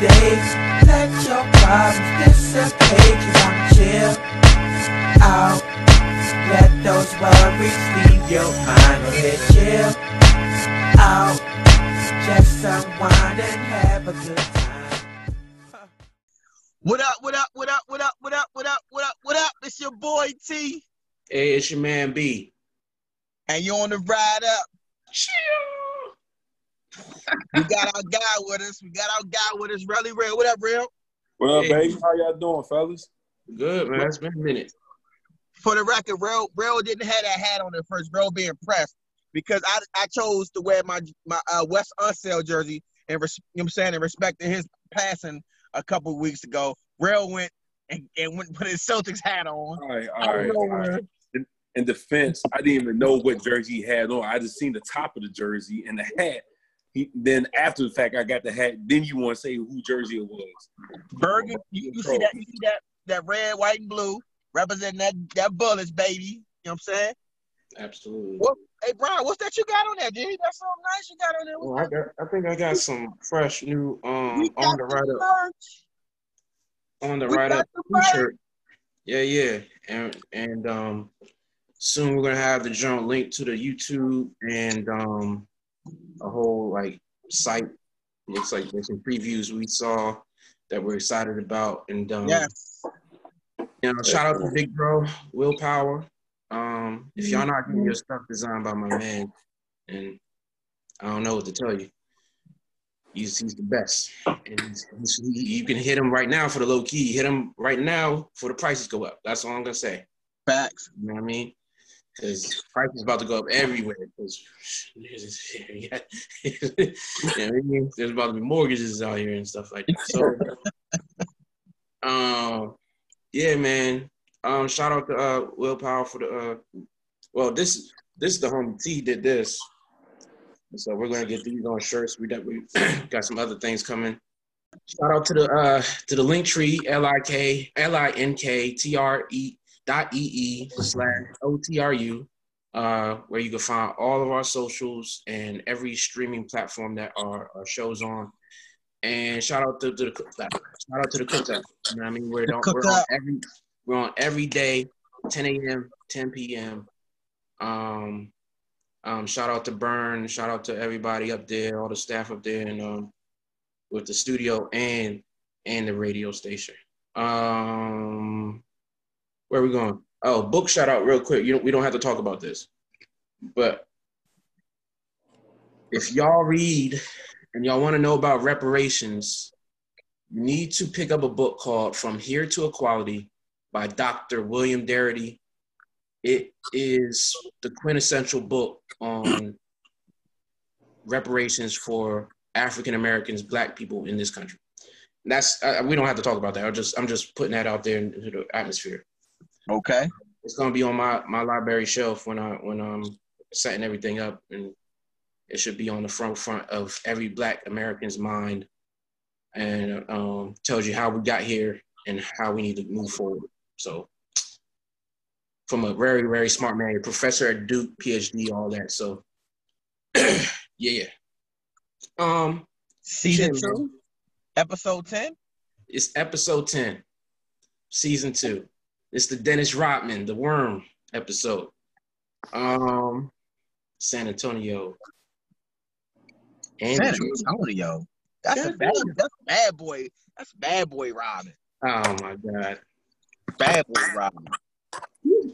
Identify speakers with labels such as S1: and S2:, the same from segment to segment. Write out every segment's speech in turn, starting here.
S1: days. Let your problems dissipate, cause I'm chill out. Let those worries leave your mind a bit chill out. Just unwind and have a good time.
S2: What up, what up, what up, what up, what up, what up, what up, what up? It's your boy T.
S3: Hey, it's your man B.
S2: And you on the ride up. We got our guy with us. We got our guy with us, Really Real. What up, Real?
S4: What up,
S3: Hey.
S4: baby? How y'all doing, fellas?
S3: Good man. It's been a minute.
S2: For the record, Real, Real didn't have that hat on at first. Real being pressed because I I chose to wear my my uh, Wes Unseld jersey and res- you know what I'm saying and respecting his passing a couple of weeks ago. Real went and, and went and put his Celtics hat on.
S4: All right,
S2: I
S4: all
S2: don't
S4: right.
S2: know
S4: all. In, in defense, I didn't even know what jersey he had on. I just seen the top of the jersey and the hat. He, then after the fact, I got the hat. Then you want to say who jersey it was?
S2: Bergen, you, you see that? You see that? That red, white, and blue representing that that bullets, baby. You know what I'm saying?
S3: Absolutely.
S2: What? Hey, Brian, what's that you got on there, dude? That's something nice you got on there.
S3: Well, I got. I think I got some fresh new um on the right up on the
S2: we
S3: right up t-shirt. Yeah, yeah, and and um soon we're gonna have the joint link to the YouTube and um a whole like site. Looks like there's some previews we saw that we're excited about, and um,
S2: Yes.
S3: You know, shout out to Big Bro, Willpower. Um, if y'all not getting your stuff designed by my man, and I don't know what to tell you. He's, he's the best. And he's, he's, he, you can hit him right now for the low key. Hit him right now for the prices go up. That's all I'm gonna say.
S2: Facts.
S3: You know what I mean? Because prices about to go up everywhere. Because you know I mean? there's about to be mortgages out here and stuff like that. So, um, yeah, man. Um, shout out to uh, Willpower for the. Uh, well, this this is the homie T did this, so we're gonna get these on shirts. We got we got some other things coming. Shout out to the uh to the link tree L I K L I N K T R E dot E E slash O T R U, uh, where you can find all of our socials and every streaming platform that our, our shows on. And shout out to, to the shout out to the cookout. You know what I mean? We're, on, we're on every we're on every day, 10 a.m., 10 p.m. Um, um, shout out to Burn. Shout out to everybody up there, all the staff up there, and um, with the studio and and the radio station. Um, where are we going? Oh, book shout out real quick. You don't, we don't have to talk about this, but if y'all read and y'all want to know about reparations, you need to pick up a book called From Here to Equality by Dr. William Darity. It is the quintessential book on reparations for African Americans, Black people in this country. That's uh, we don't have to talk about that. I'm just I'm just putting that out there into the atmosphere.
S2: Okay.
S3: It's gonna be on my my library shelf when I when I'm setting everything up, and it should be on the front front of every Black American's mind, and um, tells you how we got here and how we need to move forward. So, from a very very smart man, professor at Duke, PhD, all that. So, yeah, yeah. Um,
S2: Season
S3: Shit,
S2: two, episode ten.
S3: it's episode 10, season two. It's the Dennis Rodman, the worm episode. Um San Antonio. And
S2: San Antonio. That's a bad. That's bad boy. That's bad boy Rodman.
S3: oh my god.
S2: Bad boy Rodman.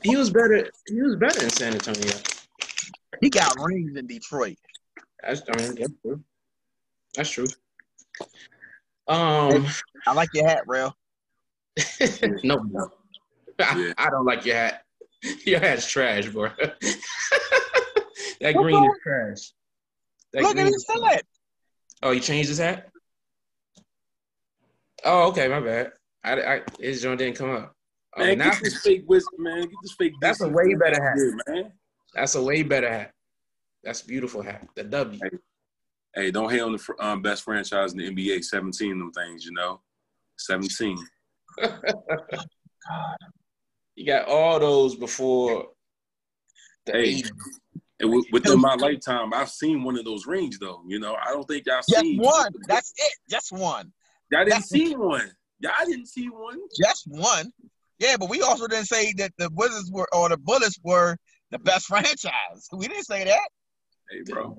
S3: He was better. He was better in San Antonio.
S2: He got rings in Detroit.
S3: That's, I mean, that's true. That's true. Um,
S2: I like your hat, real.
S3: no, no. I,
S4: Yeah.
S3: I don't like your hat. Your hat's trash, bro. that green is trash. That
S2: Look at his
S3: is-
S2: hat.
S3: Oh, he changed his hat. Oh, okay, my bad. I, I his joint didn't come up. Oh,
S4: Man,
S3: now
S4: get this fake whiskey, man. Get this fake.
S3: That's a way better hat.
S4: here, man.
S3: that's a way better hat. That's a beautiful hat. The W.
S4: Hey, don't hate on the um, best franchise in the NBA. Seventeen of them things, you know. Seventeen.
S3: You got all those before the
S4: Hey.
S3: 80s.
S4: And wi- within my lifetime, I've seen one of those rings, though. You know, I don't think y'all
S2: Just
S4: seen
S2: one. That's it. Just one.
S4: Y'all didn't see one. Y'all didn't see one.
S2: Just one. Yeah, but we also didn't say that the Wizards were or the Bullets were the best franchise. We didn't say that.
S4: Hey, bro,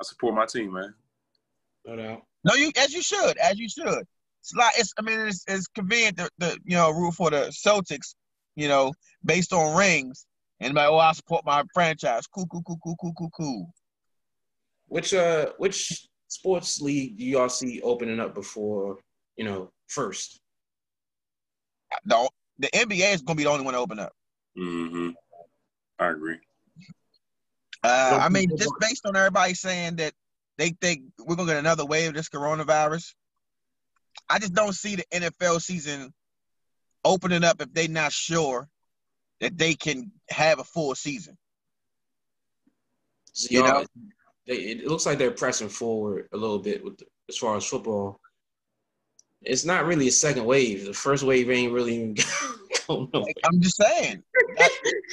S4: I support my team, man.
S3: No doubt.
S2: No, you as you should, as you should. It's like it's. I mean, it's, it's convenient to, to you know root for the Celtics, you know, based on rings. And like, oh, I support my franchise. Cool, cool, cool, cool, cool, cool, cool.
S3: Which uh, which sports league do y'all see opening up before you know first?
S2: The, the NBA is gonna be the only one to open up.
S4: Mm-hmm. I agree.
S2: Uh, I mean, just based on everybody saying that they think we're gonna get another wave of this coronavirus, I just don't see the NFL season opening up if they're not sure that they can have a full season.
S3: So
S2: You know?
S3: they, it looks like they're pressing forward a little bit with as far as football. It's not really a second wave. The first wave ain't really even going nowhere.
S2: I'm just saying. That,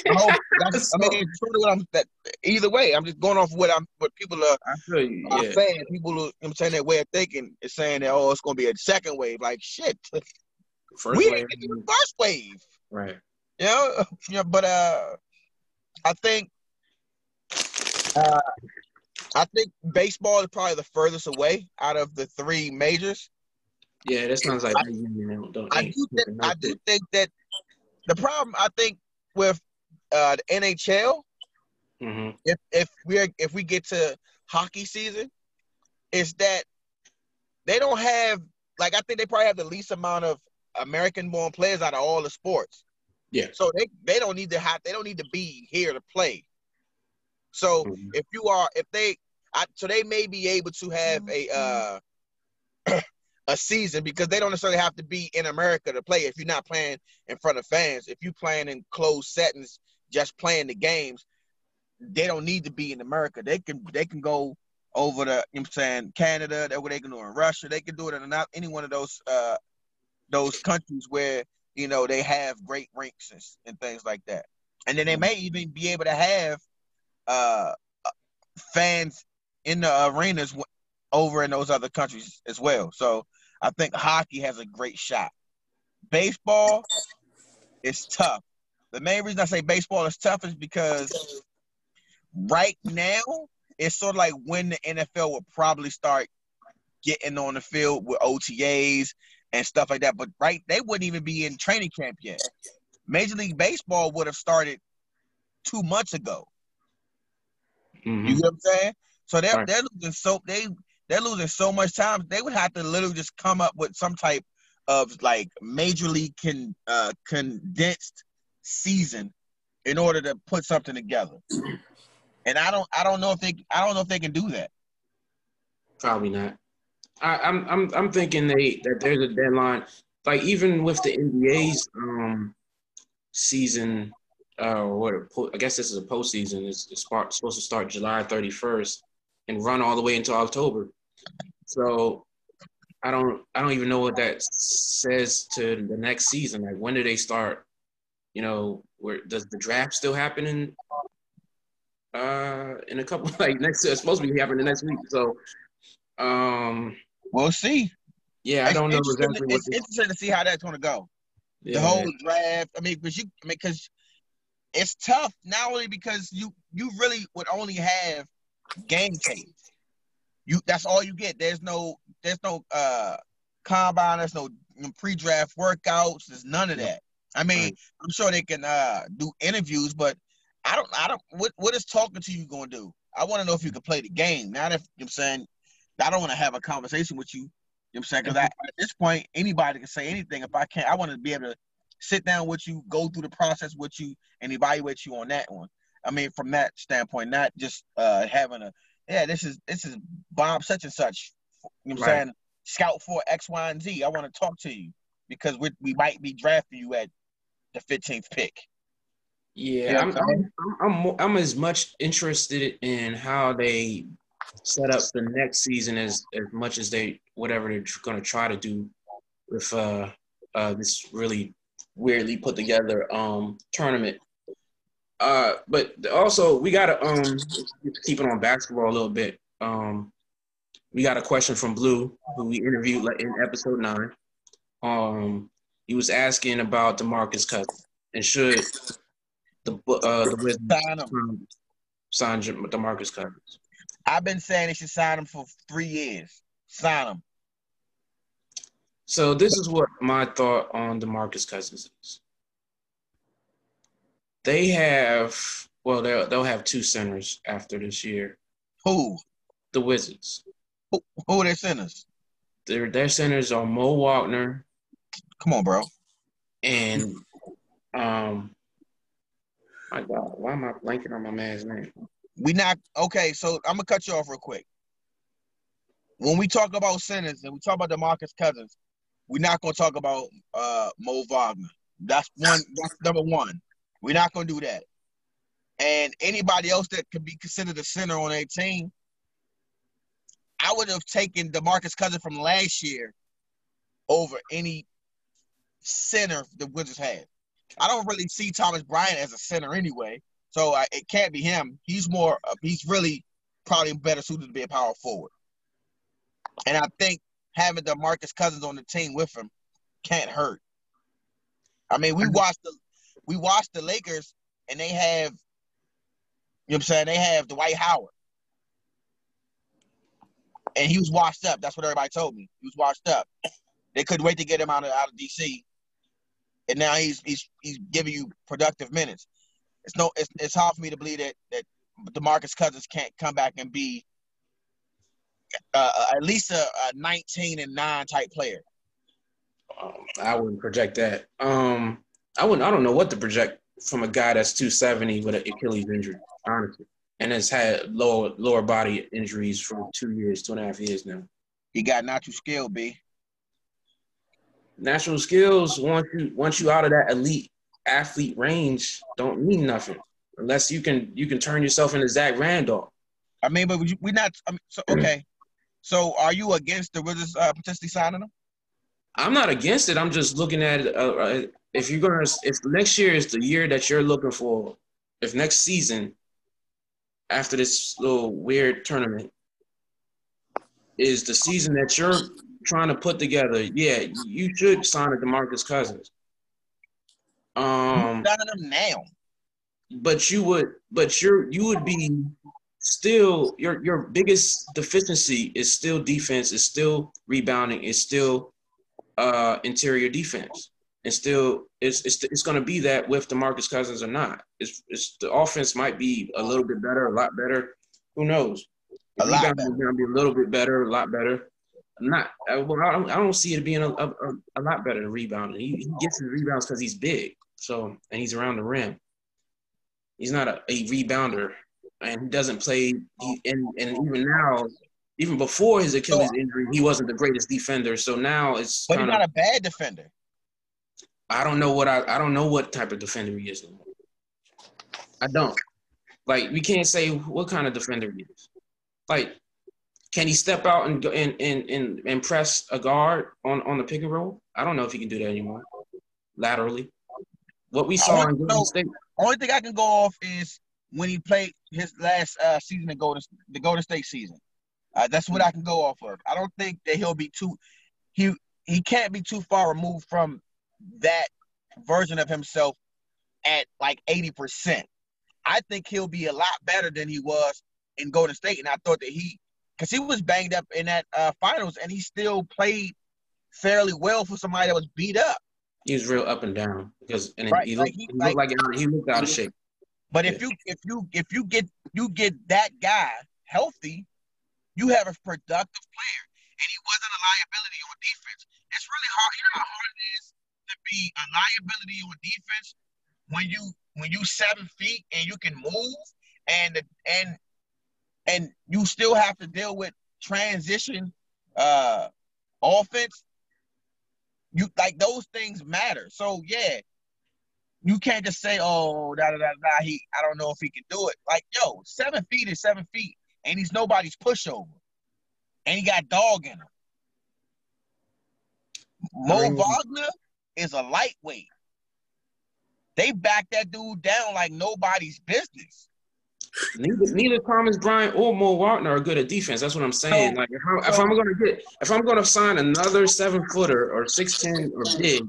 S2: I, that's, I mean, it's true to what I'm. That, either way, I'm just going off what I'm. What people are,
S3: I feel you. Yeah.
S2: saying. People, are, you know what I'm saying their way of thinking is saying that oh, it's gonna be a second wave. Like shit,
S3: First
S2: we
S3: wave,
S2: didn't get the first wave.
S3: right?
S2: You know, you but uh, I think, uh, I think baseball is probably the furthest away out of the three majors.
S3: Yeah, that sounds like
S2: I-
S3: you know, don't,
S2: I do think, I do think that the problem I think with uh, the NHL,
S3: Mhm.
S2: if if we're if we get to hockey season, is that they don't have like I think they probably have the least amount of American-born players out of all the sports.
S3: Yeah.
S2: So they they don't need to have they don't need to be here to play. So
S3: Mhm.
S2: if you are if they I, so they may be able to have a uh a season because they don't necessarily have to be in America to play if you're not playing in front of fans. If you're playing in closed settings, just playing the games, they don't need to be in America. They can they can go over to you know what I'm saying Canada, that's what they can do in Russia. They can do it in not any one of those uh those countries where you know they have great rinks and, and things like that. And then they may even be able to have uh fans in the arenas w- over in those other countries as well. So I think hockey has a great shot. Baseball is tough. The main reason I say baseball is tough is because right now it's sort of like when the NFL will probably start getting on the field with OTAs and stuff like that. But right, they wouldn't even be in training camp yet. Major League Baseball would have started two months ago.
S3: Mhm.
S2: You know what I'm saying? So they're
S3: Right.
S2: they're losing so they they're losing so much time. They would have to literally just come up with some type of like major league con uh, condensed season in order to put something together. And I don't I don't know if they I don't know if they can do that.
S3: Probably not. I, I'm I'm I'm thinking they that there's a deadline. Like even with the NBA's um season, uh, what I guess this is a postseason. It's, it's supposed to start July 31st and run all the way into October. So I don't I don't even know what that says to the next season. Like when do they start? You know, where does the draft still happen in? Uh, in a couple like next, it's supposed to be happening next week. So, um,
S2: We'll see.
S3: yeah, I don't know
S2: it's interesting,
S3: exactly what.
S2: it's interesting to see how that's gonna go.
S3: yeah,
S2: the whole draft. I mean, because you, I mean, because it's tough not only because you you really would only have game tape. You that's all you get. There's no there's no uh combine. There's no pre-draft workouts. There's none of that. I mean,
S3: Right.
S2: I'm sure they can uh do interviews, but I don't I don't what what is talking to you gonna do? I want to know if you can play the game. Not if you know I'm saying I don't want to have a conversation with you. You know what I'm saying? Because at this point, anybody can say anything. If I can't, I want to be able to sit down with you, go through the process with you, and evaluate you on that one. I mean, from that standpoint, not just uh having a yeah, this is this is Bob such and such. You know what I'm
S3: Right.
S2: saying? Scout for X, Y, and Z. I want to talk to you because we we might be drafting you at the 15th pick.
S3: Yeah,
S2: Yeah,
S3: I'm,
S2: I'm
S3: I'm, I'm, I'm, I'm as much interested in how they set up the next season as as much as they whatever they're going to try to do with uh, uh, this really weirdly put together um, tournament. Uh, but also we gotta um keep it on basketball a little bit. Um, we got a question from Blue, who we interviewed in episode nine. Um, he was asking about Demarcus Cousins and should the uh, the Wizards
S2: Sign
S3: sign Demarcus Cousins.
S2: I've been saying they should sign him for three years. Sign him.
S3: So this is what my thought on Demarcus Cousins is. They have well, they'll they'll have two centers after this year.
S2: Who?
S3: The Wizards.
S2: Who, who are their centers?
S3: Their their centers are Mo Wagner
S2: Come on, bro.
S3: and um. My God, why am I blanking on my man's name?
S2: We not okay. So I'm gonna cut you off real quick. When we talk about centers and we talk about Demarcus Cousins, we're not gonna talk about uh, Mo Wagner. That's one. That's number one. We're not gonna do that. And anybody else that could be considered a center on a team, I would have taken Demarcus Cousins from last year over any center the Wizards had. I don't really see Thomas Bryant as a center anyway, so I, it can't be him. He's more. Uh, he's really probably better suited to be a power forward. And I think having Demarcus Cousins on the team with him can't hurt. I mean, we watched the we watched the Lakers, and they have, you know, what I'm saying they have Dwight Howard, and he was washed up. That's what everybody told me. He was washed up. They couldn't wait to get him out of out of DC, and now he's he's he's giving you productive minutes. It's no, it's, it's hard for me to believe that that Demarcus Cousins can't come back and be uh, at least a, a 19 and nine type player.
S3: Um, I wouldn't project that. Um, I wouldn't. I don't know what to project from a guy that's 270 with an Achilles injury, honestly, and has had lower lower body injuries for two years, two and a half years now.
S2: He got natural skill, B.
S3: Natural skills once you once you out of that elite athlete range don't mean nothing unless you can you can turn yourself into Zach Randolph.
S2: I mean, but we're not. I mean, so okay. So are you against the Wizards uh, potentially signing him?
S3: I'm not against it. I'm just looking at it. Uh, uh, if you're gonna, if next year is the year that you're looking for, if next season, after this little weird tournament, is the season that you're trying to put together, yeah, you should sign a Demarcus Cousins. Um,
S2: signing him now.
S3: but you would, but you're you would be still your your biggest deficiency is still defense, is still rebounding, is still uh interior defense. And still it's it's it's gonna be that with Demarcus Cousins or not. It's it's the offense might be a little bit better, a lot better. Who knows?
S2: A lot
S3: Rebounding is gonna be a little bit better, a lot better. Not uh, well, I don't, I don't see it being a, a, a- a lot better than rebounding. He, he gets his rebounds because he's big, so and he's around the rim. He's not a, a rebounder, and he doesn't play. He, and and even now, even before his Achilles injury, he wasn't the greatest defender. So now it's
S2: But he's not a bad defender.
S3: I don't know what I I don't know what type of defender he is. no more. I don't. Like we can't say what kind of defender he is. Like, can he step out and go and and and, and press a guard on on the pick and roll? I don't know if he can do that anymore. Laterally, what we saw in Golden. State.
S2: Only thing I can go off is when he played his last uh, season in Golden the Golden State season. Uh, that's what I can go off of. I don't think that he'll be too he he can't be too far removed from that version of himself at like 80%. I think he'll be a lot better than he was in Golden State. And I thought that he because he was banged up in that uh, finals and he still played fairly well for somebody that was beat up.
S3: He was real up and down because and
S2: Right,
S3: he
S2: like
S3: looked,
S2: he-
S3: he looked like, he looked out of shape.
S2: But if you if you if you get you get that guy healthy, you have a productive player, and he wasn't a liability on defense. It's really hard. You know how hard it is to be a liability on defense when you when you seven feet and you can move and and and you still have to deal with transition uh offense. You like those things matter. So yeah, you can't just say, "Oh, da da da da." He, I don't know if he can do it. Like, yo, seven feet is seven feet, and he's nobody's pushover, and he got dog in him. Mo Wagner is a lightweight. They back that dude down like nobody's business.
S3: Neither, neither Thomas Bryant or Mo Wagner are good at defense. That's what I'm saying. Oh. Like if, I, if I'm gonna get if I'm gonna sign another seven footer or six ten or big,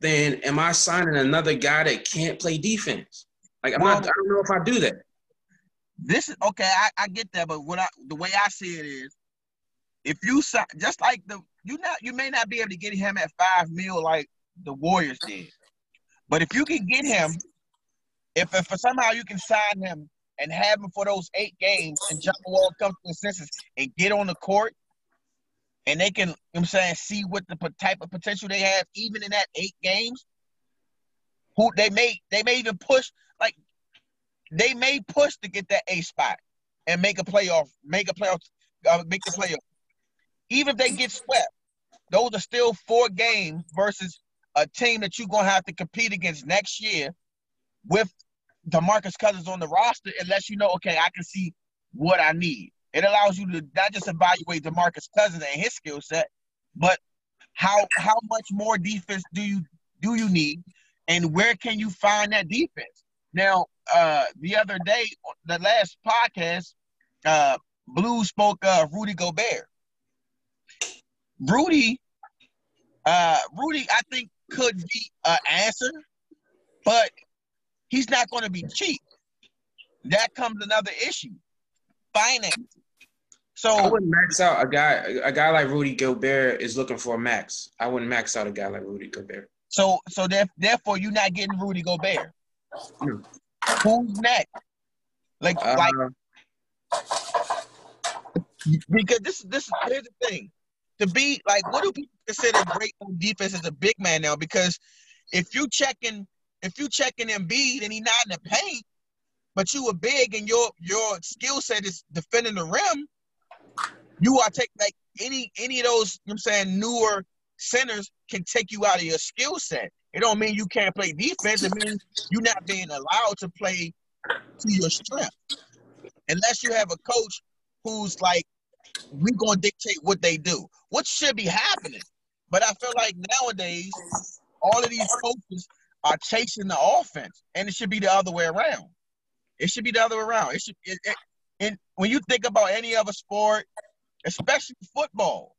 S3: then am I signing another guy that can't play defense? Like I'm
S2: Well-
S3: not. I don't know if I do that.
S2: This is okay. I, I get that, but what I the way I see it is, if you sign just like the you not you may not be able to get him at five mil like the Warriors did, but if you can get him, if if somehow you can sign him and have him for those eight games, and John Wall comes to his senses and get on the court, and they can, you know what I'm saying, see what the type of potential they have, even in that eight games. Who they may they may even push like they may push to get that A spot and make a playoff, make a playoff, uh, make the playoff. Even if they get swept, those are still four games versus a team that you're gonna have to compete against next year with Demarcus Cousins on the roster, unless you know, okay, I can see what I need. It allows you to not just evaluate Demarcus Cousins and his skill set, but how how much more defense do you do you need, and where can you find that defense? Now, uh, the other day, the last podcast, uh, Blue spoke of Rudy Gobert. Rudy, uh, Rudy, I think could be an answer, but he's not going to be cheap. That comes another issue, finance. So I
S3: wouldn't max out a guy. A guy like Rudy Gobert is looking for a max. I wouldn't max out a guy like Rudy Gobert.
S2: So so there, therefore you're not getting Rudy Gobert. Who's next? Like
S3: Uh,
S2: like because this is this here's the thing. To be like what do people consider great on defense as a big man now? Because if you checking if you checking Embiid and he not in the paint, but you are big and your your skill set is defending the rim, you are take like any any of those you know I'm saying newer centers can take you out of your skill set. It don't mean you can't play defense. It means you're not being allowed to play to your strength. Unless you have a coach who's like, we're gonna dictate what they do, what should be happening. But I feel like nowadays, all of these coaches are chasing the offense, and it should be the other way around. It should be the other way around. It should. It, it, and when you think about any other sport, especially football,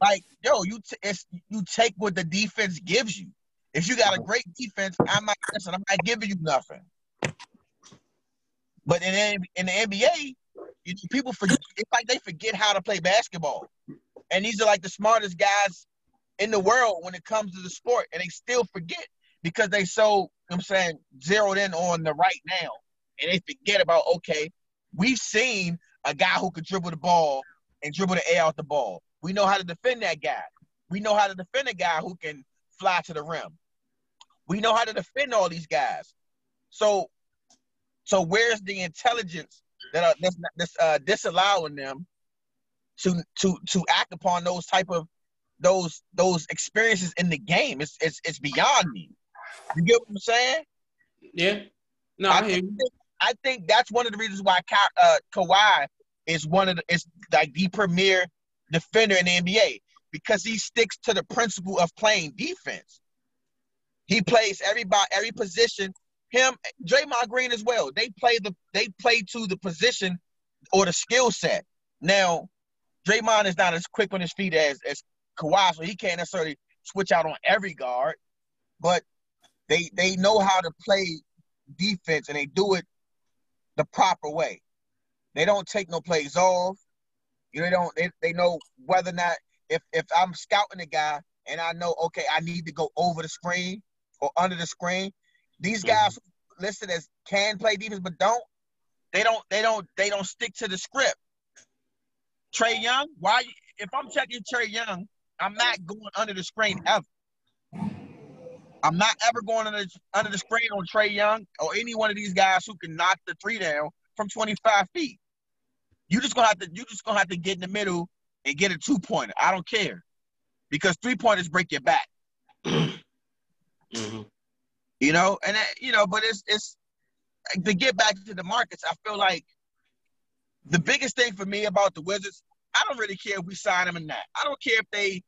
S2: like yo, you t- you take what the defense gives you. If you got a great defense, I'm not listen, I'm not giving you nothing. But in in the NBA, you, people forget. It's like they forget how to play basketball, and these are like the smartest guys in the world when it comes to the sport, and they still forget because they so I'm saying zeroed in on the right now, and they forget about okay, we've seen a guy who could dribble the ball and dribble the air out the ball. We know how to defend that guy. We know how to defend a guy who can fly to the rim. We know how to defend all these guys. So, so where's the intelligence that are that's, that's uh, disallowing them to to to act upon those type of those those experiences in the game? It's it's it's beyond me. You get what I'm saying?
S3: Yeah. No,
S2: I
S3: I hear
S2: think,
S3: you.
S2: I think that's one of the reasons why Ka, uh, Kawhi is one of the is like the premier defender in the NBA because he sticks to the principle of playing defense. He plays everybody every position. Him, Draymond Green as well. They play the they play to the position or the skill set. Now, Draymond is not as quick on his feet as as Kawhi, so he can't necessarily switch out on every guard. But they they know how to play defense and they do it the proper way. They don't take no plays off. You know, they don't they, they know whether or not if if I'm scouting a guy and I know okay, I need to go over the screen or under the screen. These mm-hmm. guys listed as can play defense but don't, they don't they don't they don't stick to the script. Trae Young, why if I'm checking Trae Young, I'm not going under the screen ever. I'm not ever going under, under the screen on Trae Young or any one of these guys who can knock the three down from 25 feet. You just gonna have to you just gonna have to get in the middle and get a two pointer. I don't care because three pointers break your back.
S3: hmm
S2: You know, and that, you know, but it's it's to get back to the markets. I feel like the biggest thing for me about the Wizards, I don't really care if we sign them or not. I don't care if they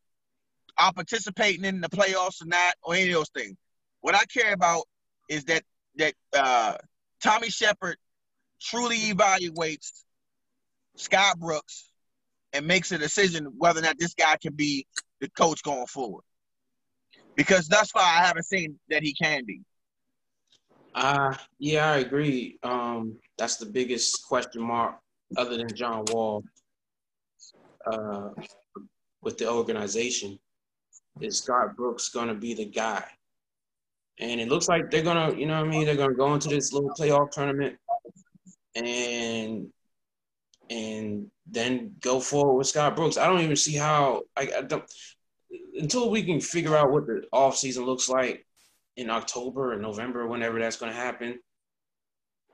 S2: are participating in the playoffs or not, or any of those things. What I care about is that that uh, Tommy Sheppard truly evaluates Scott Brooks and makes a decision whether or not this guy can be the coach going forward. Because thus far, I haven't seen that he can be.
S3: Uh, yeah, I agree. Um, that's the biggest question mark, other than John Wall, uh, with the organization. Is Scott Brooks going to be the guy? And it looks like they're going to, you know what I mean? They're going to go into this little playoff tournament and and then go forward with Scott Brooks. I don't even see how I, I don't until we can figure out what the off season looks like in October or November, whenever that's going to happen.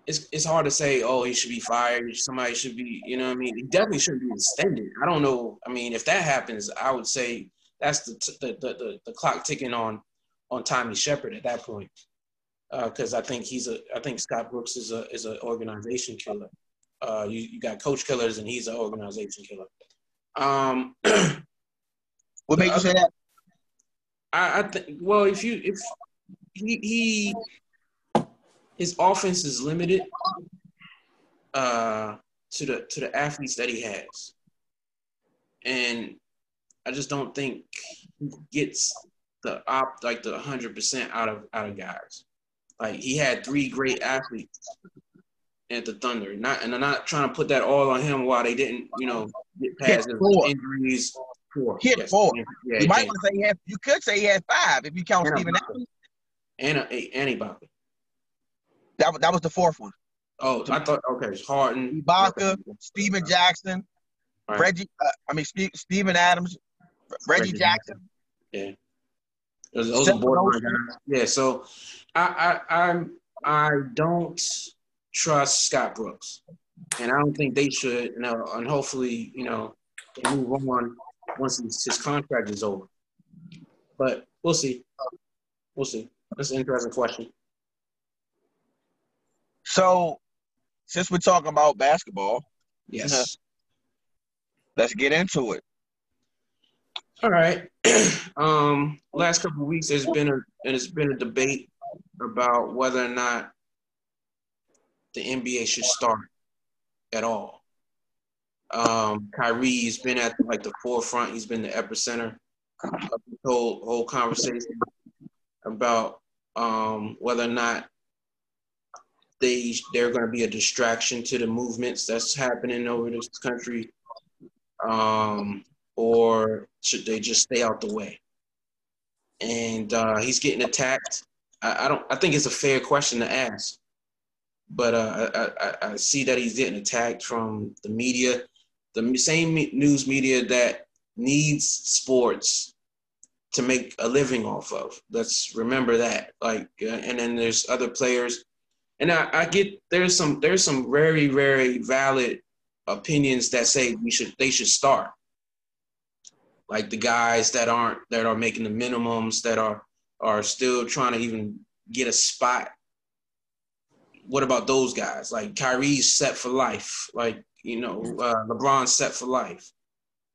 S3: It's, it's hard to say, oh, he should be fired. Somebody should be, you know I mean? He definitely shouldn't be extended. I don't know. I mean, if that happens, I would say that's the, the, the, the, the clock ticking on, on Tommy Sheppard at that point. Because uh, I think he's a, I think Scott Brooks is a is an organization killer. Uh, you, you got coach killers, and he's an organization killer. Um,
S2: what made you say that?
S3: I, I think. Well, if you if he, he his offense is limited uh, to the to the athletes that he has, and I just don't think gets the op like the hundred percent out of out of guys. Like he had three great athletes at the Thunder. Not and I'm not trying to put that all on him while they didn't, you know, get past the injuries.
S2: Four. Hit yes. four. Yeah, you might want to say he had. You could say he had five if you count and Steven Adams.
S3: And a, anybody.
S2: That that was the fourth one.
S3: Oh, I thought okay, it's Harden,
S2: Ibaka, Stephen Jackson, right. Reggie. Uh, I mean Steve, Steven Adams, Reggie, Reggie Jackson.
S3: Yeah. Those, those are borderline guys. Yeah, so I I I'm I don't trust Scott Brooks, and I don't think they should. You know, and hopefully, you know, they move on once his contract is over. But we'll see. We'll see. That's an interesting question.
S2: So, since we're talking about basketball,
S3: yes, uh,
S2: let's get into it.
S3: All right. um, last couple weeks, there's been a and it's been a debate about whether or not the NBA should start at all. Um, Kyrie's been at like the forefront. He's been the epicenter of the whole whole conversation about um, whether or not they they're going to be a distraction to the movements that's happening over this country, um, or should they just stay out the way? And uh, he's getting attacked. I, I, don't. I think it's a fair question to ask, but uh, I, I, I see that he's getting attacked from the media the same news media that needs sports to make a living off of. Let's remember that. Like, uh, and then there's other players, and I, I get there's some there's some very very valid opinions that say we should they should start. Like the guys that aren't that are making the minimums that are are still trying to even get a spot. What about those guys? Like Kyrie's set for life. Like you know, uh, LeBron set for life.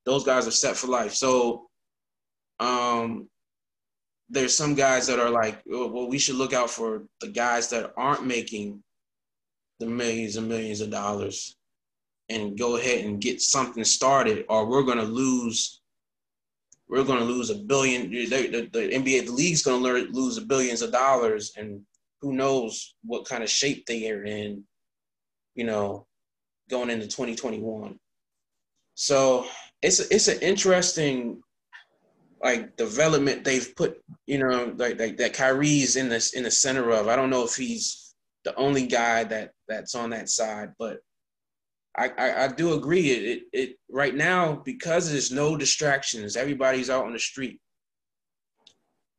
S3: Those guys are set for life. So, um, there's some guys that are like, well, we should look out for the guys that aren't making the millions and millions of dollars and go ahead and get something started, or we're going to lose. We're going to lose a billion. The, the, NBA, the league's going to lose billions of dollars, and who knows what kind of shape they are in, you know, going into 2021. So it's it's an interesting like development they've put, you know, like, like that Kyrie's in this in the center of. I don't know if he's the only guy that that's on that side, but I, I, do agree. It, it it right now because there's no distractions, everybody's out on the street.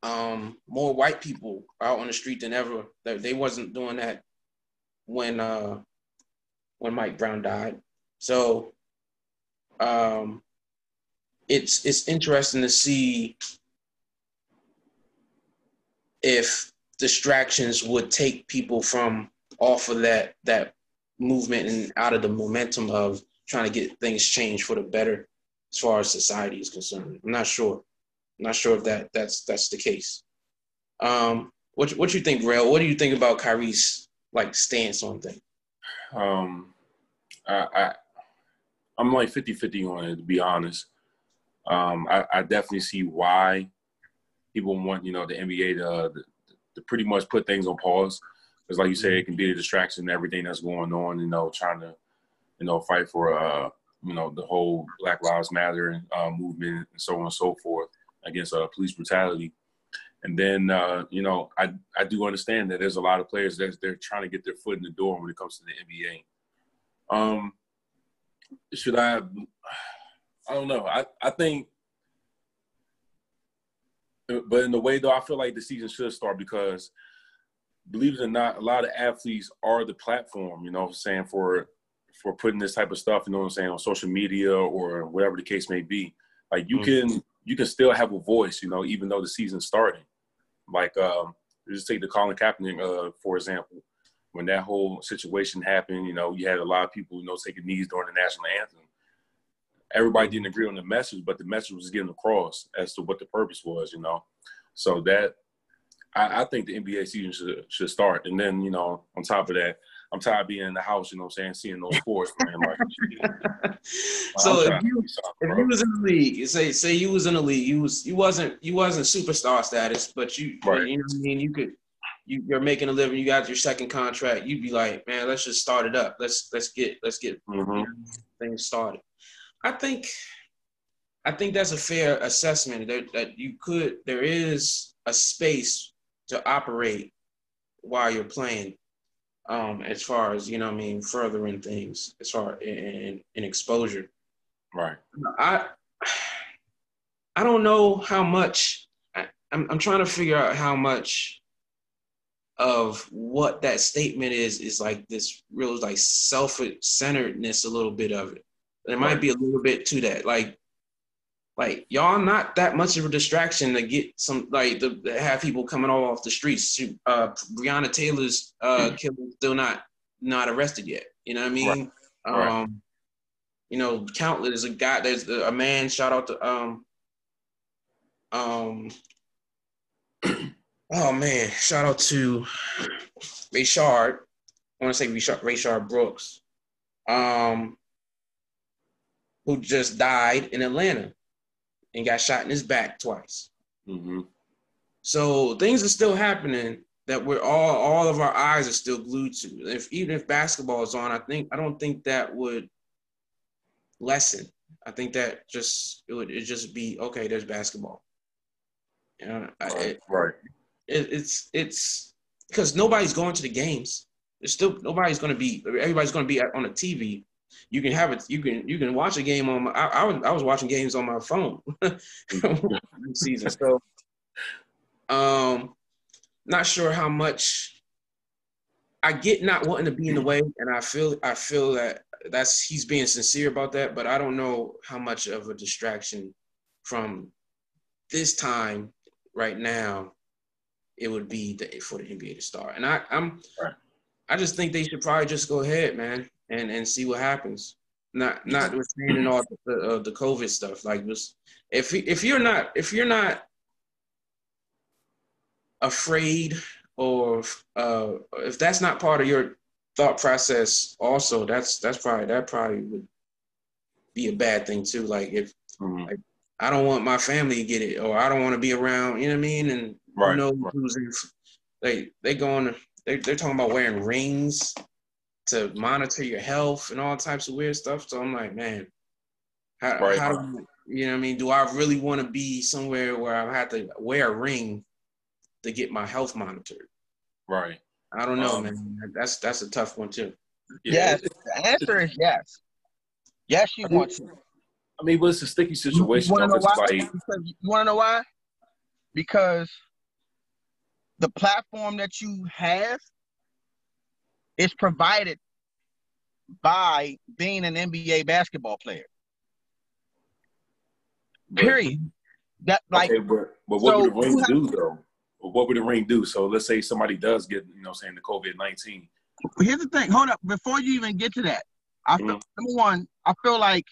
S3: Um, more white people out on the street than ever. They, they wasn't doing that when uh when Mike Brown died. So um, it's it's interesting to see if distractions would take people from off of that that movement and out of the momentum of trying to get things changed for the better as far as society is concerned. I'm not sure. I'm not sure if that that's that's the case. Um, what what you think, Rail? What do you think about Kyrie's like stance on things?
S4: Um, I, I I'm like 50-50 on it to be honest. Um, I, I definitely see why people want you know the NBA to, to pretty much put things on pause because like you say it can be a distraction everything that's going on you know trying to you know fight for uh you know the whole Black Lives Matter uh, movement and so on and so forth against uh, police brutality. And then uh, you know I I do understand that there's a lot of players that they're trying to get their foot in the door when it comes to the NBA. Um, should I? I don't know. I I think, but in the way though, I feel like the season should start because believe it or not, a lot of athletes are the platform, you know, I'm saying for for putting this type of stuff, you know what I'm saying, on social media or whatever the case may be. Like you mm-hmm. can you can still have a voice, you know, even though the season's starting. Like um, just take the Colin Kaepernick, uh, for example. When that whole situation happened, you know, you had a lot of people, you know, taking knees during the national anthem. Everybody didn't agree on the message, but the message was getting across as to what the purpose was, you know. So that I, I think the NBA season should should start. And then, you know, on top of that, I'm tired of being in the house, you know what I'm saying, seeing those sports, man. Like,
S3: so if you, if you was in the league, say say you was in the league, you was you wasn't you wasn't superstar status, but you right. you know what I mean, you could you, you're making a living, you got your second contract, you'd be like, man, let's just start it up. Let's let's get let's get mm-hmm. things started. I think I think that's a fair assessment that, that you could there is a space to operate while you're playing um, as far as you know, I mean, furthering things as far in in exposure.
S4: Right.
S3: I I don't know how much. I, I'm I'm trying to figure out how much of what that statement is is like this real like self-centeredness a little bit of it there might be a little bit to that like like y'all not that much of a distraction to get some like to have people coming all off the streets. Uh, Breonna Taylor's uh, mm. killer still not not arrested yet. You know what I mean? Right. Um, right. You know, countless. There's a guy. There's a man. Shout out to um um. oh man! Shout out to Rayshard. I want to say Rayshard, Rayshard Brooks, um, who just died in Atlanta and got shot in his back twice. Mm-hmm. So things are still happening that we're all all of our eyes are still glued to. If even if basketball is on, I think I don't think that would lessen. I think that just it would it just be okay. There's basketball. You know,
S4: right. It, right.
S3: It, it's it's because nobody's going to the games. There's still nobody's going to be. Everybody's going to be on a TV you can have it. You can you can watch a game on my. I, I was I was watching games on my phone season. So, um, not sure how much. I get not wanting to be in the way, and I feel I feel that that's he's being sincere about that. But I don't know how much of a distraction from this time right now it would be the, for the NBA to start. And I, I'm, right. I just think they should probably just go ahead, man and and see what happens. Not not notwithstanding all the uh, the COVID stuff. Like this, if if you're not if you're not afraid or uh, if that's not part of your thought process, also that's that's probably that probably would be a bad thing too. Like if mm-hmm. like, I don't want my family to get it, or I don't want to be around. You know what I mean? And right, you know right. who's in, they they going they they're talking about wearing rings to monitor your health and all types of weird stuff. So I'm like, man, how, right. how do you, know what I mean? Do I really want to be somewhere where I have to wear a ring to get my health monitored?
S4: Right.
S3: I don't know, um, man. That's that's a tough one too.
S2: Yes, the answer is yes. Yes, you want to.
S4: I mean, but it's a sticky situation. You, you want to
S2: like, know why? Because the platform that you have it's provided by being an NBA basketball player. Period. That like,
S4: okay, but, but what so would the ring have, do though? What would the ring do? So let's say somebody does get, you know, saying the COVID nineteen.
S2: Here's the thing. Hold up. Before you even get to that, I feel, mm-hmm. number one, I feel like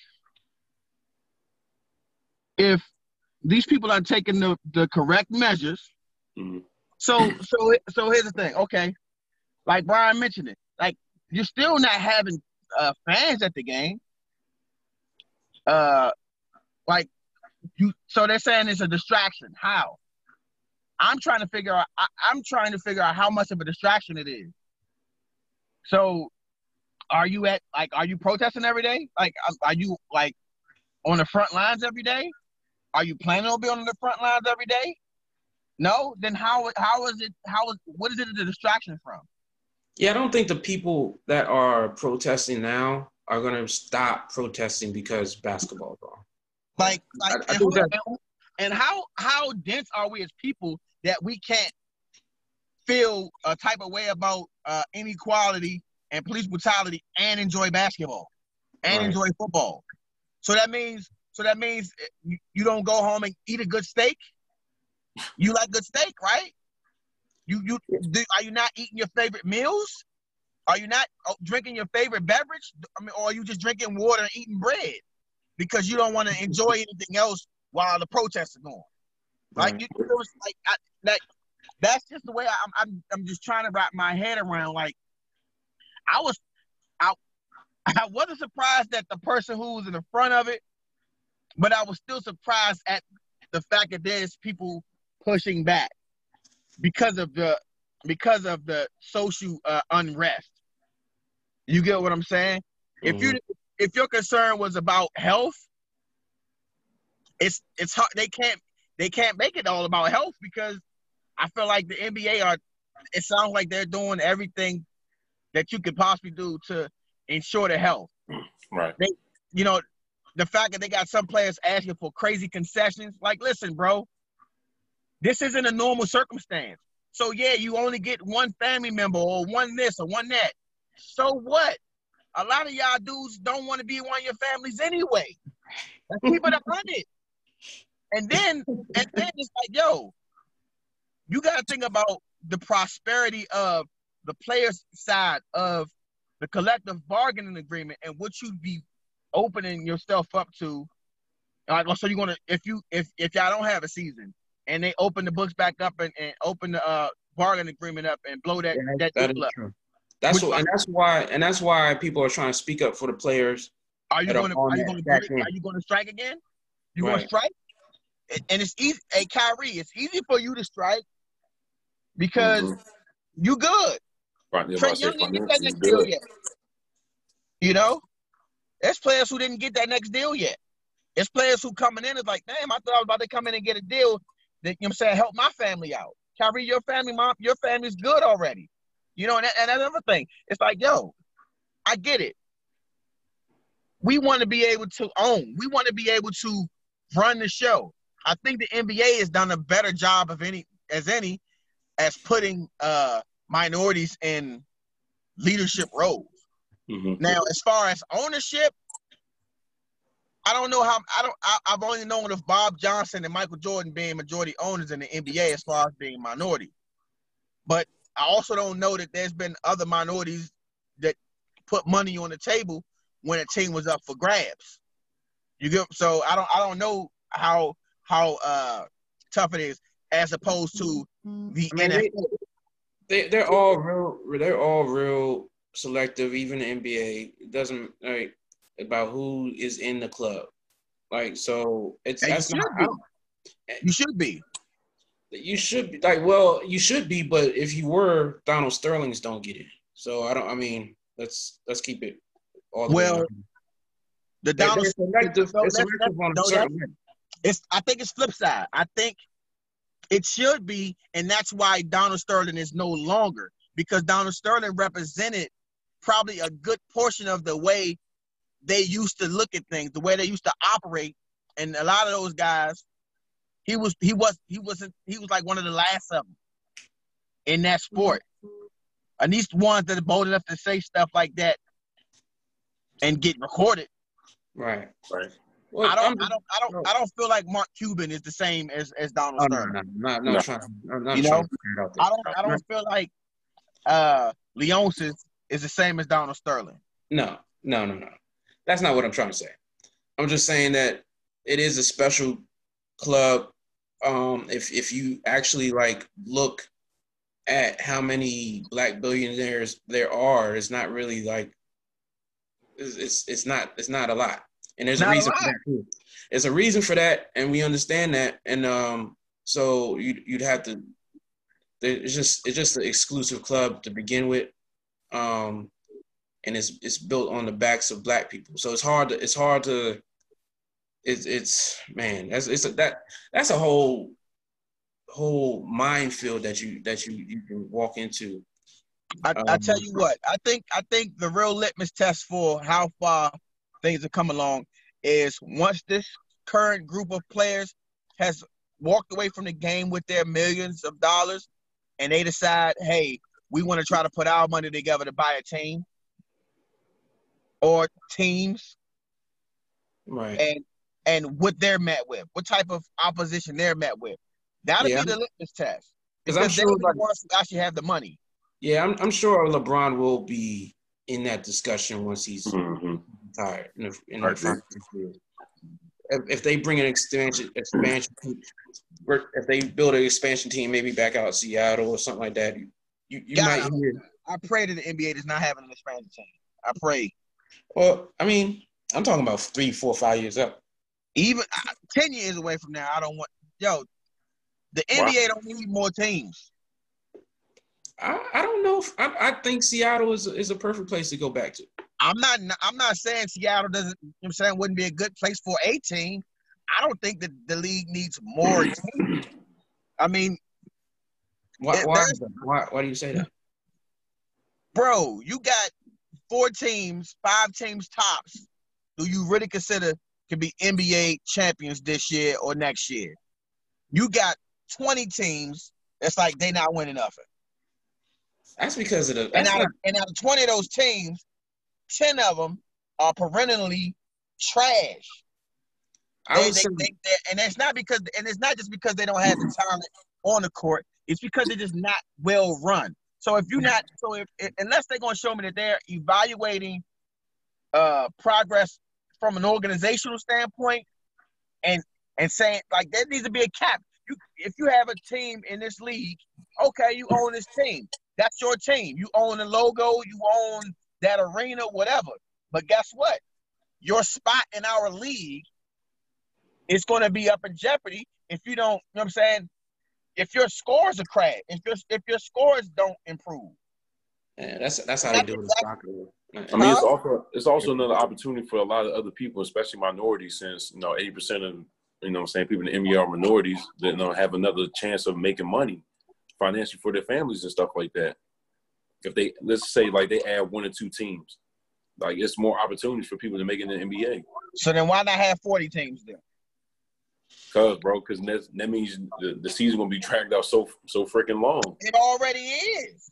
S2: if these people are taking the, the correct measures, mm-hmm. so so so here's the thing. Okay, like Brian mentioned it, like you're still not having uh, fans at the game. Uh, like you, so they're saying it's a distraction. How? I'm trying to figure out. I, I'm trying to figure out how much of a distraction it is. So, are you at like? Are you protesting every day? Like, are you like on the front lines every day? Are you planning on being on the front lines every day? No. Then how? How is it? How is what is it a distraction from?
S3: Yeah, I don't think the people that are protesting now are going to stop protesting because basketball's on.
S2: Like, like I, I and, who, and how how dense are we as people that we can't feel a type of way about uh, inequality and police brutality and enjoy basketball and right. enjoy football? So that means so that means you, you don't go home and eat a good steak. You like good steak, right? You you do, are you not eating your favorite meals? Are you not oh, drinking your favorite beverage? I mean, or are you just drinking water and eating bread because you don't want to enjoy anything else while the protests are going? Like you, it was like I, that. That's just the way I'm, I'm. I'm just trying to wrap my head around. Like I was, I, I wasn't surprised that the person who was in the front of it, but I was still surprised at the fact that there's people pushing back because of the because of the social uh, unrest. You get what I'm saying? Mm-hmm. If you if your concern was about health, it's it's hard. They can't they can't make it all about health because I feel like the NBA are. It sounds like they're doing everything that you could possibly do to ensure the health.
S4: Right.
S2: They, you know, the fact that they got some players asking for crazy concessions. Like, listen, bro, this isn't a normal circumstance. So yeah, you only get one family member or one this or one that. So what? A lot of y'all dudes don't want to be one of your families anyway. Let's keep it a hundred. And then and then it's like, yo, you gotta think about the prosperity of the players' side of the collective bargaining agreement and what you'd be opening yourself up to. Like, so you're gonna if you if if y'all don't have a season, and they open the books back up and, and open the uh, bargain agreement up and blow that yeah, that, that deal up. True.
S3: That's what, and that's why, and that's why people are trying to speak up for the players.
S2: Are you going to are you going to are you going to strike again? You right. going to strike? And it's easy. Hey, Kyrie, it's easy for you to strike because mm-hmm. you good. Right, Trae Young didn't get that next deal yet. You know, there's players who didn't get that next deal yet. It's players who coming in is like, damn, I thought I was about to come in and get a deal, that, you know what I'm saying, help my family out. Kyrie, your family, mom, your family's good already. You know, and, and another thing, it's like, yo, I get it. We want to be able to own. We want to be able to run the show. I think the NBA has done a better job of any as any as putting uh, minorities in leadership roles. Mm-hmm. Now, as far as ownership, I don't know how I don't I, have only known of Bob Johnson and Michael Jordan being majority owners in the NBA as far as being minority. But I also don't know that there's been other minorities that put money on the table when a team was up for grabs. You get so I don't I don't know how how uh tough it is as opposed to the I mean, NFL.
S3: They, they are all real they're all real selective, even the NBA. It doesn't like about who is in the club. Like so, it's
S2: and that's you not. You should be.
S3: You should be like well, you should be, but if you were, Donald Sterling's don't get it. So I don't. I mean, let's let's keep it
S2: all. The well, way. the Donald selective, it's, selective on a certain it's. I think it's flip side. I think it should be, and that's why Donald Sterling is no longer because Donald Sterling represented probably a good portion of the way they used to look at things, the way they used to operate, and a lot of those guys, he was he was he wasn't he was like one of the last of them in that sport. And these ones that are bold enough to say stuff like that and get recorded.
S3: Right.
S4: Right.
S2: Well, I don't, I don't, I don't, I don't feel like Mark Cuban is the same as, as Donald oh, Sterling. No, no, no, no. Trying, not you know, I don't, I don't feel like uh, Leonsis is the same as Donald Sterling.
S3: No, no, no, no. That's not what I'm trying to say. I'm just saying that it is a special club. Um, if if you actually like look at how many black billionaires there are, it's not really like it's it's, it's not it's not a lot, and there's
S2: Not
S3: a
S2: a
S3: reason
S2: lot.
S3: for that too. There's a reason for that, and we understand that, and um, so you'd you'd have to. It's just it's just an exclusive club to begin with, um, and it's it's built on the backs of black people. So it's hard to it's hard to. It's it's man that's it's a, that that's a whole whole minefield that you that you you can walk into.
S2: I, I
S3: Um,
S2: tell you what, I think I think the real litmus test for how far things have come along is once this current group of players has walked away from the game with their millions of dollars and they decide, hey, we want to try to put our money together to buy a team or teams
S3: Right.
S2: and and what they're met with, what type of opposition they're met with. That'll
S3: Yeah.
S2: be the litmus test.
S3: 'Cause I'm sure,
S2: they're the ones who actually have the money.
S3: Yeah, I'm I'm sure LeBron will be in that discussion once he's
S4: Mhm.
S3: retired in the, in the
S4: agree.
S3: final year. If, if they bring an expansion expansion team, if they build an expansion team, maybe back out Seattle or something like that, you you, you
S2: Yeah.
S3: might hear.
S2: I pray that the NBA does not have an expansion team. I pray.
S3: Well, I mean, I'm talking about three, four, five years up.
S2: Even uh, ten years away from now, I don't want. Yo, the
S4: Wow.
S2: NBA don't need more teams.
S3: I, I don't know. If, I, I think Seattle is is a perfect place to go back to.
S2: I'm not. I'm not saying Seattle doesn't. You know what I'm saying wouldn't be a good place for a team. I don't think that the league needs more teams. I mean,
S3: Why? Why,
S2: there's-
S3: is that? why? Why do you say that?
S2: bro, you got four teams, five teams tops. Do you really consider can be NBA champions this year or next year? You got 20 teams. That's like they not winning nothing.
S3: That's because of the.
S2: And out, of, and out of 20 of those teams, 10 of them are perennially trash.
S3: I
S2: They,
S3: would
S2: they,
S3: say,
S2: they, they, and it's not because, and it's not just because they don't have the talent on the court. It's because they're just not well run. So if you're not, so if, unless they're going to show me that they're evaluating uh, progress from an organizational standpoint, and and saying like there needs to be a cap. You, if you have a team in this league, okay, you own this team. That's your team. You own the logo. You own that arena, whatever. But guess what? Your spot in our league is going to be up in jeopardy if you don't. You know what I'm saying? If your scores are crap, if your if your scores don't improve,
S3: yeah, that's that's how they do it in soccer.
S4: I mean, it's also it's also another opportunity for a lot of other people, especially minorities, since you know eighty percent of you know what I'm saying people in the NBA are minorities that you know have another chance of making money financially for their families and stuff like that. If they let's say like they add one or two teams, like it's more opportunities for people to make it in the NBA.
S2: so then why not have 40 teams then?
S4: Cause bro, cause that, that means the, the season gonna be dragged out so so freaking long.
S2: It already is.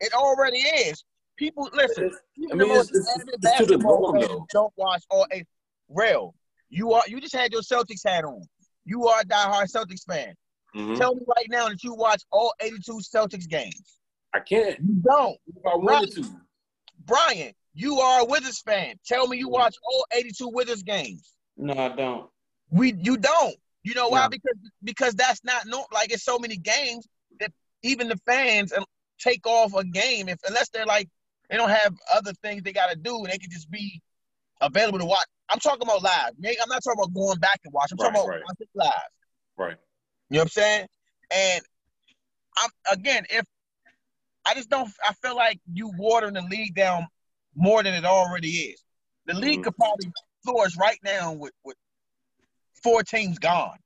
S2: It already is. People listen.
S4: I mean, it's- it's- it's to the
S2: basketball
S4: norm,
S2: fans
S4: though.
S2: don't watch all eight. Real. You are. You just had your Celtics hat on. You are a diehard Celtics fan.
S4: Mhm.
S2: Tell me right now that you watch all 82 Celtics games.
S4: I can't.
S2: You don't.
S4: If I wanted to.
S2: Brian, you are a Wizards fan. Tell me you watch all 82 Wizards games.
S3: No, I don't.
S2: We you don't. You know why?
S3: No.
S2: Because because that's not no like it's so many games that even the fans uh, take off a game if unless they're like they don't have other things they got to do and they can just be available to watch. I'm talking about live. I'm not talking about going back and watch. I'm talking about
S4: right.
S2: watching live.
S4: Right.
S2: You know what I'm saying? And I'm again, if I just don't, I feel like you watering the league down more than it already is. The league
S4: Mhm.
S2: could probably flourish right now with with four teams gone.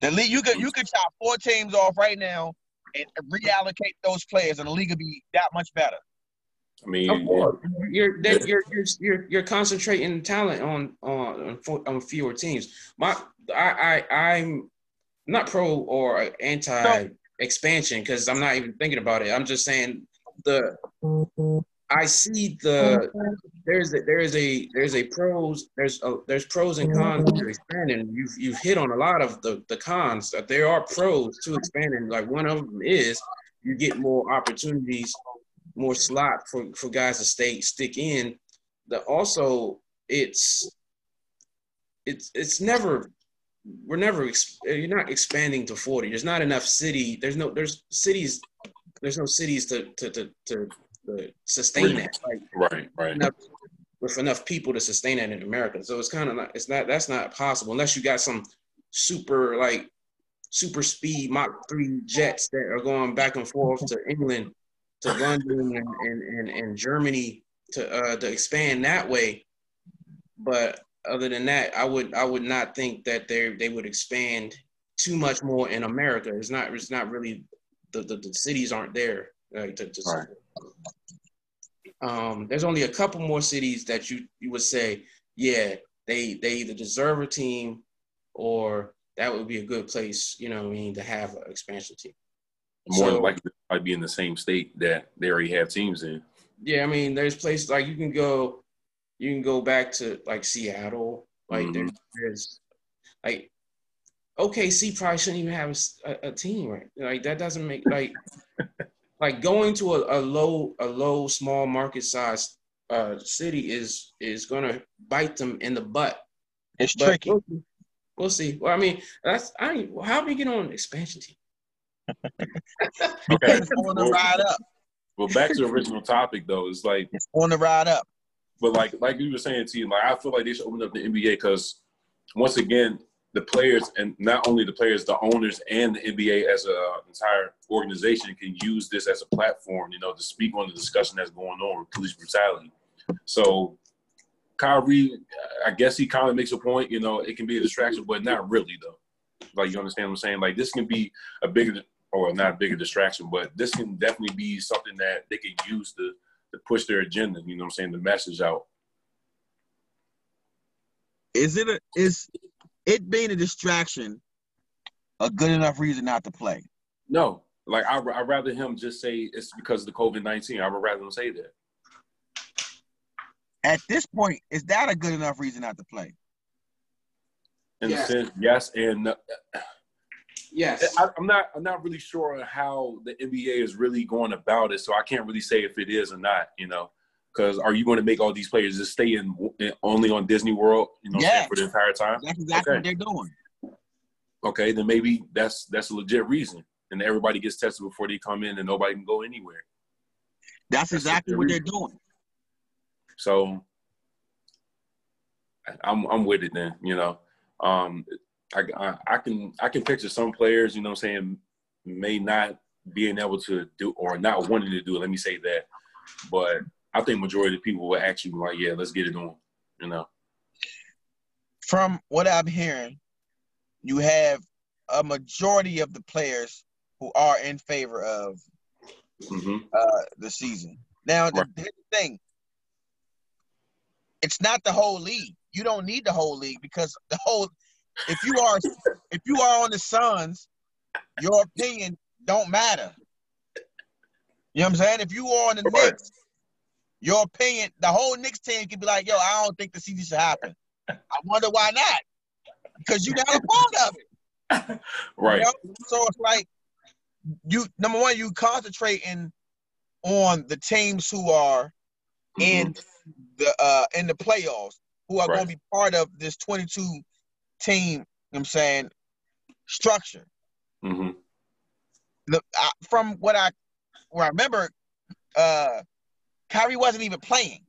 S2: The league, you could you could chop four teams off right now and reallocate those players, and the league would be that much better.
S4: I mean,
S3: Of course, you're you're you're you're you're concentrating talent on on on, on fewer teams. My I I I'm not pro or anti expansion because I'm not even thinking about it. I'm just saying the I see the there's a, there is a there's a pros there's a, there's pros and mm-hmm. cons to expanding. You've you've hit on a lot of the the cons that there are pros to expanding. Like one of them is you get more opportunities, more slot for for guys to stay stick in. The also it's it's it's never we're never uh, you're not expanding to 40. There's not enough city. There's no there's cities. There's no cities to to to, to, to sustain that.
S4: Like, right, right.
S3: Enough, with enough people to sustain that in America. So it's kind of not. It's not. That's not possible unless you got some super like super speed Mach three jets that are going back and forth to England, to London, and and, and, and Germany to uh, to expand that way. But other than that, I would I would not think that they they would expand too much more in America. It's not it's not really the the, the cities aren't there like to, to
S4: right.
S3: Um, there's only a couple more cities that you you would say, yeah, they they either deserve a team or that would be a good place, you know, I mean, to have an expansion team.
S4: More so, likely to be in the same state that they already have teams in.
S3: Yeah, I mean, there's places like you can go you can go back to like Seattle. Like mm-hmm. there's, there's like OKC probably shouldn't even have a, a, team, right? Like that doesn't make like like going to a, a low a low small market size uh, city is is gonna bite them in the butt.
S2: It's but tricky.
S3: We'll, we'll, see. Well, I mean, that's I mean, how do we get on an expansion team?
S4: okay, on the ride up. Well, back to the original topic though, it's like
S2: it's on the ride up.
S4: But like like you were saying, T, like I feel like they should open up the NBA because once again, the players and not only the players, the owners and the NBA as an entire organization can use this as a platform, you know, to speak on the discussion that's going on with police brutality. So Kyrie, I guess he kind of makes a point, you know, it can be a distraction, but not really though. Like you understand what I'm saying? Like this can be a bigger or not a bigger distraction, but this can definitely be something that they can use to to push their agenda. You know what I'm saying? The message out.
S2: Is it a is it being a distraction a good enough reason not to play?
S4: No, like I I rather him just say it's because of the COVID nineteen. I would rather him say that.
S2: At this point, is that a good enough reason not to play?
S4: In yes. sense, yes, and. Uh,
S3: Yes,
S4: I, am not. I'm not really sure how the NBA is really going about it, so I can't really say if it is or not. You know, because are you going to make all these players just stay in, in only on Disney World? You know, yes. for the entire time?
S2: That's exactly okay. what they're doing.
S4: Okay, then maybe that's that's a legit reason, and everybody gets tested before they come in, and nobody can go anywhere.
S2: That's, that's exactly what they're doing.
S4: So, I'm I'm with it then. You know, um, I, I, can I can picture some players, you know, what I'm saying may not being able to do or not wanting to do it. Let me say that, but I think majority of people will actually be like, yeah, let's get it on. You know.
S2: From what I'm hearing, you have a majority of the players who are in favor of mm-hmm. uh, the season. Now, the, right. the thing, it's not the whole league. You don't need the whole league because the whole if you are if you are on the Suns, your opinion don't matter. You know what I'm saying? If you are on the Knicks, your opinion, the whole Knicks team could be like, yo, I don't think the season should happen. I wonder why not. Because you're not a part of
S4: it. right. You
S2: know? So it's like you number one, you concentrating on the teams who are mm-hmm. in the uh in the playoffs, who are right. going to be part of this 22 team, you know what I'm saying, structure.
S4: Mm-hmm.
S2: The, I, from what I where I remember, uh, Kyrie wasn't even playing.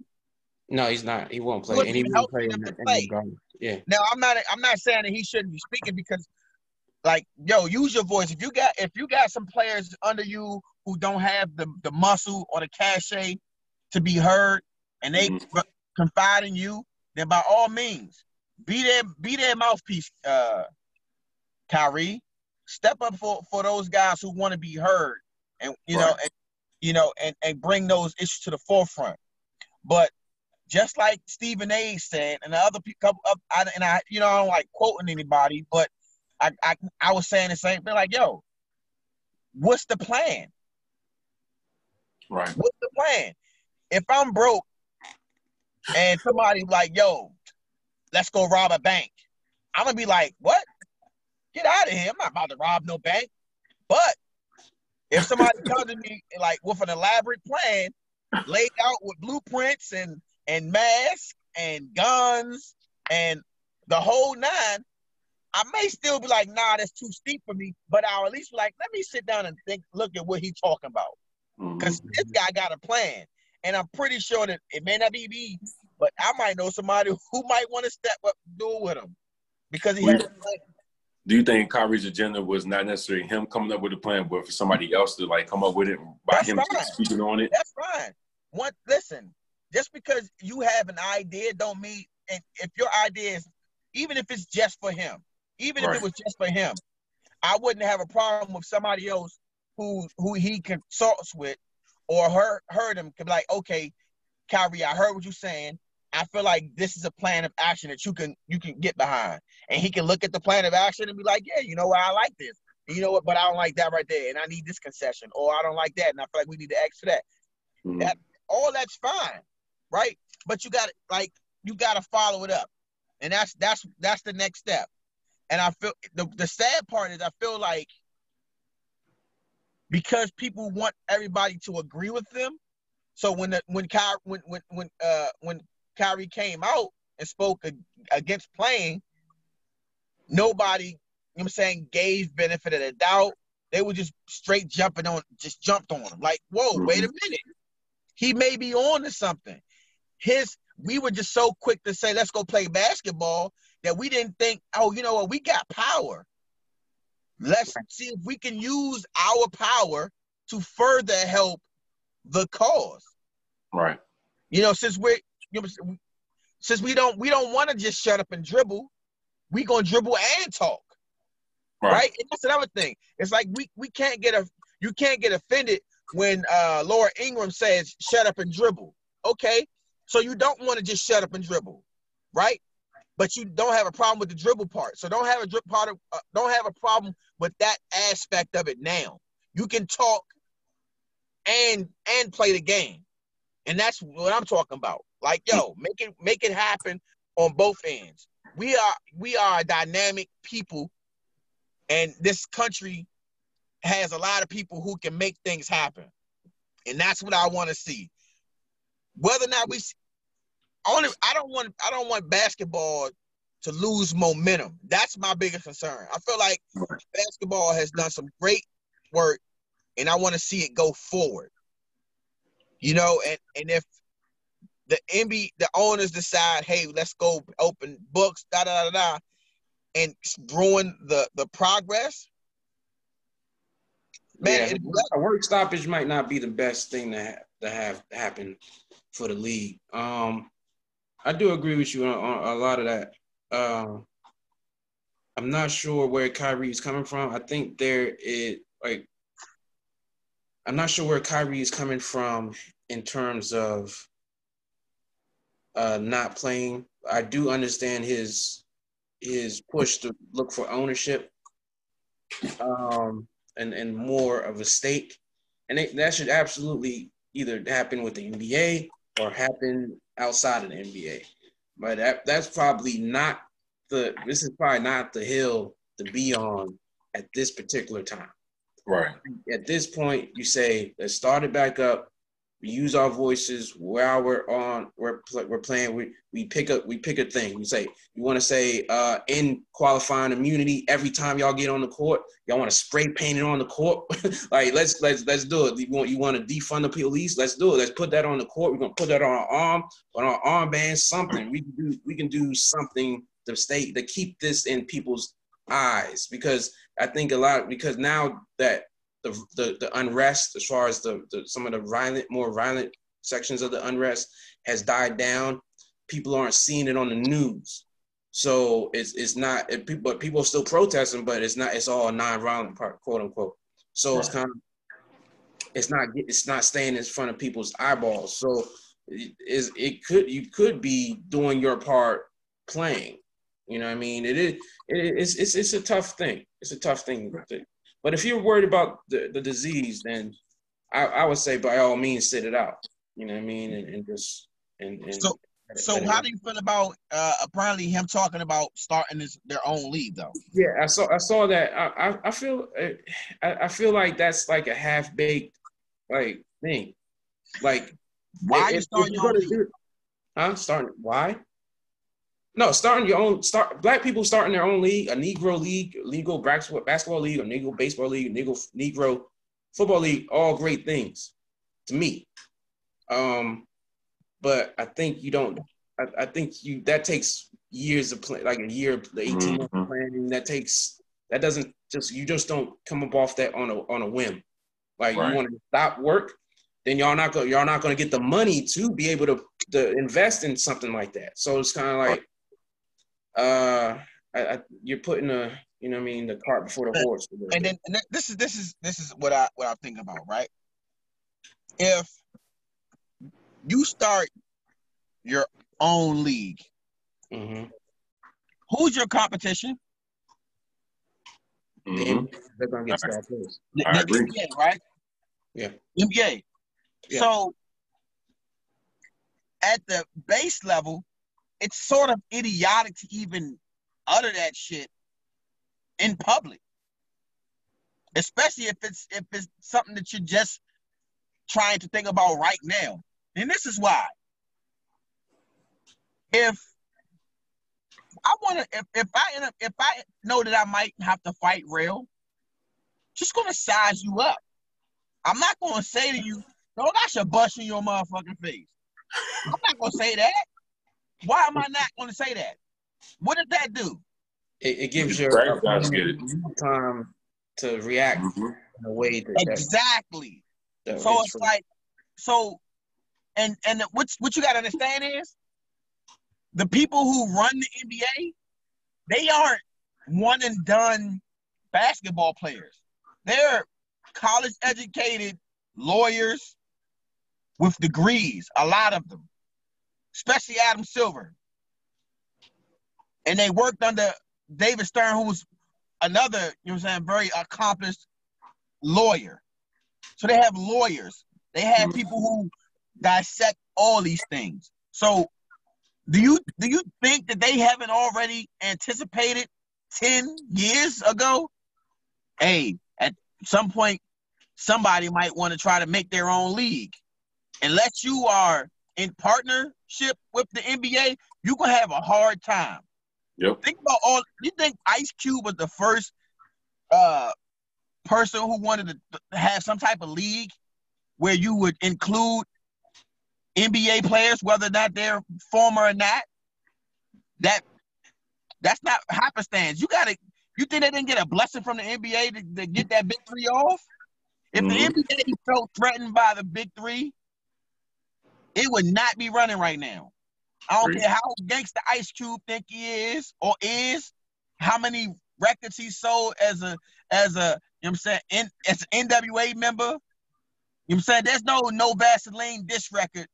S3: No, he's not. He won't play. He and he won't play, in, play. Yeah.
S2: Now I'm not. I'm not saying that he shouldn't be speaking because, like, yo, use your voice. If you got if you got some players under you who don't have the the muscle or the cachet to be heard, and they mm-hmm. confide in you, then by all means, be their be their mouthpiece, uh, Kyrie. Step up for, for those guys who want to be heard, and you right. know, and, you know, and, and bring those issues to the forefront. But just like Stephen A. said, and the other couple, of, I, and I, you know, I don't like quoting anybody, but I, I, I was saying the same thing. Like, yo, what's the plan?
S4: Right.
S2: What's the plan? If I'm broke and somebody like, yo, let's go rob a bank. I'm gonna be like, what? Get out of here. I'm not about to rob no bank. But if somebody comes to me like with an elaborate plan, laid out with blueprints and and masks and guns and the whole nine, I may still be like, nah, that's too steep for me, but I'll at least be like, let me sit down and think, look at what he's talking about. Because
S4: Mhm.
S2: this guy got a plan. And I'm pretty sure that it may not be me, but I might know somebody who might want to step up and do it with him. Because he has a plan.
S4: Do you think Kyrie's agenda was not necessarily him coming up with a plan, but for somebody else to like come up with it by
S2: That's
S4: him
S2: fine.
S4: speaking on it?
S2: That's fine. One, listen, just because you have an idea don't mean, and if your idea is, even if it's just for him, even if it was just for him, I wouldn't have a problem with somebody else who who he consults with or heard heard him could be like, okay, Kyrie, I heard what you're saying. I feel like this is a plan of action that you can you can get behind, and he can look at the plan of action and be like, yeah, you know what, I like this. You know what, but I don't like that right there, and I need this concession, or I don't like that, and I feel like we need to ask for that
S4: Mhm.
S2: That- all that's fine, right? But you got to like you got to follow it up, and that's that's that's the next step. And I feel the the sad part is I feel like because people want everybody to agree with them. So when the when Ky, when when when uh when Kyrie came out and spoke against playing, nobody, you know what I'm saying, gave benefit of the doubt. They were just straight jumping on, just jumped on him. Like, whoa, wait a mm-hmm. minute. He may be on to something. His we were just so quick to say, let's go play basketball that we didn't think, oh, you know what, we got power. Let's see if we can use our power to further help the cause.
S4: Right.
S2: You know, since we're you know, since we don't we don't want to just shut up and dribble, we gonna dribble and talk,
S4: Right.
S2: right? And that's another thing. It's like we we can't get a you can't get offended when uh Laura Ingraham says shut up and dribble. Okay, so you don't want to just shut up and dribble, right? But you don't have a problem with the dribble part. So don't have a drip part of uh, don't have a problem with that aspect of it now. You can talk and and play the game. And that's what I'm talking about. Like, yo, make it make it happen on both ends. We are we are a dynamic people, and this country has a lot of people who can make things happen. And that's what I want to see. Whether or not we only I don't want I don't want basketball to lose momentum. That's my biggest concern. I feel like basketball has done some great work and I want to see it go forward. You know, and and if the NBA, the owners decide, hey, let's go open books, da da da da, and ruin the the progress, man.
S3: yeah, a work stoppage might not be the best thing to have to have happen for the league. Um, I do agree with you on, on a lot of that. Um, I'm not sure where Kyrie is coming from. I think there is like I'm not sure where Kyrie is coming from in terms of uh, not playing. I do understand his his push to look for ownership um, and and more of a stake, and it, that should absolutely either happen with the NBA or happen outside of the NBA. But that, that's probably not the. This is probably not the hill to be on at this particular time
S4: Right.
S3: at this point, you say, let's start it back up. We use our voices while we're on, we're, we're playing. We, we pick up, we pick a thing. We say, you want to say, uh, in qualifying immunity every time y'all get on the court. Y'all want to spray paint it on the court. like, let's, let's, let's do it. You want, you want to defund the police? Let's do it. Let's put that on the court. We're to put that on our arm, on our armband, something. We can do, we can do something to stay, to keep this in people's eyes because I think a lot, because now that the, the, the unrest as far as the, the some of the violent more violent sections of the unrest has died down. People aren't seeing it on the news. So it's it's not it, people but people are still protesting but it's not it's all non-violent part quote unquote. So it's kind of it's not it's not staying in front of people's eyeballs. So it is it could you could be doing your part playing. You know what i mean? It is it, it's, it's it's a tough thing. It's a tough thing to, but if you're worried about the, the disease, then I, I would say by all means sit it out. You know what I mean? And, and just and, and
S2: So- So how do you feel about uh, apparently him talking about starting his, their own league though?
S3: yeah, I saw I saw that. I I, I feel uh, I, I feel like that's like a half baked like thing. Like
S2: Why
S3: if-
S2: you starting your own league?
S3: Huh? Starting why? No, starting your own start. Black people starting their own league, a Negro league, legal basketball, basketball league, a Negro baseball league, Negro Negro football league. All great things to me. Um, but I think you don't. I, I think you that takes years of play, like a year, the 18
S4: Mhm.
S3: month planning. That takes that doesn't just you just don't come up off that on a on a whim. Like
S4: Right.
S3: you want to stop work, then y'all not go y'all not going to get the money to be able to to invest in something like that. So it's kind of like, uh, I, I, you're putting a you know what I mean the cart before the horse.
S2: and then and this is this is this is what I what I'm thinking about, right? If you start your own league,
S3: Mhm.
S2: who's your competition?
S4: Mhm.
S3: they're gonna get star players.
S2: The,
S4: I agree.
S2: NBA, right?
S3: Yeah.
S2: NBA.
S3: Yeah.
S2: So at the base level, it's sort of idiotic to even utter that shit in public. Especially if it's if it's something that you're just trying to think about right now. And this is why. If I want to, if, if I end up, if I know that I might have to fight real, just gonna size you up. I'm not gonna say to you, dog, I should bust in your motherfucking face. I'm not gonna say that. Why am I not gonna say that? What does that do?
S3: It, it gives your
S4: Right, guys get it.
S3: opponent time to react
S4: Mhm.
S3: in a way that, that,
S2: Exactly.
S3: that
S2: So it's
S3: true.
S2: like, so, and and what what you gotta understand is, the people who run the NBA, they aren't one and done basketball players. They're college educated lawyers with degrees, a lot of them, especially Adam Silver. And they worked under David Stern, who was another, you know what I'm saying, very accomplished lawyer. So they have lawyers. They have
S4: Mhm.
S2: people who dissect all these things. So do you do you think that they haven't already anticipated 10 years ago? Hey, at some point, somebody might want to try to make their own league. Unless you are in partnership with the NBA, you're gonna have a hard time.
S4: Yep.
S2: Think about all you think Ice Cube was the first uh person who wanted to have some type of league where you would include NBA players, whether or not they're former or not. That that's not happenstance. You gotta you think they didn't get a blessing from the NBA to, to get that big three off? If
S4: Mhm.
S2: the NBA felt threatened by the big three, it would not be running right now. I don't care how gangster Ice Cube think he is or is, how many records he sold as a as a you know what I'm saying in, as an NWA member. You know what I'm saying? There's no no Vaseline dish record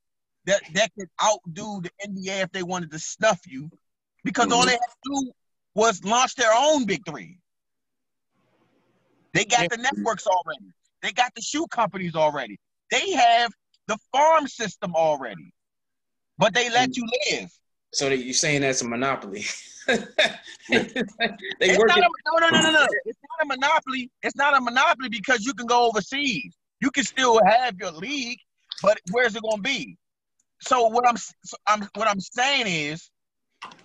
S2: that that could outdo the NBA if they wanted to snuff you, because all
S4: Mhm.
S2: they had to do was launch their own big three. They got
S3: Yeah.
S2: the networks already. They got the shoe companies already. They have the farm system already. But they let mm. you live.
S3: So that you're saying that's a monopoly. they
S2: It's
S3: work
S2: not a, no, no, no, no, no. It's not a monopoly. It's not a monopoly because you can go overseas. You can still have your league, but where's it going to be? So what I'm, so I'm, what I'm saying is,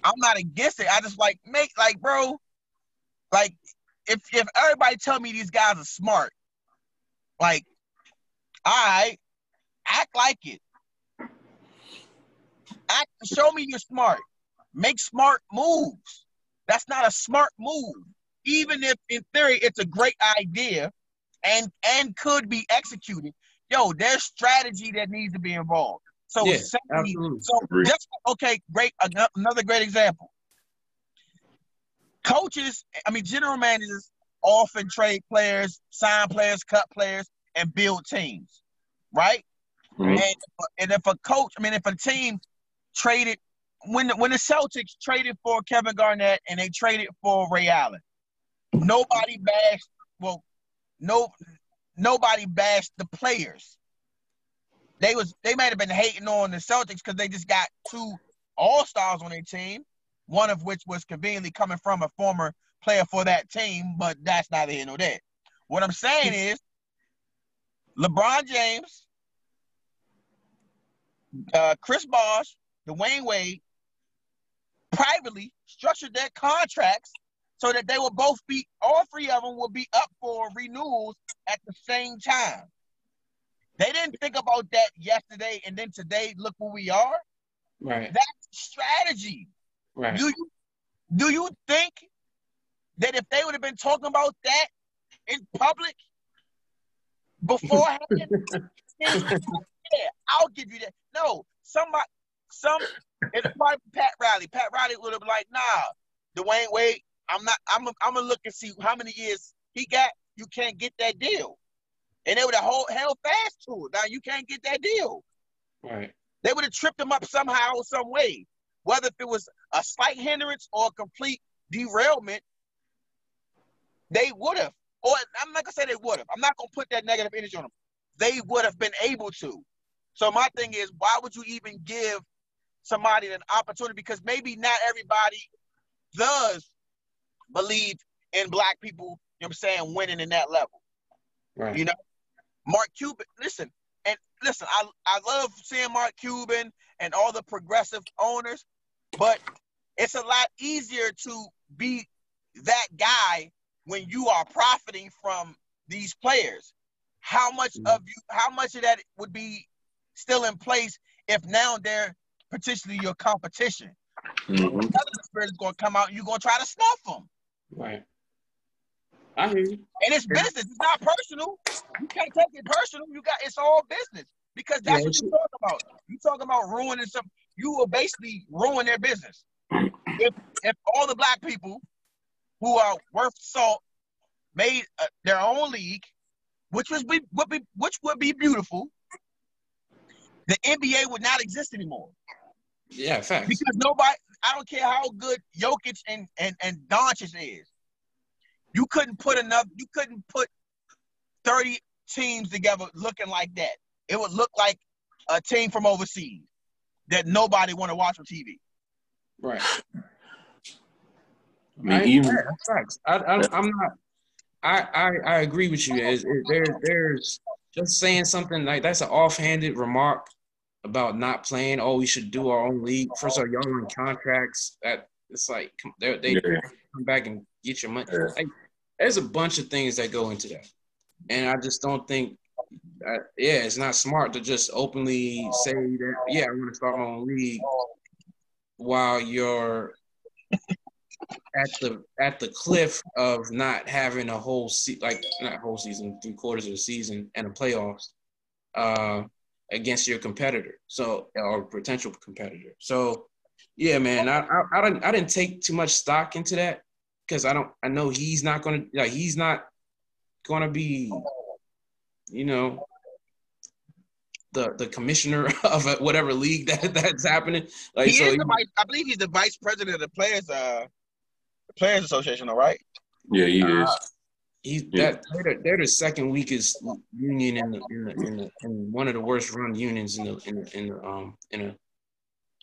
S2: I'm not against it. I just like make like, bro, like if if everybody tell me these guys are smart, like, all right, act like it. Act, show me you're smart. Make smart moves. That's not a smart move. Even if in theory it's a great idea and and could be executed, yo, there's strategy that needs to be involved. So
S3: Yeah,
S2: so just okay, great. Another great example. Coaches, I mean, general managers often trade players, sign players, cut players, and build teams, right?
S4: Mhm.
S2: And, and if a coach, I mean, if a team traded when the, when the Celtics traded for Kevin Garnett and they traded for Ray Allen, nobody bashed. Well, no, nobody bashed the players. They was they might have been hating on the Celtics because they just got two All Stars on their team, one of which was conveniently coming from a former player for that team, but that's neither here nor there. What I'm saying is, LeBron James, uh, Chris Bosh, Dwyane Wade, privately structured their contracts so that they will both be all three of them will be up for renewals at the same time. They didn't think about that yesterday, and then today, look where we are.
S3: Right.
S2: That's strategy.
S3: Right.
S2: Do you do you think that if they would have been talking about that in public beforehand, yeah, I'll give you that. No, somebody, some, it's probably Pat Riley. Pat Riley would have been like, nah, Dwyane Wade, I'm not. I'm. I'm gonna look and see how many years he got. You can't get that deal, and they would have hold, held fast to it. Now you can't get that deal.
S3: Right.
S2: They would have tripped him up somehow, some way. Whether if it was a slight hindrance or a complete derailment, they would have. Or I'm not gonna say they would have. I'm not gonna put that negative energy on them. They would have been able to. So my thing is, why would you even give somebody an opportunity? Because maybe not everybody does believe in black people, you know what I'm saying, winning in that level.
S3: Right.
S2: You know, Mark Cuban, listen, and listen, I, I love seeing Mark Cuban and all the progressive owners, but it's a lot easier to be that guy when you are profiting from these players. How much
S3: Mhm.
S2: of you, how much of that would be still in place if now they're potentially your competition?
S4: Mhm.
S2: Another spirit is going to come out you're going to try to snuff them.
S3: Right. I hear you.
S2: And it's business. It's not personal. You can't take it personal. You got it's all business because that's
S3: Yeah,
S2: what you're talking about. You're talking about ruining some. You will basically ruin their business. if if all the black people who are worth salt made uh, their own league, which was be would be which would be beautiful, the NBA would not exist anymore
S3: Yeah, facts.
S2: because nobody. I don't care how good Jokic and and and Doncic is. You couldn't put enough. You couldn't put thirty teams together looking like that. It would look like a team from overseas that nobody want to watch on TV.
S3: Right.
S4: I mean, even
S3: that's facts. I, I, I'm not. I, I, I agree with you. Is there, there's just saying something like that's an offhanded remark about not playing. Oh, we should do our own league. First of all, y'all on contracts. That it's like they they
S4: Yeah.
S3: come back and get your money.
S4: Yeah.
S3: Like, there's a bunch of things that go into that, and I just don't think. Uh, yeah, it's not smart to just openly say that. Yeah, I want to start my own league while you're at the at the cliff of not having a whole se- like not whole season, three quarters of the season and the playoffs uh, against your competitor, so or potential competitor. So yeah, man, I I, I didn't I didn't take too much stock into that because I don't I know he's not gonna like he's not gonna be you know the the commissioner of whatever league that that's happening. Like
S2: he
S3: so,
S2: is the vice, I believe he's the vice president of the players uh the players association, all right?
S4: yeah, he
S3: Uh,
S4: is.
S3: He's
S4: Yeah.
S3: that they're the, they're the second weakest union in the in the, in, the, in one of the worst run unions in the in the, in the um in a in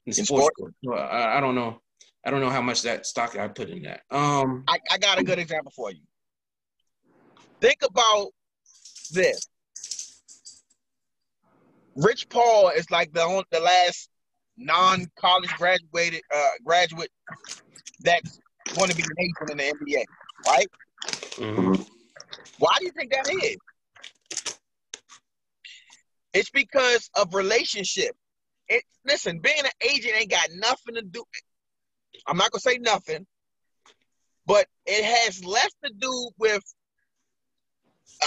S3: the sports. sport. So I, I don't know. I don't know how much that stock I put in that. Um,
S2: I, I got a good example for you. Think about this. Rich Paul is like the on, the last non-college graduated uh, graduate that's going to be nascent in the NBA, right?
S3: Mhm.
S2: Why do you think that is? It's because of relationship. It listen, being an agent ain't got nothing to do. I'm not gonna say nothing, but it has less to do with,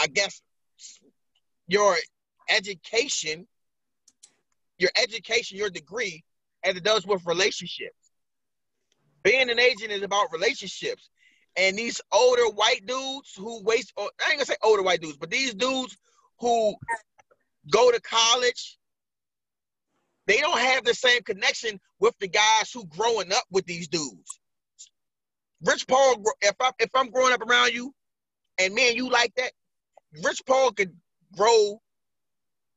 S2: I guess, your education, your education, your degree, as it does with relationships. Being an agent is about relationships. And these older white dudes who waste, I ain't gonna say older white dudes, but these dudes who go to college, they don't have the same connection with the guys who growing up with these dudes. Rich Paul, if I if I'm growing up around you, and me and you like that, Rich Paul could grow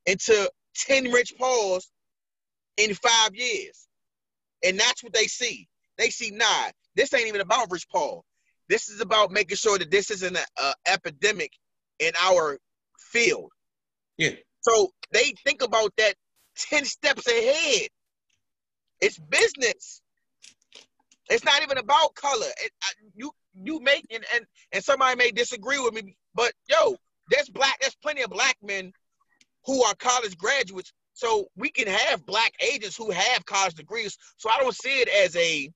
S2: into ten Rich Pauls in five years, and that's what they see. They see, nah, this ain't even about Rich Paul. This is about making sure that this isn't an epidemic in our field.
S3: Yeah.
S2: So they think about that 10 steps ahead. It's business. It's not even about color. It, I, you you make and, and and somebody may disagree with me, but yo, there's black. There's plenty of black men who are college graduates. So we can have black agents who have college degrees. So I don't see it as a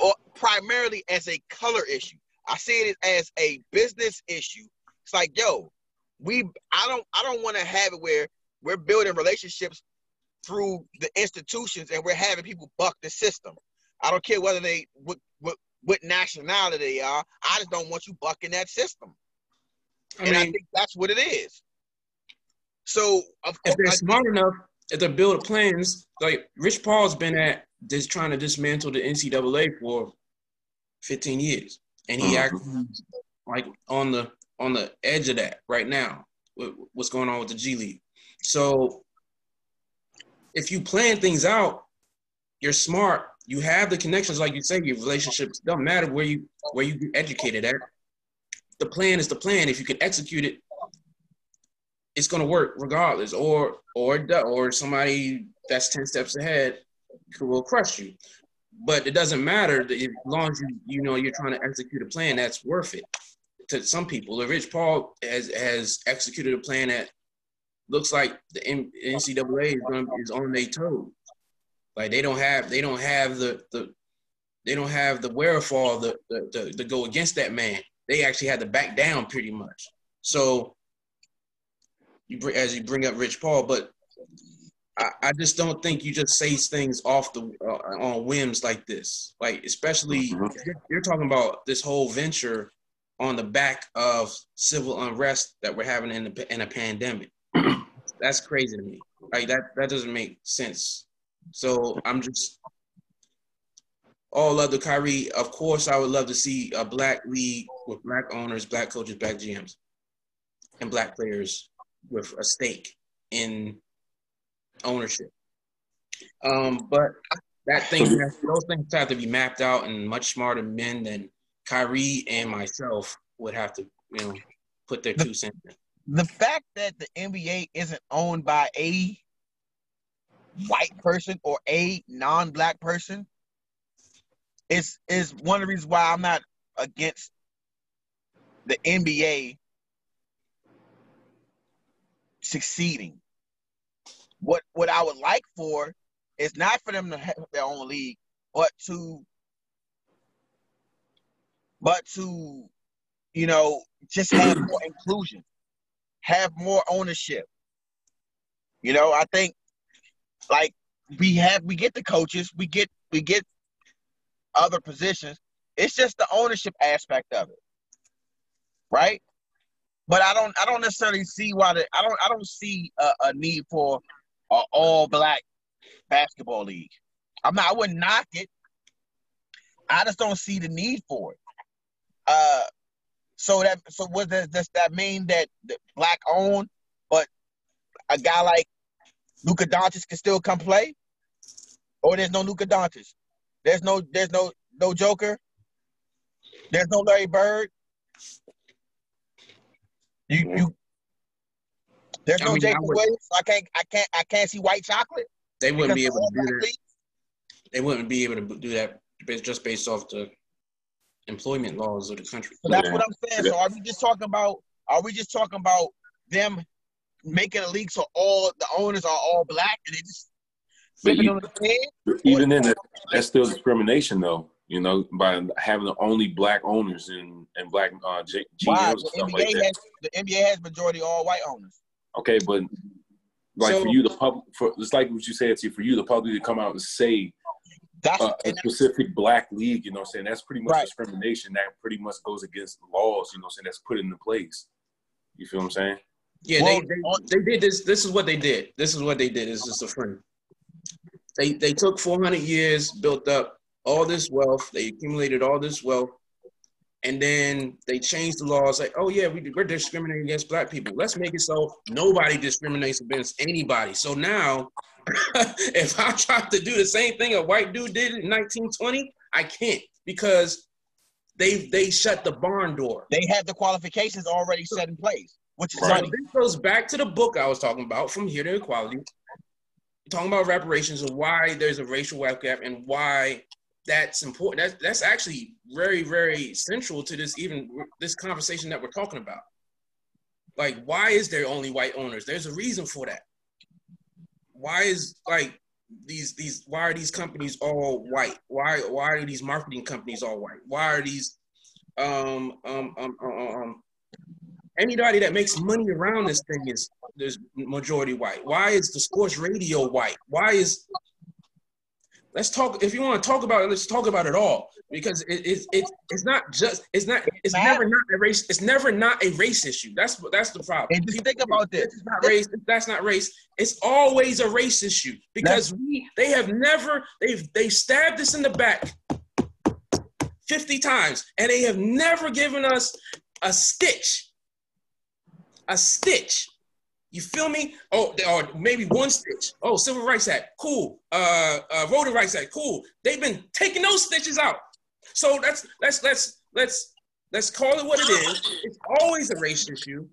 S2: or primarily as a color issue. I see it as a business issue. It's like, yo, we I don't I don't want to have it where we're building relationships through the institutions and we're having people buck the system. I don't care whether they what what, what nationality they are. I just don't want you bucking that system. I and mean, I think that's what it is. So
S3: of course, if they're smart enough, if they build plans, like Rich Paul's been at this trying to dismantle the NCAA for 15 years, and he mm-hmm. actually like on the on the edge of that right now. What's going on with the G League? So if you plan things out, you're smart. You have the connections, like you say, your relationships. Don't matter where you where you get educated at. The plan is the plan. If you can execute it, it's gonna work regardless. Or or or somebody that's ten steps ahead will crush you. But it doesn't matter as long as you you know you're trying to execute a plan that's worth it to some people. The Rich Paul has has executed a plan that looks like the NCAA is, gonna, is on their toes. Like they don't have they don't have the the they don't have the wherewithal to, to, to go against that man. They actually had to back down pretty much. So you bring as you bring up Rich Paul, but I, I just don't think you just say things off the uh, on whims like this. Like especially mm-hmm. you're, you're talking about this whole venture on the back of civil unrest that we're having in, the, in a pandemic. That's crazy to me. Like that that doesn't make sense. So I'm just all love the Kyrie. Of course, I would love to see a black league with black owners, black coaches, black GMs, and black players with a stake in ownership. Um, but that thing, those things have to be mapped out, and much smarter men than Kyrie and myself would have to, you know, put their two cents in.
S2: The fact that the NBA isn't owned by a white person or a non-black person is is one of the reasons why I'm not against the NBA succeeding. What what I would like for is not for them to have their own league, but to but to you know just have more inclusion, have more ownership. You know, I think like we have we get the coaches, we get we get other positions. It's just the ownership aspect of it, right? But I don't I don't necessarily see why the I don't I don't see a, a need for an all black basketball league. I'm not I wouldn't knock it. I just don't see the need for it. Uh, so that so what does, does that mean that, black owned, but a guy like Luka Doncic can still come play? Or there's no Luka Doncic. There's no there's no no Joker. There's no Larry Bird. You mm-hmm. you there's no I mean, Jason Williams. I can't I can't I can't see white chocolate.
S3: They wouldn't be able to do that. They wouldn't be able to do that just based off the employment laws of the country.
S2: So that's yeah. what I'm saying. So are we just talking about are we just talking about them making a league so all the owners are all black and they just
S4: even, even then that, that's still discrimination though you know by having the only black owners and and black uh, G- GMs and stuff NBA like that.
S2: Has, the NBA has majority all white owners.
S4: Okay, but like so, for you, the public, for it's like what you said to you, for you, the public to come out and say that's uh, a specific black league, you know, what I'm saying that's pretty much right. discrimination. That pretty much goes against the laws, you know, what I'm saying that's put into place. You feel what I'm saying?
S3: Yeah, well, they, they, they did this. This is what they did. This is what they did. It's just a friend. They they took 400 years, built up all this wealth. They accumulated all this wealth, and then they changed the laws. Like, oh yeah, we, we're discriminating against black people. Let's make it so nobody discriminates against anybody. So now, if I try to do the same thing a white dude did in 1920, I can't because they they shut the barn door.
S2: They had the qualifications already set in place. Which is
S3: right. this goes back to the book I was talking about, From Here to Equality. talking about reparations and why there's a racial wealth gap and why that's important. That's that's actually very very central to this even this conversation that we're talking about. Like, why is there only white owners? There's a reason for that. Why is like these these why are these companies all white? Why why are these marketing companies all white? Why are these um um um um, um anybody that makes money around this thing is there's majority white. Why is the sports radio white? Why is let's talk if you want to talk about it let's talk about it all. Because it, it, it it's not just it's not it's never not a race it's never not a race issue. That's that's the problem.
S2: And just think about this.
S3: It's not race that's not race. It's always a race issue because we they have never they've they stabbed us in the back 50 times and they have never given us a stitch a stitch you feel me? Oh, or maybe one stitch. Oh, Civil Rights Act, cool. Uh, uh, Voting Rights Act, cool. They've been taking those stitches out. So that's let's let's let's let's call it what it is. It's always a race issue.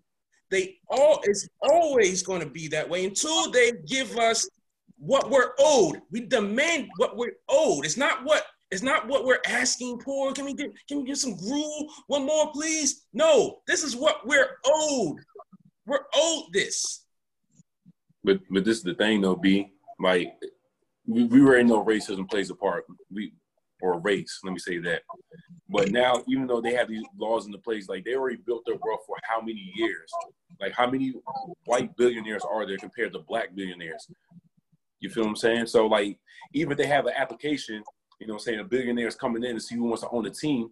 S3: They all it's always going to be that way until they give us what we're owed. We demand what we're owed. It's not what it's not what we're asking for. Can we get can we get some gruel? One more, please. No, this is what we're owed. We're owed this.
S4: But but this is the thing though, B. Like we, we already know racism plays a part. We or race, let me say that. But now, even though they have these laws in the place, like they already built their wealth for how many years? Like how many white billionaires are there compared to black billionaires? You feel what I'm saying? So like even if they have an application, you know what I'm saying, a billionaire is coming in to see who wants to own a team,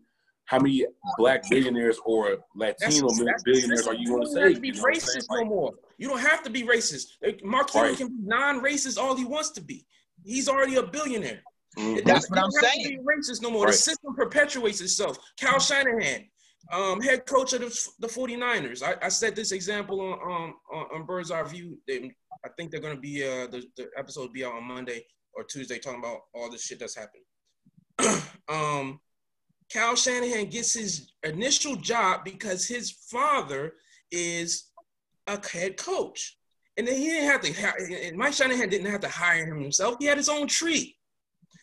S4: how many black billionaires or Latino
S3: That's- that's-
S4: billionaires are you going to
S3: don't have
S4: say?
S3: to be
S4: You know what I'm
S3: racist no
S4: Like,
S3: more. You don't have to be racist. Mark Cuban
S4: Right.
S3: can be non-racist all he wants to be. He's already a billionaire.
S4: mhm.
S2: That's
S3: You
S2: what I'm
S3: don't have to
S2: saying.
S3: Be racist no more.
S4: Right.
S3: The system perpetuates itself. Kyle Shanahan, um, head coach of the, the 49ers. I, I said this example on um on, on Bird's Eye View. They, I think they're gonna be uh the, the episode will be out on Monday or Tuesday talking about all the shit that's happened. um, Kyle Shanahan gets his initial job because his father is a head coach. And then he didn't have to, and Mike Shanahan didn't have to hire him himself. He had his own tree.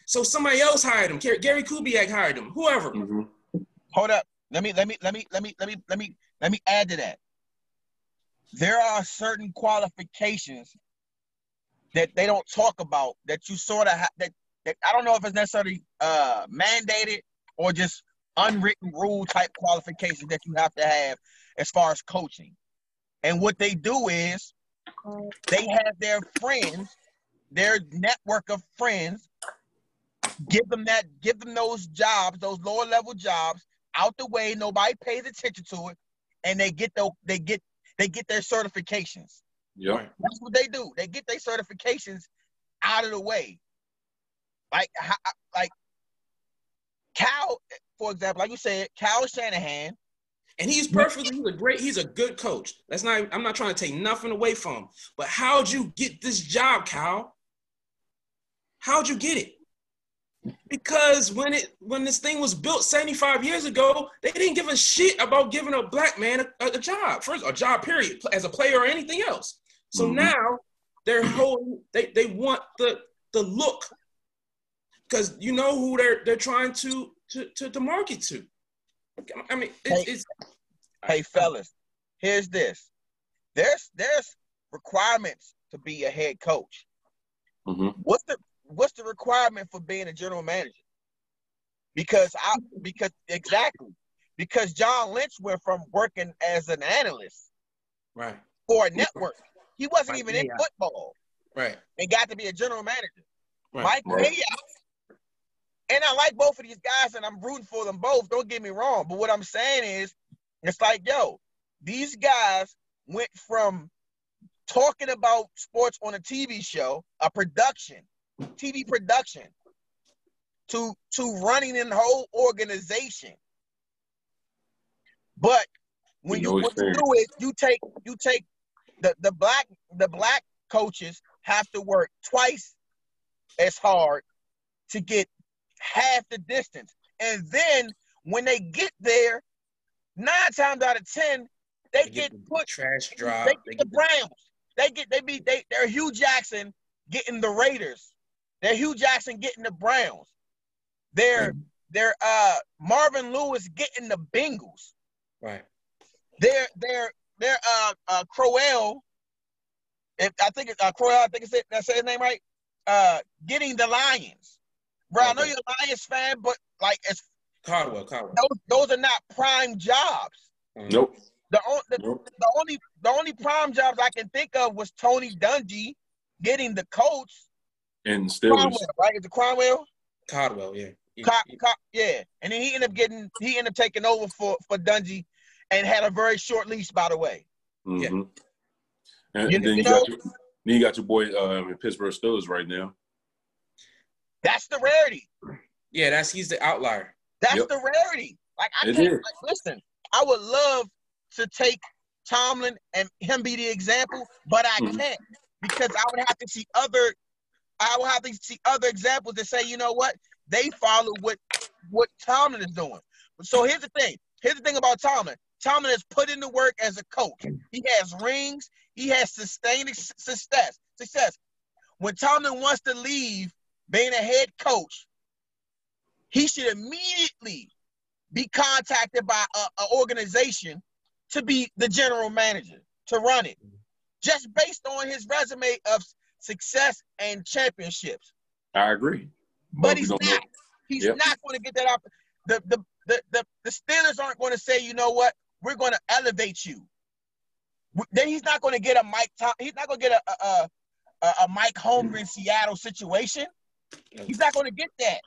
S3: So somebody else hired him. Gary Gary Kubiak hired him. Whoever.
S4: Mhm.
S2: Hold up. Let me let me let me let me let me let me let me add to that. There are certain qualifications that they don't talk about that you sort of ha- that that I don't know if it's necessarily uh mandated or just unwritten rule type qualifications that you have to have as far as coaching. And what they do is they have their friends, their network of friends, give them that, give them those jobs, those lower level jobs, out the way. Nobody pays attention to it, and they get the, they get they get their certifications.
S4: Yeah,
S2: That's what they do. They get their certifications out of the way. Like ho- like Kyle, for example, like you said, Kyle Shanahan.
S3: And he's perfectly, he's a great, he's a good coach. That's not, I'm not trying to take nothing away from him. But how'd you get this job, Kyle? How'd you get it? Because when it when this thing was built 75 years ago, they didn't give a shit about giving a black man a, a job, first a job period, as a player or anything else. So
S4: Mhm.
S3: now they're whole they, they want the the look. Because you know who they're they're trying to to, to, to market to. I mean, it's,
S2: Hey.
S3: it's
S2: Hey fellas, here's this. There's there's requirements to be a head coach.
S4: Mhm.
S2: What's the what's the requirement for being a general manager? Because I because exactly because John Lynch went from working as an analyst
S3: right,
S2: for a network. He wasn't
S3: Right,
S2: even in football
S3: right,
S2: and got to be a general manager.
S3: Right.
S2: Mike
S4: Right.
S2: Mayock. And I like both of these guys, and I'm rooting for them both. Don't get me wrong. But what I'm saying is, it's like, yo, these guys went from talking about sports on a TV show, a production, TV production, to to running an whole organization. But when you you do is you take you take the the black the black coaches have to work twice as hard to get half the distance. And then when they get there, nine times out of ten, they,
S3: They
S2: get,
S3: the
S2: put
S3: trash drop.
S2: they
S3: They
S2: get the
S3: get the-
S2: Browns. They get they be they they're Hue Jackson getting the Raiders. They're Hue Jackson getting the Browns. They're
S3: Right.
S2: they're uh Marvin Lewis getting the Bengals.
S3: Right.
S2: They're they're they're uh uh Crowell. If I think it's uh Crowell, I think it's it, that's his name right. Uh getting the Lions. Bro, I know you're a Lions fan, but like it's
S3: Caldwell. Caldwell.
S2: those those are not prime jobs.
S3: Mhm.
S4: Nope.
S2: The, on, the,
S4: Nope.
S2: the only the only prime jobs I can think of was Tony Dungy getting the coach.
S4: And Steelers.
S2: Cromwell, right? Is it Cromwell?
S3: Caldwell. Yeah. He-
S2: Co-
S3: he-
S2: yeah. And then he ended up getting he ended up taking over for for Dungy and had a very short leash, by the way.
S3: Yeah.
S4: Mhm. And,
S2: You-
S4: and then
S2: you
S4: you,
S2: know-
S4: got your, then you got your boy uh, in Pittsburgh Steelers right now.
S2: That's the rarity.
S3: yeah. That's he's the outlier.
S2: That's
S4: Yep.
S2: the rarity. Like I
S4: It
S2: can't like, listen. I would love to take Tomlin and him be the example, but I
S4: Mhm.
S2: can't because I would have to see other. I would have to see other examples that say, you know what, they follow what what Tomlin is doing. So here's the thing. Here's the thing about Tomlin. Tomlin has put in the work as a coach. He has rings. He has sustained success. Success. When Tomlin wants to leave being a head coach, he should immediately be contacted by an organization to be the general manager to run it, just based on his resume of success and championships.
S4: I agree.
S2: But he's
S4: know.
S2: He's
S4: Yep.
S2: not going to get that up. The, the the the the Steelers aren't going to say, you know what, we're going to elevate you. Then he's not going to get a Mike. Tom, he's not going to get a a, a a Mike Holmgren Seattle situation. He's not going to get that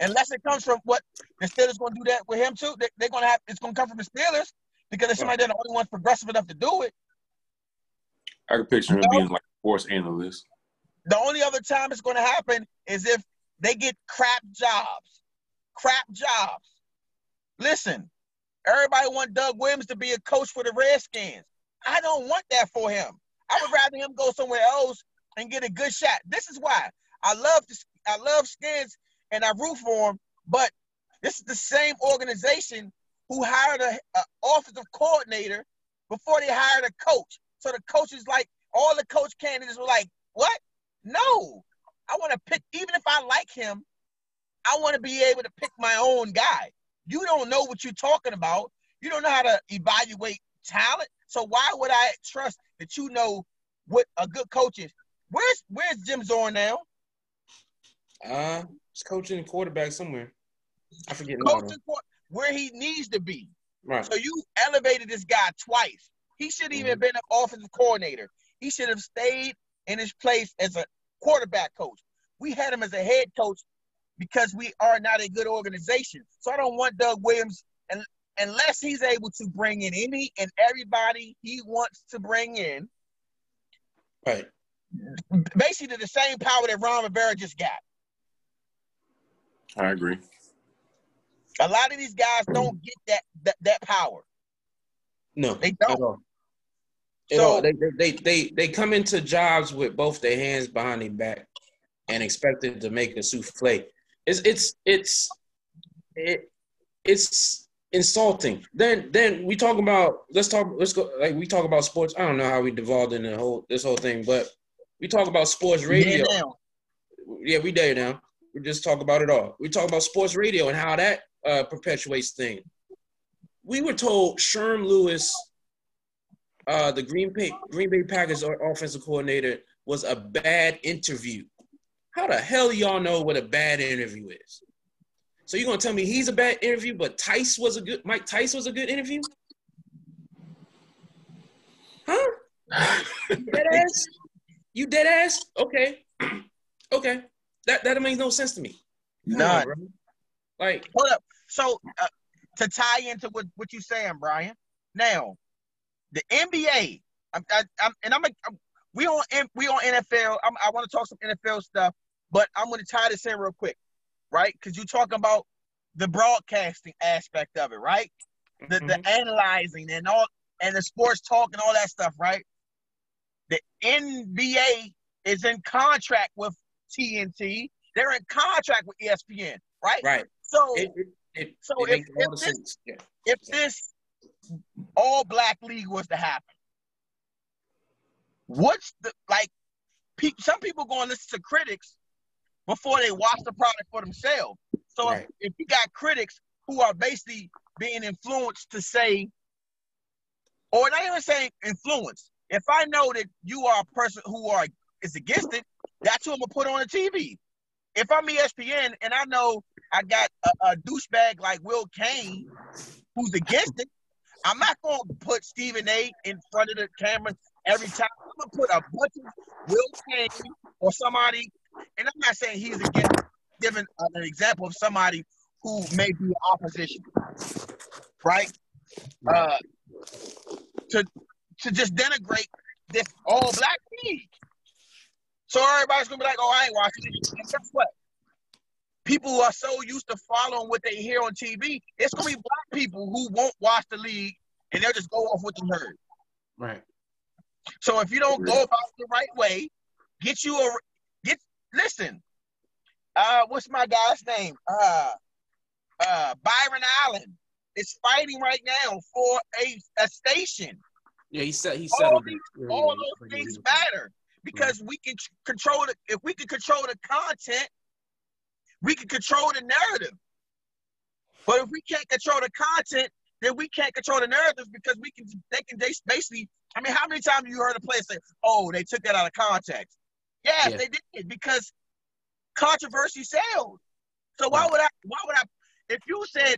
S2: unless it comes from what the Steelers going to do that with him too. They, they're going to have it's going to come from the Steelers because there's somebody they're the only ones progressive enough to do it.
S4: I can picture him being like a sports analyst.
S2: The only other time it's going to happen is if they get crap jobs. Crap jobs. Listen, everybody want Doug Williams to be a coach for the Redskins. I don't want that for him. I would rather him go somewhere else and get a good shot. This is why I love this. I love Skins and I root for him. But this is the same organization who hired a, a offensive coordinator before they hired a coach. So the coaches like, all the coach candidates were like, what? No. I want to pick, even if I like him, I want to be able to pick my own guy. You don't know what you're talking about. You don't know how to evaluate talent. So why would I trust that you know what a good coach is? Where's Where's Jim Zorn now?
S3: Uh, he's coaching quarterback somewhere. I forget.
S2: Coaching where he needs to be.
S3: Right.
S2: So you elevated this guy twice. He shouldn't even have been an offensive coordinator. He should have stayed in his place as a quarterback coach. We had him as a head coach because we are not a good organization. So I don't want Doug Williams and unless he's able to bring in any and everybody he wants to bring in,
S3: Right.
S2: basically the same power that Ron Rivera just got.
S4: I agree.
S2: A lot of these guys don't get that that, that power.
S3: No.
S2: They don't.
S3: At all. At
S2: So-
S3: all. They, they, they, they, they come into jobs with both their hands behind their back and expected to make a souffle. It's it's it's it, it's insulting. Then then we talk about let's talk let's go like we talk about sports. I don't know how we devolved in the whole this whole thing, but we talk about sports radio.
S2: Yeah,
S3: yeah, we there now. We just talk about it all. We talk about sports radio and how that uh, perpetuates things. We were told Sherm Lewis, uh, the Green Bay Green Bay Packers offensive coordinator, was a bad interview. How the hell y'all know what a bad interview is? So you're gonna tell me he's a bad interview, but Tice was a good Mike Tice was a good interview? Huh? You dead ass? You dead ass? Okay. okay. That that makes no sense to me. Come on,
S2: None.
S3: bro. Like,
S2: Hold up. So uh, to tie into what, what you're saying, Brian. Now, the NBA. I'm, I, I'm and I'm, I'm we on M- we on NFL. I'm, I want to talk some NFL stuff, but I'm going to tie this in real quick, right? Because you're talking about the broadcasting aspect of it, right? The the
S3: Mhm.
S2: analyzing and all and the sports talk and all that stuff, right? The NBA is in contract with TNT. They're in contract with ESPN, right?
S3: right.
S2: So
S3: It, it, it,
S2: So if- if this-
S3: Yeah.
S2: if this all black league was to happen, what's the like pe- some people going to listen to critics before they watch the product for themselves. So
S3: Right.
S2: if, if you got critics who are basically being influenced to say, or not even saying influence, if I know that you are a person who are is against it, that's who I'm gonna put on the TV. If I'm ESPN and I know I got a, a douchebag like Will Cain who's against it, I'm not gonna put Stephen A. in front of the camera every time. I'm gonna put a bunch of Will Cain or somebody, and I'm not saying he's against giving an example of somebody who may be opposition, right? Uh, to to just denigrate this all black league. So everybody's gonna be like, "Oh, I ain't watching it." And guess what? People who are so used to following what they hear on TV, it's gonna be black people who won't watch the league and they'll just go off what they heard.
S3: Right.
S2: So if you don't go about it the right way, get you a get. Listen, uh, what's my guy's name? Uh, uh, Byron Allen is fighting right now for a a station.
S3: Yeah, he said he
S2: All
S3: settled
S2: these-
S3: it.
S2: All those things matter because we can control the. If we can control the content, we can control the narrative. But if we can't control the content, then we can't control the narrative because we can. They can. They basically. I mean, how many times have you heard a player say, "Oh, they took that out of context"? Yes,
S3: Yeah.
S2: they did because controversy sells. So why would I? Why would I? If you said,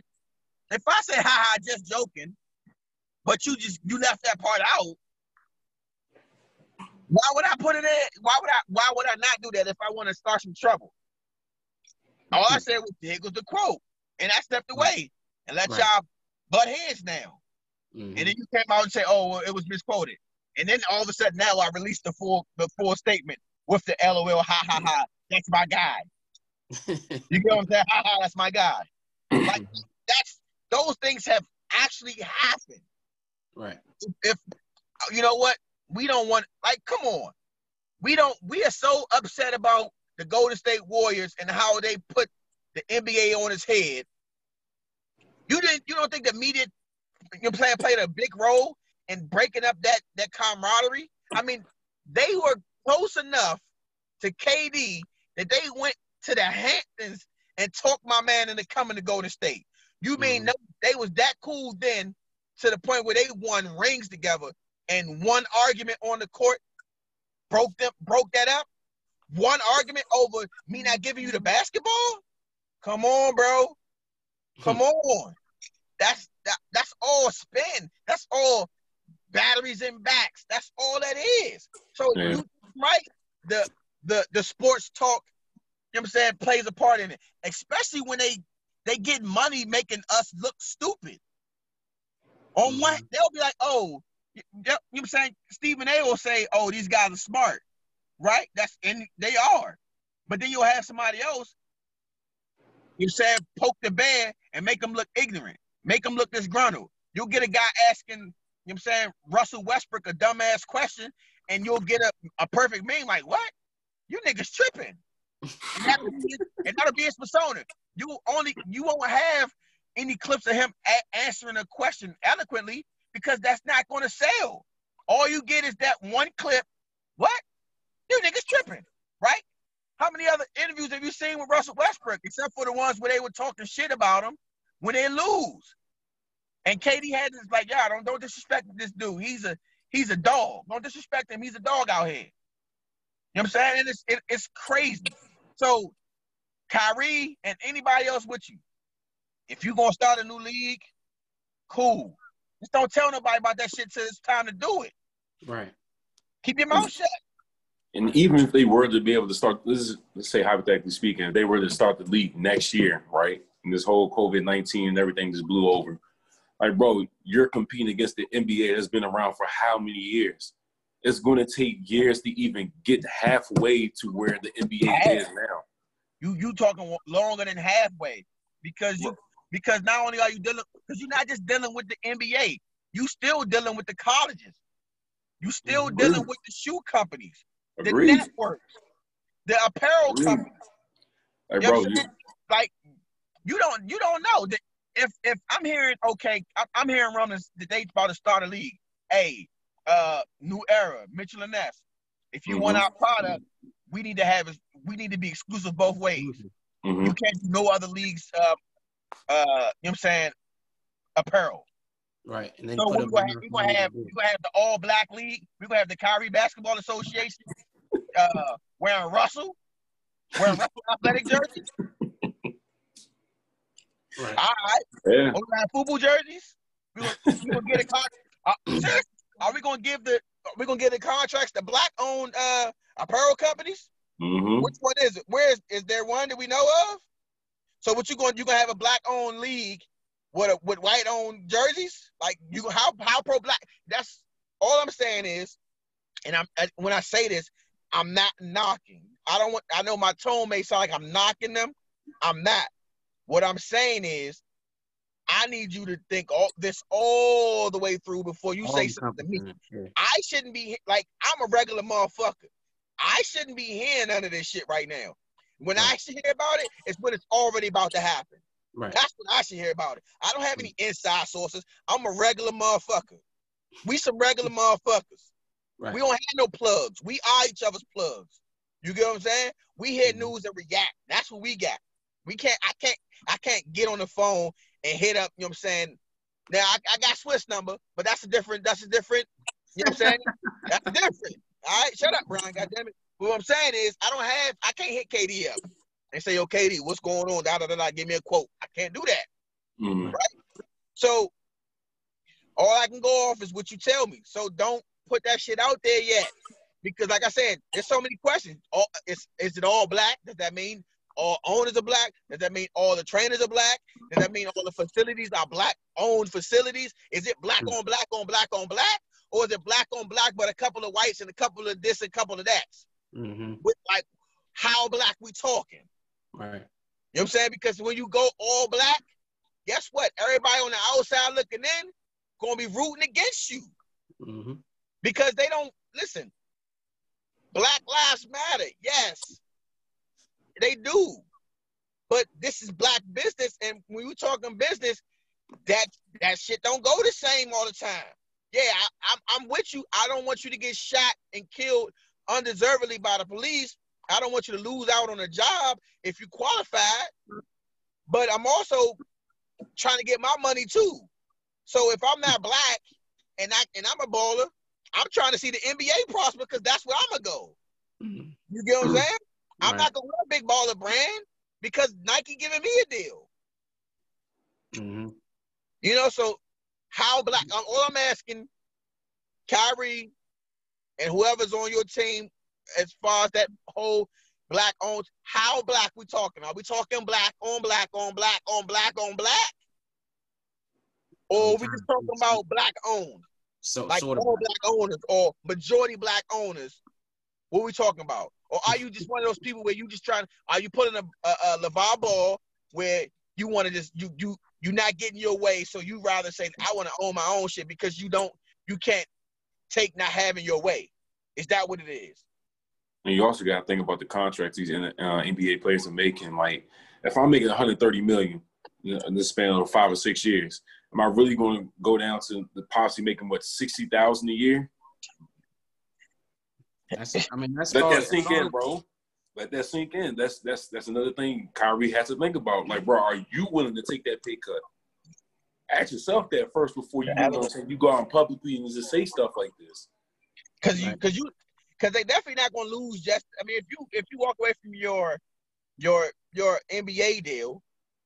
S2: if I said, "Ha ha," just joking, but you just you left that part out. Why would I put it in? Why would I? Why would I not do that if I want to start some trouble? All I said was, "Here goes the quote," and I stepped away and let
S3: Right.
S2: y'all butt heads now.
S3: Mhm.
S2: And then you came out and say, "Oh, well, it was misquoted," and then all of a sudden now I released the full the full statement with the LOL, ha ha ha. That's my guy. You get what I'm saying? Ha ha, that's my guy. Like that's those things have actually happened.
S3: right.
S2: If you know what, we don't want like, come on. We don't we are so upset about the Golden State Warriors and how they put the NBA on its head. You didn't you don't think the media your player played a big role in breaking up that that camaraderie? I mean, they were close enough to KD that they went to the Hamptons and talked my man into coming to Golden State. You mean
S3: Mhm.
S2: no, they was that cool then to the point where they won rings together and one argument on the court broke them broke that up? One argument over me not giving you the basketball? Come on, bro. Come hmm. on. That's that, that's all spin. That's all batteries and backs. That's all that is. So
S4: Yeah.
S2: you right the the the sports talk, you know what I'm saying, plays a part in it. Especially when they they get money making us look stupid. On what hmm. they'll be like, oh, you, you know what I'm saying? Stephen A will say, oh, these guys are smart, right? That's and they are. But then you'll have somebody else, you said, poke the bear and make them look ignorant, make them look disgruntled. You'll get a guy asking, you know what I'm saying, Russell Westbrook a dumbass question, and you'll get a, a perfect meme like, what? You niggas tripping. And that'll be, and that'll be his persona. You only you won't have any clips of him a- answering a question eloquently because that's not going to sell. All you get is that one clip. What? You niggas tripping, right? How many other interviews have you seen with Russell Westbrook, except for the ones where they were talking shit about him when they lose? And KD had this like, yeah, don't don't disrespect this dude. He's a he's a dog. Don't disrespect him. He's a dog out here. You know what I'm saying? And it's it, it's crazy. So Kyrie and anybody else with you, if you're gonna start a new league, cool. Just don't tell nobody about that shit till it's time to do it.
S3: Right.
S2: Keep your mouth shut.
S4: And even if they were to be able to start, this is, let's say hypothetically speaking, if they were to start the league next year, right? And this whole COVID 19 and everything just blew over. Like, bro, you're competing against the NBA that's been around for how many years? It's going to take years to even get halfway to where the NBA is now.
S2: You you talking longer than halfway because you because not only are you dealing because you're not just dealing with the NBA, you still dealing with the colleges. You still
S4: Agreed.
S2: dealing with the shoe companies, the
S4: Agreed.
S2: networks, the apparel
S4: Agreed.
S2: companies.
S4: Like,
S2: You
S4: bro, you,
S2: like you don't you don't know that if if I'm hearing okay, I'm, hearing rumors that they about to start a league. Hey, uh, new era, Mitchell and Ness. If you want
S4: Mhm.
S2: our product, we need to have. We need to be exclusive both ways.
S4: Mhm.
S2: You can't do no other leagues. Uh, uh, you know what I'm saying? Apparel.
S5: Right. And then
S2: so we're gonna, have,
S5: the-
S2: we gonna have we gonna have the all black league. We're gonna have the Kyrie Basketball Association uh, wearing Russell, wearing Russell athletic jerseys.
S5: Right.
S2: All right,
S4: Yeah.
S2: We're we gonna have football jerseys? We gonna, we gonna get a con- uh, Are we gonna give the? Are we gonna give the contracts to black owned uh, apparel companies?
S4: hmm
S2: Which one is it? Where is is there one that we know of? So what you going you gonna have a black owned league with a, with white owned jerseys? Like you how how pro black? That's all I'm saying is, and I'm uh, when I say this, I'm not knocking. I don't want. I know my tone may sound like I'm knocking them. I'm not. What I'm saying is, I need you to think all this all the way through before you
S5: All
S2: say something to me.
S5: yeah.
S2: I shouldn't be like I'm a regular motherfucker. I shouldn't be hearing none of this shit right now. When I
S5: Right.
S2: should hear about it, it's when it's already about to happen.
S5: Right.
S2: That's what I should hear about it. I don't have any inside sources. I'm a regular motherfucker. We some regular motherfuckers.
S5: Right.
S2: We don't have no plugs. We are each other's plugs. You get what I'm saying? We hear
S5: Mhm.
S2: news and react. That's what we got. We can't. I can't. I can't get on the phone and hit up. You know what I'm saying? Now I, I got Swiss number, but that's a different. That's a different. You know what I'm saying? that's different. All right, shut up, Brian. Goddamn it. But what I'm saying is, I don't have. I can't hit KD up and say, "Yo, KD, what's going on?" Da da da da. Give me a quote. I can't do that.
S4: hmm
S2: So all I can go off is what you tell me. So don't put that shit out there yet. Because like I said, there's so many questions. All is is it all black? Does that mean all owners are black? Does that mean all the trainers are black? Does that mean all the facilities are black owned facilities? Is it black on black on black on black? Or is it black on black but a couple of whites and a couple of this and a couple of that?
S5: Mm-hmm.
S2: With like how black we talking?
S5: Right.
S2: You know what I'm saying? Because when you go all black, guess what? Everybody on the outside looking in gonna be rooting against you
S5: Mm-hmm.
S2: because they don't listen. Black lives matter, yes, they do. But this is black business, and when you talking business, that that shit don't go the same all the time. Yeah, I, I'm I'm with you. I don't want you to get shot and killed undeservedly by the police. I don't want you to lose out on a job if you qualified. But I'm also trying to get my money too. So if I'm not black and I and I'm a baller, I'm trying to see the NBA prosper because that's where I'm gonna go.
S5: Mm-hmm.
S2: You get what I'm saying? I'm not gonna wear a big baller brand because Nike giving me a deal.
S5: Mm-hmm.
S2: You know, so how black? All I'm asking, Kyrie, and whoever's on your team, as far as that whole black owned, how black we talking? Are we talking black on black on black on black on black, or we just talking about black owned,
S5: So
S2: like
S5: sort of.
S2: all black owners or majority black owners? What we talking about? Or are you just one of those people where you just trying? Are you putting a, a, a LeVar Ball where you want to just you you you're not getting your way, so you rather say I want to own my own shit because you don't you can't take not having your way. Is that what it is?
S4: And you also got to think about the contracts these uh, NBA players are making. Like, if I'm making 130 million in the span of five or six years, am I really going to go down to the possibly making what 60,000 a year?
S5: That's, I mean, that's
S4: Let
S5: all-
S4: that sink in, bro. Let that sink in. That's that's that's another thing Kyrie has to think about. Like, bro, are you willing to take that pay cut? Ask yourself that first before you, you know, what I'm saying, you go out publicly and just say stuff like this.
S2: Because you
S5: Right.
S2: because you because they definitely not gonna lose. Just I mean, if you if you walk away from your your your NBA deal,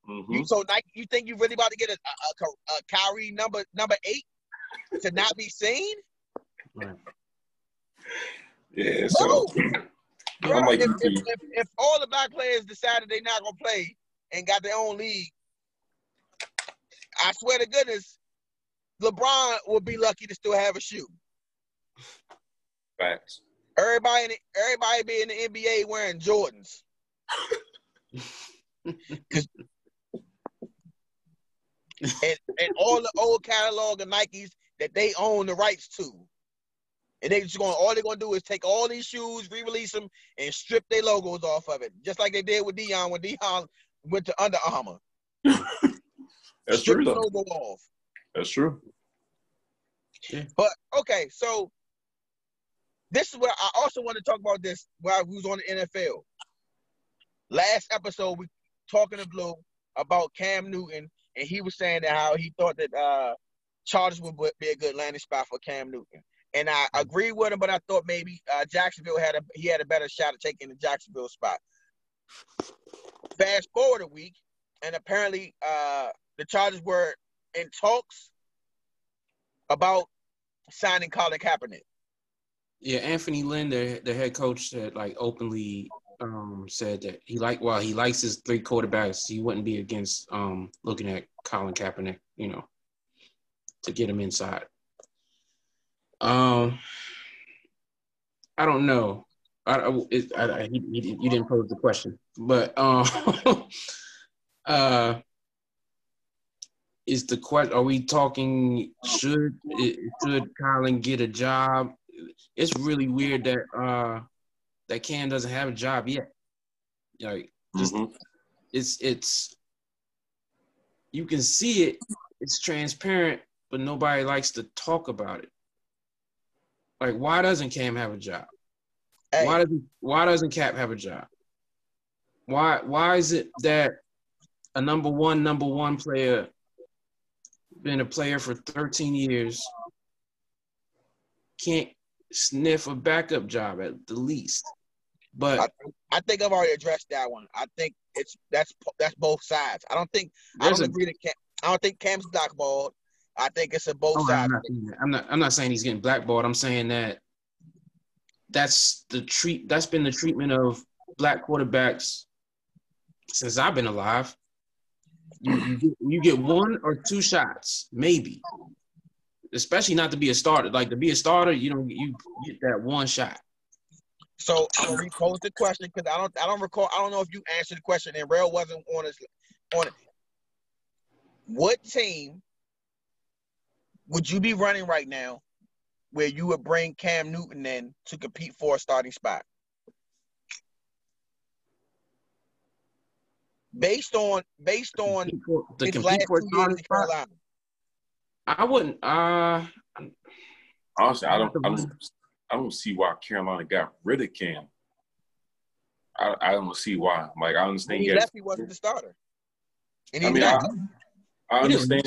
S4: Mhm.
S2: you so Nike, you think you really about to get a, a, a, a Kyrie number number eight to not be seen?
S5: Right.
S4: Yeah, so
S2: Bro,
S4: like
S2: if, if, if, if all the black players decided they're not gonna play and got their own league, I swear to goodness, LeBron would be lucky to still have a shoe.
S4: facts.
S2: Everybody, in the, everybody be in the NBA wearing Jordans. and, and all the old catalog of Nikes that they own the rights to. And they just going all they're gonna do is take all these shoes, re-release them, and strip their logos off of it. Just like they did with Dion when Dion went to Under Armour.
S4: That's
S2: strip
S4: true though.
S2: logo off.
S4: That's true.
S2: But okay, so this is what I also want to talk about. This while we was on the NFL. Last episode, we talking to Blue about Cam Newton, and he was saying that how he thought that uh Chargers would be a good landing spot for Cam Newton. And I agree with him, but I thought maybe uh, Jacksonville had a he had a better shot at taking the Jacksonville spot. Fast forward a week, and apparently uh, the Chargers were in talks about signing Colin Kaepernick.
S3: Yeah, Anthony Lynn, the the head coach, said like openly um, said that he like while he likes his three quarterbacks, he wouldn't be against um, looking at Colin Kaepernick, you know, to get him inside. Um, I don't know. I, I, it, I, I you didn't pose the question, but um, uh, is the question? Are we talking? Should should Colin get a job? It's really weird that uh that Cam doesn't have a job yet. Like, just
S4: Mhm.
S3: it's it's you can see it. It's transparent, but nobody likes to talk about it. Like, why doesn't Cam have a job?
S2: Hey,
S3: Why doesn't Why doesn't Cap have a job? Why Why is it that a number one number one player been a player for 13 years can't sniff a backup job at the least? But
S2: I, I think I've already addressed that one. I think it's that's that's both sides. I don't think I don't
S3: a
S2: agree that Cam, I don't think Cam's blackballed. I think it's a both
S3: Oh, I'm
S2: sides.
S3: not. I'm not. I'm not saying he's getting blackballed. I'm saying that that's the treat. That's been the treatment of black quarterbacks since I've been alive. You, you, get, you get one or two shots, maybe. Especially not to be a starter. Like to be a starter, you don't. You get that one shot.
S2: So gonna repose the question because I don't I don't recall I don't know if you answered the question and Rail wasn't on it on it. What team would you be running right now where you would bring Cam Newton in to compete for a starting spot? Based on based on
S3: the, for- to
S2: his last
S3: for
S2: two years in Carolina.
S3: I wouldn't. Uh,
S4: Honestly, I don't, I don't, I don't see why Carolina got rid of Cam. I, I don't see why. Like, I
S2: When
S4: understand.
S2: he
S4: he has-
S2: left, he wasn't the starter. And
S4: I mean, I,
S2: not.
S4: I understand.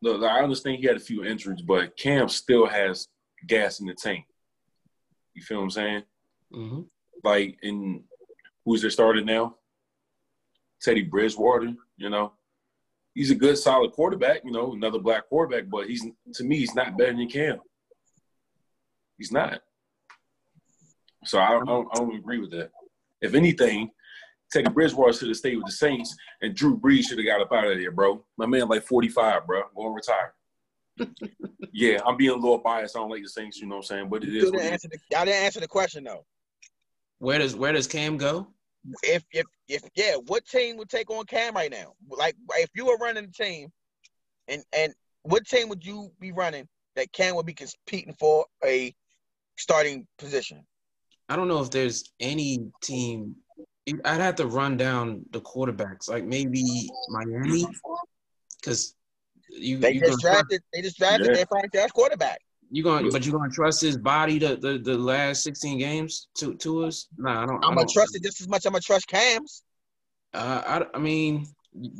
S4: Look, I understand he had a few injuries, but Cam still has gas in the tank. You feel what I'm saying?
S3: mhm.
S4: Like, in who's their starter now? Teddy Bridgewater. You know, he's a good, solid quarterback. You know, another black quarterback, but he's to me, he's not better than Cam. He's not. So I don't, I don't, I don't agree with that. If anything, Teddy Bridgewater should have stayed with the Saints, and Drew Brees should have got up out of there, bro. My man, like 45, bro, going to retire. yeah, I'm being a little biased. I don't like the Saints, you know what I'm saying? But it is
S2: Still
S4: what
S2: didn't
S4: it is.
S2: answer the, I didn't answer the question though.
S3: Where does Where does Cam go?
S2: If if if yeah, what team would take on Cam right now? Like if you were running a team, and and what team would you be running that Cam would be competing for a starting position?
S3: I don't know if there's any team. I'd have to run down the quarterbacks, like maybe Miami, because you
S2: They
S3: you
S2: just
S3: gonna
S2: drafted. They just drafted
S4: Yeah.
S2: their franchise quarterback.
S3: You going, but you gonna trust his body the, the, the last 16 games to to us? Nah, I don't.
S2: I'm
S3: I
S2: gonna trust it just as much. I'm gonna trust Cam's.
S3: Uh, I, I mean,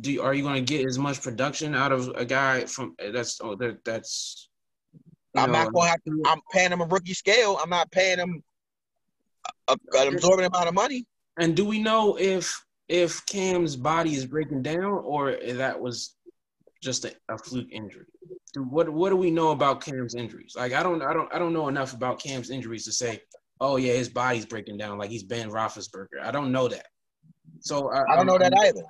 S3: do you- are you gonna get as much production out of a guy from that's oh that that's.
S2: I'm
S3: know,
S2: not gonna have to. I'm paying him a rookie scale. I'm not paying him a, an absorbent amount of money.
S3: And do we know if if Cam's body is breaking down or that was just a, a fluke injury? What what do we know about Cam's injuries? Like I don't I don't I don't know enough about Cam's injuries to say, oh yeah, his body's breaking down like he's Ben Roethlisberger. I don't know that. So I,
S2: I don't know that either.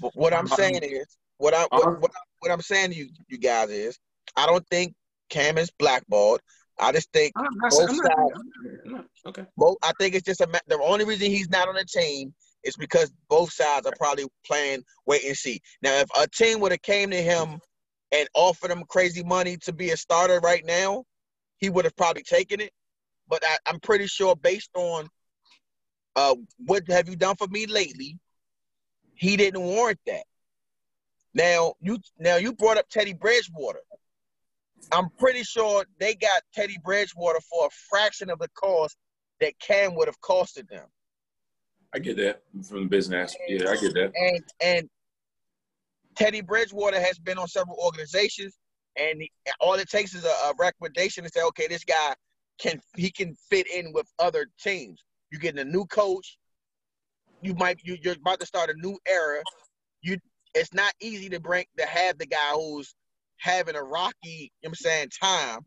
S2: But what I'm saying is, what I
S4: Uh-huh.
S2: what, what, what I'm saying to you, you guys is, I don't think Cam is blackballed. I just think
S3: not,
S2: Both
S3: I'm not, I'm not, I'm not- okay.
S2: both. I think it's just a the only reason he's not on the team is because both sides are probably playing wait and see. Now, if a team would have came to him and offered him crazy money to be a starter right now, he would have probably taken it. But I, I'm pretty sure, based on uh, what have you done for me lately, he didn't warrant that. Now you now you brought up Teddy Bridgewater. I'm pretty sure they got Teddy Bridgewater for a fraction of the cost that Cam would have costed them.
S4: I get that from the business. Yeah, I get that.
S2: And and Teddy Bridgewater has been on several organizations, and all it takes is a, a recommendation to say, okay, this guy can he can fit in with other teams. You're getting a new coach. You might you, you're about to start a new era. You it's not easy to bring to have the guy who's having a rocky, you know what I'm saying, time,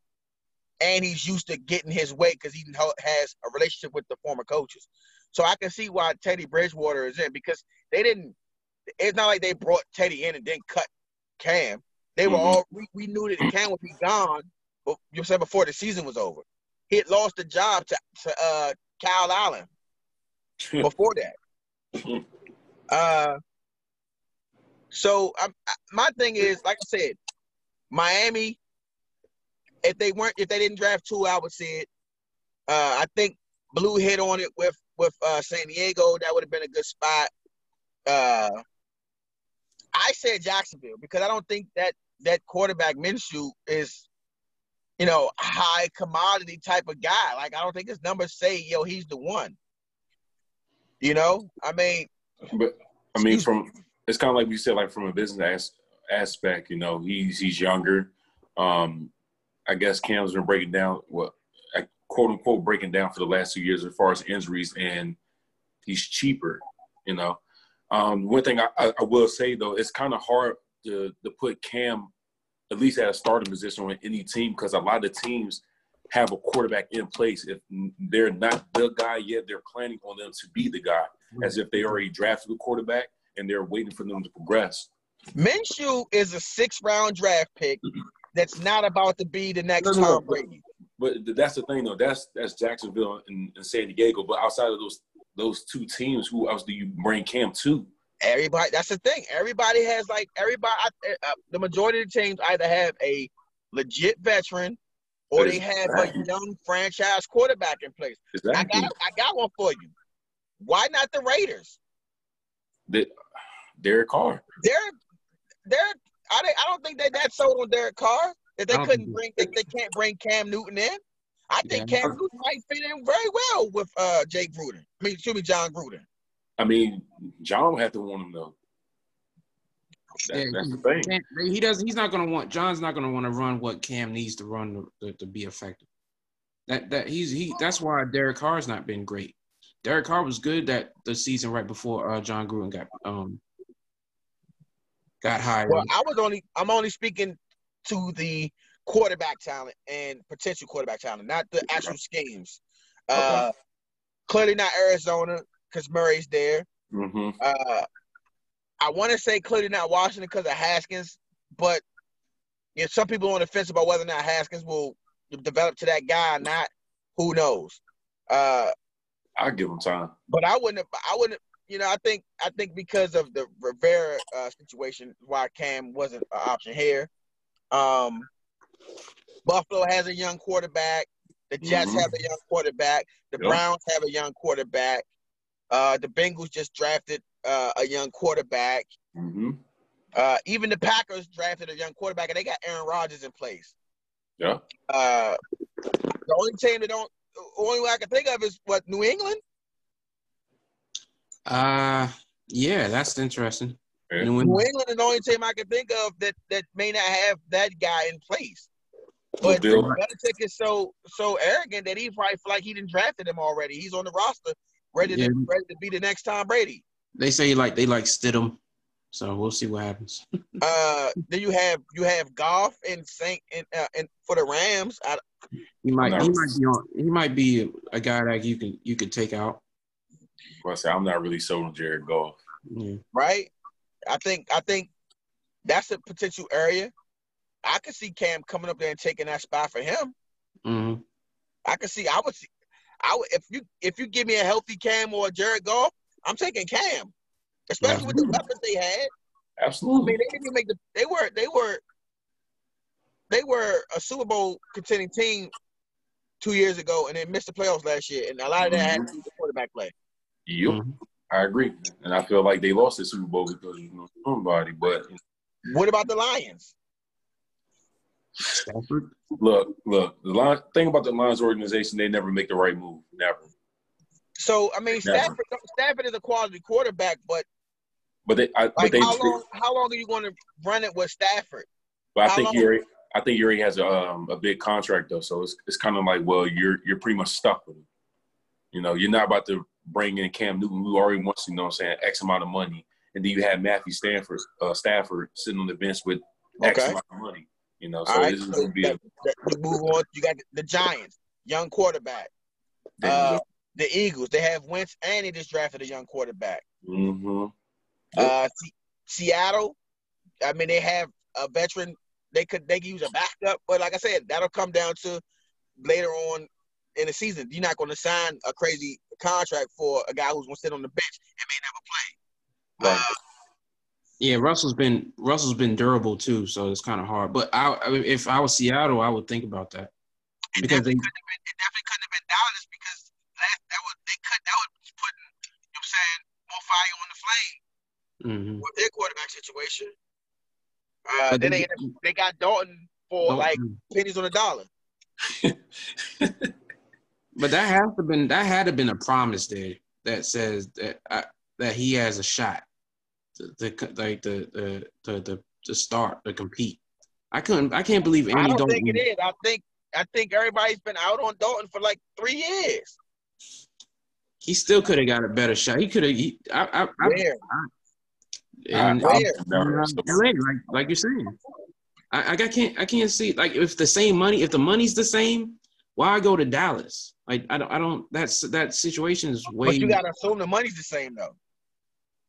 S2: and he's used to getting his way because he has a relationship with the former coaches. So I can see why Teddy Bridgewater is in because they didn't. It's not like they brought Teddy in and then cut Cam. They were
S4: Mhm.
S2: all we, we knew that Cam would be gone. But you said before the season was over, he had lost the job to, to uh, Kyle Allen before that. Uh, so I'm, I, my thing is, like I said, Miami. If they weren't, if they didn't draft two, I would say it. Uh, I think Blue hit on it with with uh, San Diego. That would have been a good spot. Uh, I said Jacksonville because I don't think that that quarterback Minshew is, you know, high commodity type of guy. Like I don't think his numbers say, yo, he's the one. You know, I mean,
S4: But I mean, from it's kind of like we said, like from a business as, aspect, you know, he's he's younger. Um, I guess Cam's been breaking down what quote unquote breaking down for the last two years as far as injuries, and he's cheaper. You know, um, one thing I, I, I will say though, it's kind of hard to to put Cam at least at a starting position on any team because a lot of teams have a quarterback in place. If they're not the guy yet, they're planning on them to be the guy, as if they already drafted a quarterback and they're waiting for them to progress.
S2: Minshew is a six round draft pick that's not about to be the next
S4: No, no, no,
S2: Tom Brady.
S4: But that's the thing, though. That's that's Jacksonville and, and San Diego. But outside of those those two teams, who else do you bring Cam to?
S2: Everybody, that's the thing. Everybody has like everybody. Uh, the majority of the teams either have a legit veteran or they have a young franchise quarterback in place.
S4: Exactly.
S2: I got, I got one for you. Why not the Raiders?
S4: That Derek Carr.
S2: They're, they're. I, don't- I don't think they that sold on Derek Carr that they couldn't bring. They, they can't bring Cam Newton in. I think
S5: Yeah.
S2: Cam Newton might fit in very well with uh Jake Gruden. I mean, excuse me, Jon Gruden.
S4: I mean, Jon would have to want him though. That,
S5: Yeah,
S4: that's the thing.
S5: He doesn't. He's not going to want. Jon's not going to want to run what Cam needs to run to, to, to be effective. That that he's he. That's why Derek Carr's not been great. Derek Carr was good that the season right before uh, Jon Gruden got um got hired.
S2: Well, I was only I'm only speaking to the quarterback talent and potential quarterback talent, not the actual schemes. Uh, clearly not Arizona because Murray's there.
S4: hmm
S2: Uh, I want to say clearly not Washington because of Haskins, but you know, some people are on the fence about whether or not Haskins will develop to that guy or not. Who knows? Uh,
S4: I'll give him time.
S2: but I wouldn't. I wouldn't. You know, I think. I think because of the Rivera uh, situation, why Cam wasn't an option here. Um, Buffalo has a young quarterback. The Jets
S4: Mhm.
S2: have a young quarterback. The
S4: Yep.
S2: Browns have a young quarterback. Uh, the Bengals just drafted uh, a young quarterback.
S4: hmm
S2: Uh, even the Packers drafted a young quarterback, and they got Aaron Rodgers in place.
S4: Yeah.
S2: Uh, the only team that don't, only way I can think of is what New England.
S5: uh yeah, that's interesting.
S4: Yeah.
S5: New
S2: New
S5: England-
S2: England is the only team I can think of that that may not have that guy in place. But
S4: Bill-
S2: Belichick is so so arrogant that he probably feel like he didn't drafted him already. He's on the roster, ready
S5: Yeah.
S2: to ready to be the next Tom Brady.
S5: They say like they like Stidham, so we'll see what happens.
S2: Uh, then you have you have Goff and Saint and uh, and for the Rams. I,
S5: He might
S4: No.
S5: he might be on. He might be a guy that you can you could take out.
S4: Well, I say I'm not really sold on Jared Goff.
S5: Yeah.
S2: right? I think I think that's a potential area. I could see Cam coming up there and taking that spot for him.
S5: hmm
S2: I could see. I would see. I would if you if you give me a healthy Cam or a Jared Goff, I'm taking Cam, especially with the weapons they had. Absolutely. I
S4: Absolutely.
S2: mean, they didn't even make the. They were they were they were a Super Bowl contending team two years ago, and they missed the playoffs last year, and a lot of that had to do with the quarterback play.
S4: Yep.
S5: Mhm.
S4: I agree, and I feel like they lost the Super Bowl because you know somebody. But
S2: What about the Lions?
S3: Stafford.
S4: Look, look. The line thing about the Lions organization, they never make the right move. Never.
S2: So I mean,
S4: Never.
S2: Stafford, Stafford is a quality quarterback, but
S4: But they, I, but they,
S2: how long? How long are you going to run it with Stafford?
S4: but I
S2: how
S4: think
S2: long-
S4: he I think he already has a um, a big contract though, so it's it's kind of like, well, you're you're pretty much stuck with him. You know, you're not about to bring in Cam Newton, who already wants, you know, what I'm saying X amount of money, and then you have Matthew Stanford, uh, Stafford sitting on the bench with X
S2: Okay.
S4: amount of money. You know, so
S2: right,
S4: this is gonna be a
S2: you move on. You got the Giants, young quarterback. Uh, the Eagles, they have Wentz, and they just drafted a young quarterback.
S4: hmm
S2: Uh, Se- Seattle, I mean, they have a veteran. They could they could use a backup, but like I said, that'll come down to later on in the season. You're not going to sign a crazy contract for a guy who's going to sit on the bench and may never play.
S4: Right.
S2: Uh,
S3: Yeah, Russell's been Russell's been durable too, so it's kind of hard. But I, I mean, if I was Seattle, I would think about that
S2: it
S3: because they
S2: definitely couldn't have been. It definitely couldn't have been Dallas because that that would they could that would put you know what I'm saying more fire on the flame
S3: mhm.
S2: with their quarterback situation. Uh, then
S3: they-
S2: they they got Dalton for
S3: Don't-
S2: like pennies on a dollar.
S3: But that has to been that had to been a promise there that says that I, that he has a shot to, to like the the the the to start to compete. I couldn't. I can't believe
S2: I don't
S3: Dalton.
S2: think it is. I think I think everybody's been out on Dalton for like three years.
S3: He still could have got a better shot. He could have. He, I, I, I,
S2: Where?
S3: and,
S4: I- I-
S2: Where?
S4: never-
S3: uh, LA, like like you're saying. I, I can't. I can't see like if the same money. If the money's the same, why go to Dallas? Like I don't. I don't. That's that situation is way.
S2: But you gotta assume the money's the same though.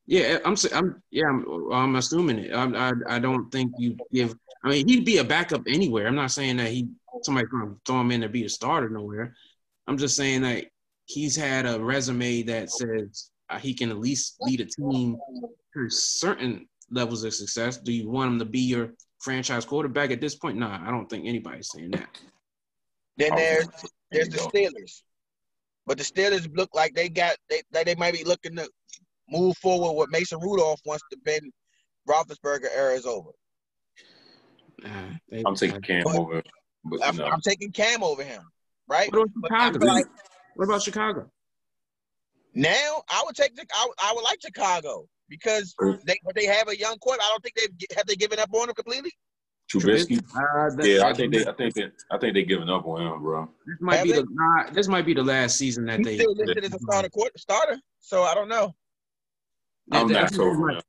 S3: Yeah, I'm. I'm. Yeah, I'm. I'm assuming it. I. I, I don't think you give. I mean, he'd be a backup anywhere. I'm not saying that he somebody's to throw him in to be a starter nowhere. I'm just saying that he's had a resume that says uh, he can at least lead a team to certain levels of success. Do you want him to be your franchise quarterback at this point? Nah, I don't think anybody's saying that.
S2: Then there's there's the. Steelers. But the Steelers look like they got they like they might be looking to move forward with Mason Rudolph once the Ben Roethlisberger era is over.
S3: Nah, they,
S4: I'm taking Cam
S2: But-
S4: over. But
S2: I'm,
S4: you know,
S2: I'm taking Cam over him, right?
S3: What about Chicago?
S2: feel like
S3: what about Chicago?
S2: now I would take the, I, I would like Chicago because they but they have a young court. I don't think they've have they given up on him completely.
S4: Trubisky.
S3: Uh,
S4: Yeah, I
S3: that-
S4: think they. I think that. I think they giving up on him, bro.
S3: This might
S2: Have
S3: be
S2: they?
S3: the nah, this might be the last season that
S2: He's
S3: they.
S2: still listed as a starter court, starter. So I don't know.
S4: I'm
S3: they-
S4: not
S3: think
S4: so.
S3: they might-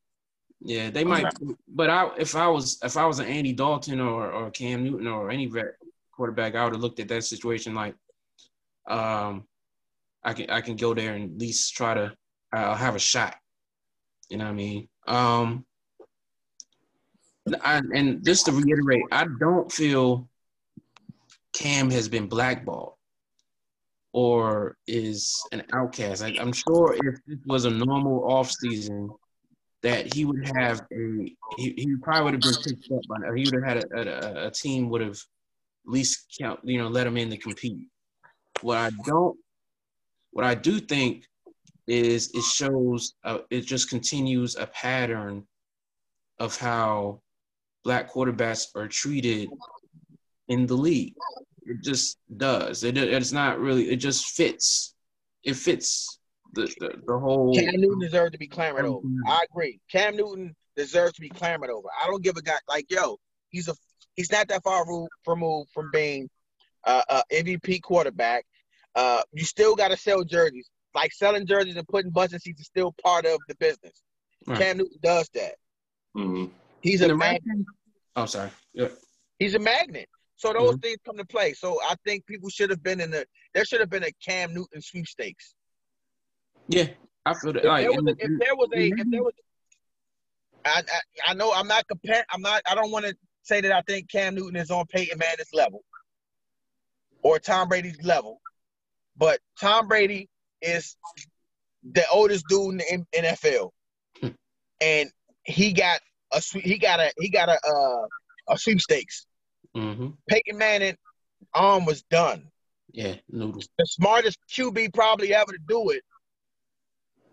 S3: Yeah, they
S4: I'm
S3: might.
S4: not.
S3: But I, if I was, if I was an Andy Dalton or or Cam Newton or any vet quarterback, I would have looked at that situation like, um, I can I can go there and at least try to uh, have a shot. You know what I mean? Um, I, and just to reiterate, I don't feel Cam has been blackballed or is an outcast. I, I'm sure if this was a normal offseason, that he would have a he, he probably would have been picked up by. He would have had a, a, a team would have at least count you know let him in to compete. What I don't, what I do think is it shows uh, it just continues a pattern of how black quarterbacks are treated in the league. It just does. It, it's not really. It just fits. It fits the the, the whole.
S2: Cam Newton deserves to be clamored over. I agree. Cam Newton deserves to be clamored over. I don't give a guy like yo. He's a he's not that far removed from being uh, a MVP quarterback. Uh, you still got to sell jerseys. Like selling jerseys and putting button seats is still part of the business.
S3: Right.
S2: Cam Newton does that.
S4: hmm
S2: He's a
S3: the
S2: mag-
S3: Redskins- Oh, sorry. Yeah.
S2: he's a magnet. So those
S3: Mhm.
S2: things come to play. So I think people should have been in the there should have been a Cam Newton sweepstakes.
S3: Yeah, I feel that.
S2: If,
S3: Like,
S2: there, was a, if there was a, if there was, I, I, I know I'm not comparing. I'm not. I don't want to say that I think Cam Newton is on Peyton Manning's level or Tom Brady's level, but Tom Brady is the oldest dude in the NFL,
S3: Hmm.
S2: and he got a sweep. He got a he got a uh, a sweepstakes.
S3: Mhm.
S2: Peyton Manning arm was done.
S3: Yeah, noodle.
S2: the smartest QB probably ever to do it,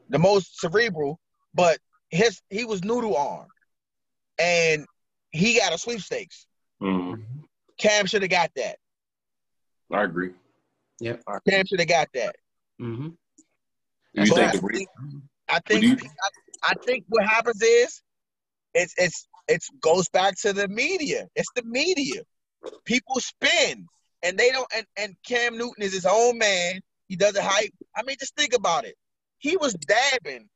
S2: the most cerebral, but his he was noodle arm, and he got a sweepstakes.
S4: hmm
S2: Cam should have got that.
S4: I agree.
S2: Cam should have got that.
S5: Mm-hmm.
S4: Do you
S5: That's
S4: think
S2: I
S4: the
S2: think, I
S4: do you-
S2: I, I think what happens is it's it's it's goes back to the media. It's the media. People spin and they don't and, and Cam Newton is his own man. He doesn't hype. I mean, just think about it. He was dabbing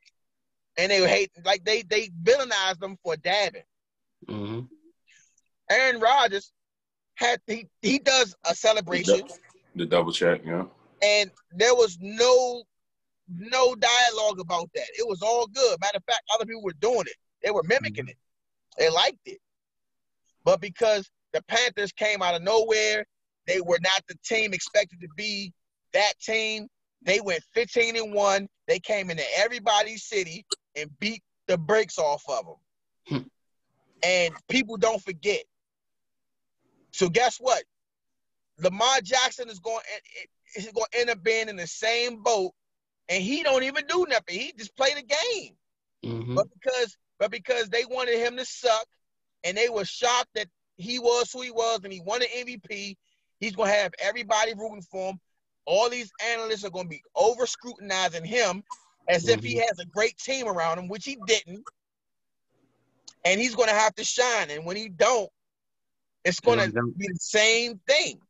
S2: and they hate like they they villainized him for dabbing.
S5: Mm-hmm.
S2: Aaron Rodgers had he he does a celebration
S4: the double check? Yeah.
S2: and there was no no dialogue about that. It was all good. Matter of fact, other people were doing it. They were mimicking it. They liked it. But because the Panthers came out of nowhere, they were not the team expected to be that team. They went 15 and 1. They came into everybody's city and beat the brakes off of them.
S5: Hmm.
S2: and people don't forget. So guess what? Lamar Jackson is going is going to end up being in the same boat, and he don't even do nothing. He just play the game.
S5: Mm-hmm.
S2: But because but because they wanted him to suck, and they were shocked that he was who he was, and he won an MVP, he's gonna have everybody rooting for him. All these analysts are gonna be over scrutinizing him as if he has a great team around him, which he didn't. And he's gonna have to shine. And when he don't, it's gonna
S5: Yeah,
S2: be the same thing.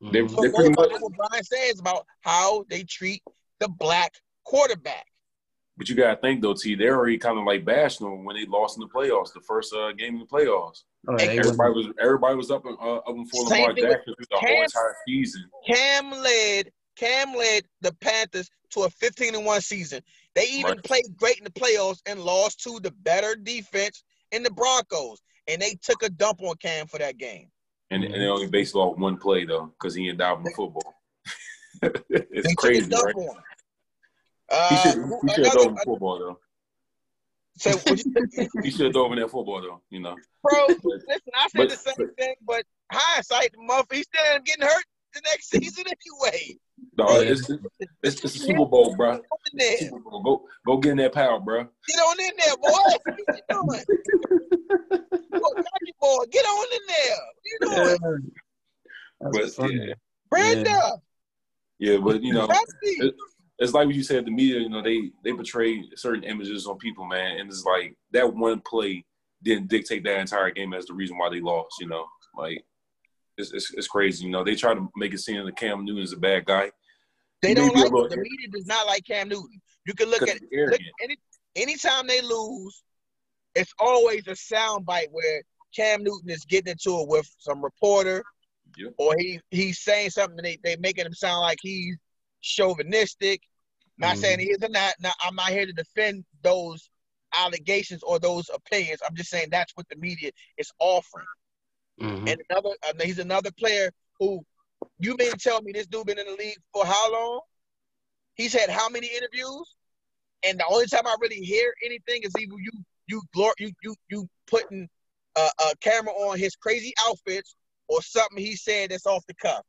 S4: They,
S5: Mhm.
S2: So
S4: they
S2: what
S4: pretty much,
S2: what Brian says about how they treat the black quarterback.
S4: But you gotta think though, T. they're already kind of like bashing them when they lost in the playoffs, the first uh, game in the playoffs.
S5: Oh, yeah,
S4: Everybody
S5: wasn't-
S4: everybody was up and uh, up and for
S2: Same
S4: Lamar
S2: thing
S4: Jackson through the whole
S2: Cam.
S4: entire season.
S2: Cam led Cam led the Panthers to a 15 and 1 season. They even
S4: Right.
S2: played great in the playoffs and lost to the better defense in the Broncos. And they took a dump on Cam for that game.
S4: And, and they only based off one play though, because he ended up in football. it's
S2: they
S4: crazy,
S2: took a dump
S4: right?
S2: on him.
S4: He
S2: Uh,
S4: should he should have
S2: another-
S4: dove in football though.
S2: so, what you-
S4: He should have dove in that football though. You know.
S2: bro, listen, I said
S4: But-
S2: the same thing, but hindsight, motherfucker, he still ended getting hurt the next season anyway.
S4: No, it's, it's it's the Super Bowl, bro.
S2: Get on in there.
S4: Super Bowl. Go go get in that power, bro.
S2: Get on in there, boy. What you doing? Go, country boy, get on in there. What you doing?
S5: That's
S4: But
S5: funny.
S4: yeah,
S2: Brenda,
S4: yeah, but you know,
S2: Rusty.
S4: It's like what you said. The media, you know, they they portray certain images on people, man, and it's like that one play didn't dictate that entire game as the reason why they lost. You know, like it's it's, it's crazy. You know, they try to make it seem that Cam Newton is a bad guy
S2: They
S4: He
S2: don't like. The media does not like Cam Newton. You can look at look, any anytime they lose, it's always a soundbite where Cam Newton is getting into it with some reporter,
S4: Yep.
S2: or he he's saying something and they they making him sound like he's chauvinistic. Not
S5: Mhm.
S2: saying he is or not. Now, I'm not here to defend those allegations or those opinions. I'm just saying that's what the media is offering.
S5: Mhm.
S2: And another, he's another player who you mean tell me this dude been in the league for how long? He's had how many interviews? And the only time I really hear anything is either you you glor- you you you putting a, a camera on his crazy outfits or something he said that's off the cuff.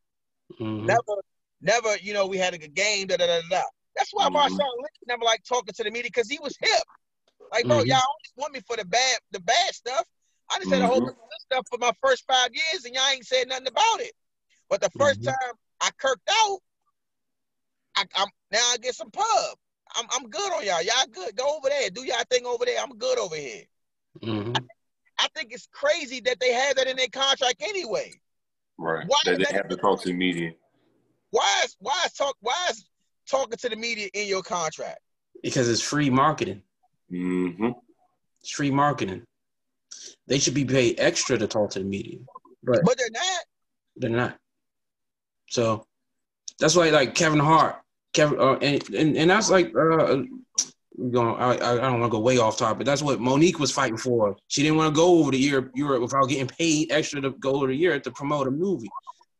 S5: Mhm.
S2: Never, never, you know, we had a good game. Da da da da. That's why
S4: Mhm.
S2: Marshawn Lynch never like talking to the media because he was hip. Like, bro,
S5: Mhm.
S2: y'all always want me for the bad, the bad stuff. I just said a whole
S4: Mhm.
S2: bunch of good stuff for my first five years, and y'all ain't said nothing about it. But the 1st
S5: Mhm.
S2: time I kirked out, I, I'm now I get some pub. I'm I'm good on y'all. Y'all good. Go over there. Do y'all thing over there. I'm good over here.
S5: Mhm.
S2: I think it's crazy that they have that in their contract anyway.
S4: Right.
S2: Why
S4: That
S2: is
S4: they have to talk to the media.
S2: Why is why is talk why is talking to the media in your contract?
S5: Because it's free marketing.
S4: Mm-hmm.
S5: It's free marketing. They should be paid extra to talk to the media, but
S2: But they're not.
S5: they're not. So that's why, like Kevin Hart, Kevin, uh, and, and and that's like uh, going. I I I don't want to go way off topic. That's what Mo'Nique was fighting for. She didn't want to go over to Europe, Europe without getting paid extra to go over to Europe to promote a movie.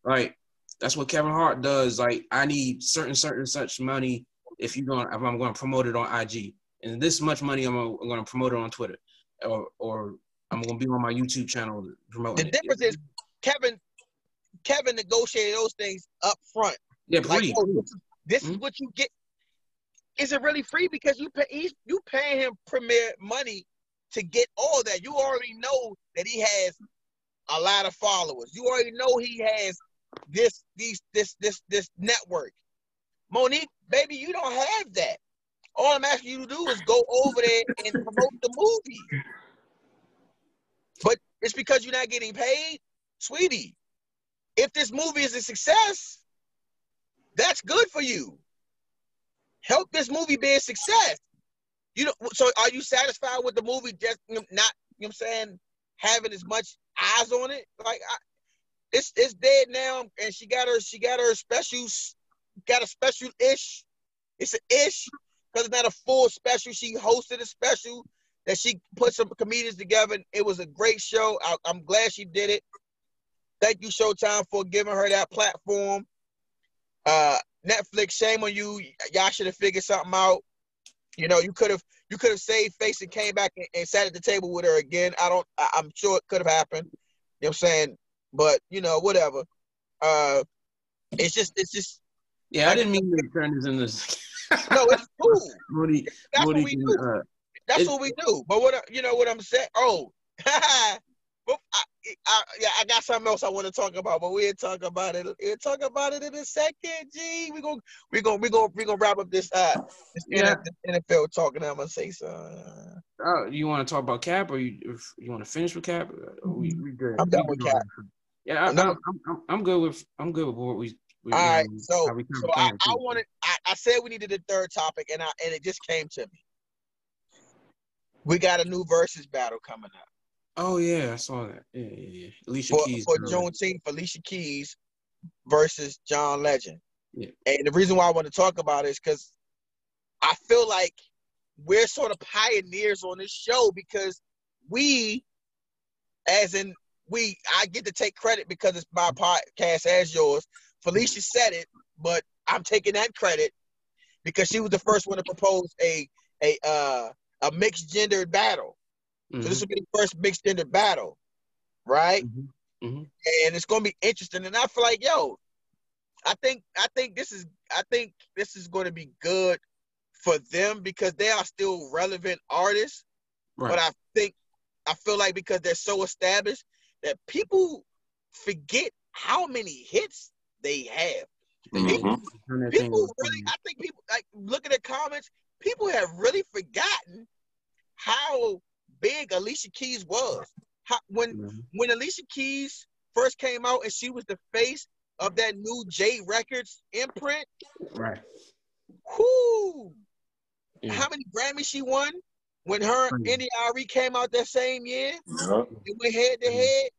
S5: Right. That's what Kevin Hart does. Like I need certain certain such money if you're going if I'm going to promote it on IG, and this much money I'm, going to promote it on Twitter, or or I'm going to be on my YouTube channel promoting.
S2: The difference is Kevin Kevin negotiated those things up front.
S5: yeah,
S2: Like, oh, this, is- this is
S5: Mhm.
S2: what you get. Is it really free? Because you pay he's, you paying him premier money to get all that. You already know that he has a lot of followers. You already know he has this these this this this network. Mo'Nique, baby, you don't have that. All I'm asking you to do is go over there and promote the movie. But it's because you're not getting paid, sweetie. If this movie is a success, that's good for you. Help this movie be a success. You know, so are you satisfied with the movie just not, you know what I'm saying, having as much eyes on it? Like I, it's it's dead now, and she got her she got her special got a special ish. It's an ish because it's not a full special. She hosted a special that she put some comedians together. It was a great show. I, I'm glad she did it. Thank you, Showtime, for giving her that platform. Uh, Netflix, shame on you. Y'all should have figured something out. You know, you could have you could have saved face and came back and, and, sat at the table with her again. I don't. I, am sure it could have happened. You know what I'm saying? But you know, whatever. Uh, it's just it's just.
S5: Yeah, I didn't mean to turn this into.
S2: no, it's cool.
S5: Moody,
S2: That's
S5: Moody
S2: what we do.
S5: uh,
S2: That's what we do. But what you know what I'm saying? Oh, but I, I, yeah, I got something else I want to talk about, but we'll talk about it. We'll talk about it in a second. G, we gonna we gonna we gonna we gonna wrap up this uh this
S5: Yeah.
S2: NFL talking. I'm gonna say something.
S5: Oh, you want to talk about Cap, or you you want to finish with Cap? We, we good.
S2: I'm done with Cap.
S5: Yeah, I,
S2: No.
S5: I'm, I'm, good with I'm good with what we. we
S2: All right,
S5: um,
S2: so
S5: how we kinda
S2: so I, I wanted I, I said we needed a third topic, and I and it just came to me. We got a new versus battle coming up
S5: Oh yeah, I saw that. Yeah, yeah, yeah. Alicia
S2: for
S5: Keys.
S2: for Juneteenth. Alicia Keys versus John Legend.
S5: Yeah.
S2: And the reason why I want to talk about it is because I feel like we're sort of pioneers on this show because we, as in we, I get to take credit because it's my podcast as yours. Felicia said it, but I'm taking that credit because she was the first one to propose a a uh, a mixed gendered battle.
S5: mhm,
S2: So this will be the first mixed gender battle, right?
S5: mhm, mhm.
S2: and it's gonna be interesting. And I feel like, yo, I think I think this is I think this is going to be good for them because they are still relevant artists.
S5: Right.
S2: But I think I feel like because they're so established that people forget how many hits they have.
S5: Turn that
S2: People really, I think people like look at the comments. People have really forgotten how big Alicia Keys was. How, when
S5: Mhm.
S2: when Alicia Keys first came out and she was the face of that new J Records imprint,
S5: Right.
S2: whoo!
S5: Yeah.
S2: How many Grammys she won when her and
S5: Crazy.
S2: India.Arie came out that same year?
S4: Yeah.
S2: It went head to head.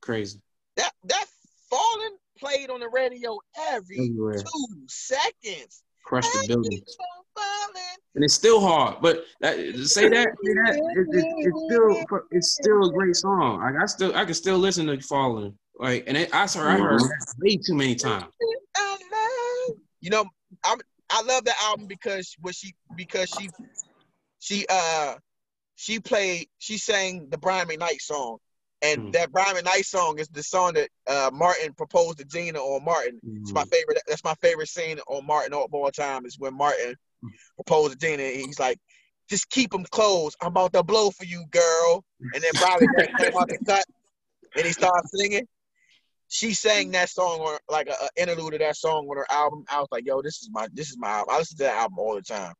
S5: Crazy.
S2: That that falling played on the radio every
S5: Everywhere.
S2: two seconds.
S5: Crush the building.
S2: keep on falling.
S5: and it's still hard. But that, say that, say that, it, it, it's still it's still a great song. Like I still I can still listen to Falling. Like and it, I heard I heard
S4: Mhm.
S5: that way too many times.
S2: You know, I'm I love the album because what she because she she uh she played she sang the Brian McKnight song. And
S5: Mhm.
S2: that Brian McKnight song is the song that uh Martin proposed to Gina on Martin. It's my favorite that's my favorite scene on Martin all, all time is when Martin proposed to Gina and he's like, just keep them closed. I'm about to blow for you, girl. And then Brian McKnight came out the cut and he started singing. She sang that song or like a, a interlude of that song on her album. I was like, yo, this is my this is my album. I listen to that album all the time.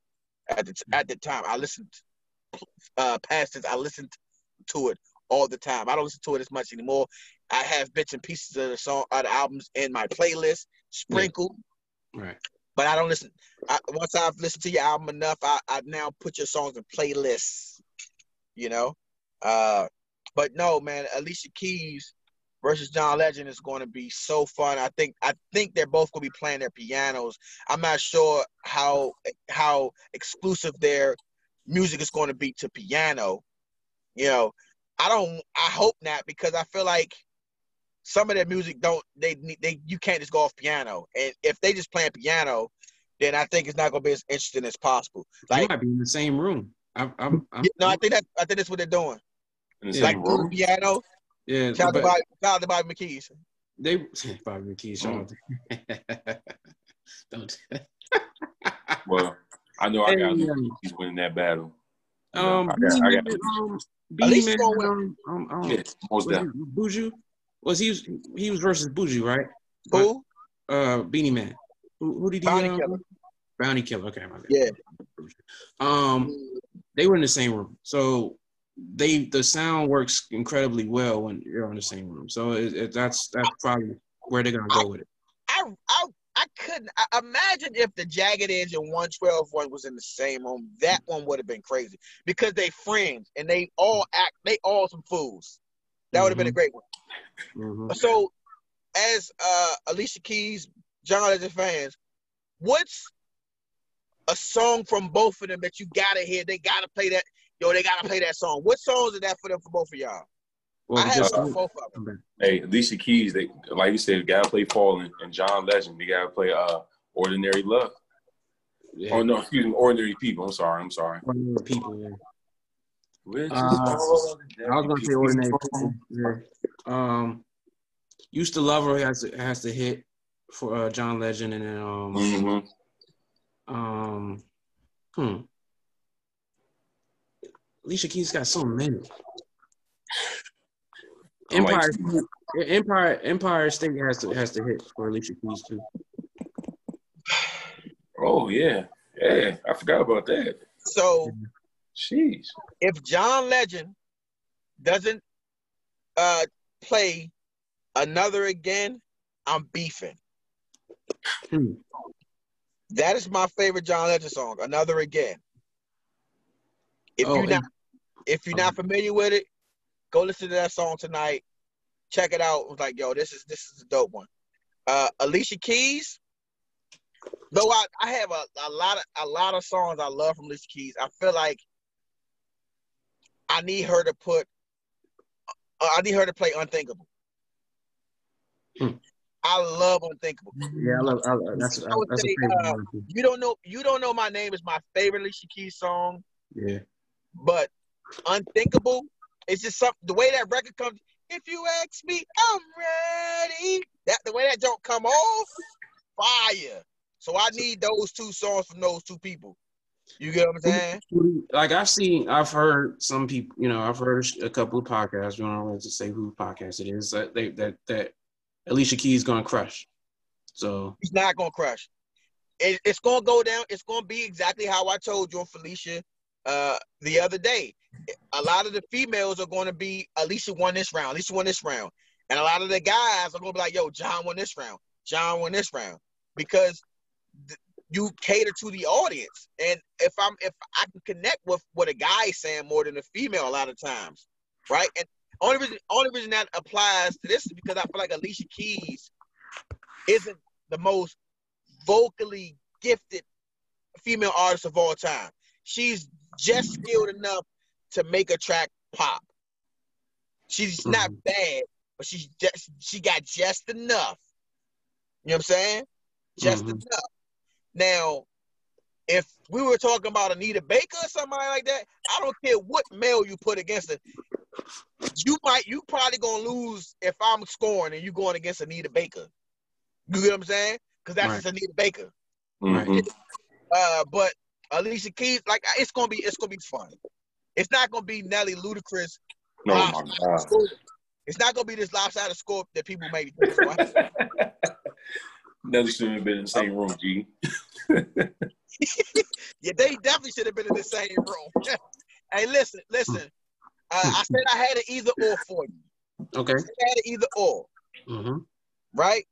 S2: At the at the time, I listened uh past this, I listened to it all the time. I don't listen to it as much anymore. I have bits and pieces of the song of the albums in my playlist, sprinkled,
S5: Right.
S2: but I don't listen. I, once I've listened to your album enough, I, I now put your songs in playlists. You know, uh, but no, man, Alicia Keys versus John Legend is going to be so fun. I think I think they're both going to be playing their pianos. I'm not sure how how exclusive their music is going to be to piano. You know, I don't. I hope not because I feel like some of their music don't they they you can't just go off piano. And if they just playing piano, then I think it's not going to be as interesting as possible.
S5: They
S2: Like,
S5: might be in the same room. I'm, I'm, I'm
S2: no, I think that I think that's what they're doing.
S4: In the
S2: Like
S4: same room.
S2: piano.
S5: Yeah,
S2: Shout out to
S5: but
S2: Bobby, shout out to Bobby McKees.
S5: they Bobby McKee, shout out Don't
S4: Well, I know I got
S5: Hey,
S4: Alicia
S5: um,
S4: Keys winning that battle.
S5: Um,
S4: I got, I got
S5: Beenie Man, um,
S2: least
S3: Man, um, um, um,
S4: Yeah, most
S3: he,
S4: definitely.
S3: Buju? Was he was he was versus Buju, right?
S2: Who?
S3: Uh, Beenie Man. Who, who did he?
S2: Bounty
S3: um,
S2: Killer.
S3: Bounty Killer. Okay, my bad.
S2: Yeah.
S3: Um, they were in the same room, so they the sound works incredibly well when you're in the same room. So it, it, that's that's probably where they're gonna go with it.
S2: I I I couldn't I, imagine if the Jagged Edge and 112 one was in the same room. That one would have been crazy because they friends and they all act. They all some fools. That would have been a great one.
S3: Mhm.
S2: So, as uh, Alicia Keys, John Legend fans, what's a song from both of them that you gotta hear? They gotta play that. Yo, they gotta play that song. What songs is that for them for both of y'all?
S3: Well,
S2: I have
S3: just-
S2: both of them.
S4: Hey, Alicia Keys, they like you said, gotta play Fallen and John Legend. They gotta play uh Ordinary Love.
S3: yeah,
S4: Oh no, excuse me, Ordinary People. I'm sorry, I'm sorry.
S3: ordinary people. Yeah.
S4: Which
S3: Uh, I was gonna say ordinary people. Yeah. Um, used to love her has to has to hit for uh, John Legend and then um
S4: Mhm.
S3: um hmm. Alicia Keys got so many.
S4: I like
S3: Empire, Empire, Empire State has to has to hit for Alicia Keys too.
S4: Oh yeah, yeah. I forgot about that.
S2: So,
S4: Jeez.
S2: if John Legend doesn't uh, play another again, I'm beefing.
S3: Hmm.
S2: That is my favorite John Legend song. Another again. If
S3: Oh,
S2: you're not if you're not familiar with it, go listen to that song tonight. Check it out. It's like, yo, this is this is a dope one. Uh, Alicia Keys. Though I, I have a, a lot of a lot of songs I love from Alicia Keys. I feel like I need her to put uh, I need her to play Unthinkable.
S3: Hmm.
S2: I love Unthinkable.
S3: Yeah, I love, I love that's
S2: I would
S3: that's
S2: say, uh. You don't know you don't know my name is my favorite Alicia Keys song.
S3: Yeah.
S2: But unthinkable. It's just something. The way that record comes. If you ask me, I'm ready. That the way that don't come off, fire. So I need those two songs from those two people. You get what I'm saying?
S3: Like I've seen, I've heard some people. You know, I've heard a couple of podcasts. We don't want to say who podcast it is. That they that that Alicia Keys gonna crush. So
S2: He's not gonna crush. It, it's gonna go down. It's gonna be exactly how I told you and Felicia uh, the other day. A lot of the females are gonna be Alicia won this round. Alicia won this round, and a lot of the guys are gonna be like, "Yo, John won this round. John won this round," because th- you cater to the audience. And if I'm if I can connect with what a guy is saying more than a female, a lot of times, right? And only reason only reason that applies to this is because I feel like Alicia Keys isn't the most vocally gifted female artist of all time. She's just skilled enough to make a track pop. She's not
S3: Mhm.
S2: bad, but she's just she got just enough. You know what I'm saying? Just
S3: Mhm.
S2: enough. Now, if we were talking about Anita Baker or somebody like that, I don't care what male you put against it. You might, you probably gonna lose if I'm scoring and you going against Anita Baker. You get what I'm saying? Because that's
S3: Right.
S2: just Anita Baker.
S4: Mhm.
S2: Uh, but Alicia Keys, like it's gonna be, it's gonna be fun. It's not gonna be Nelly Ludacris.
S4: No, my god.
S2: It's not gonna be this lopsided score that people may be thinking. right?
S4: Never shouldn't have been in the same room, G.
S2: Yeah, they definitely should have been in the same room. hey, listen, listen. Uh, I said I had an either or for you.
S3: okay.
S2: I had an either or,
S3: Mm-hmm.
S2: right?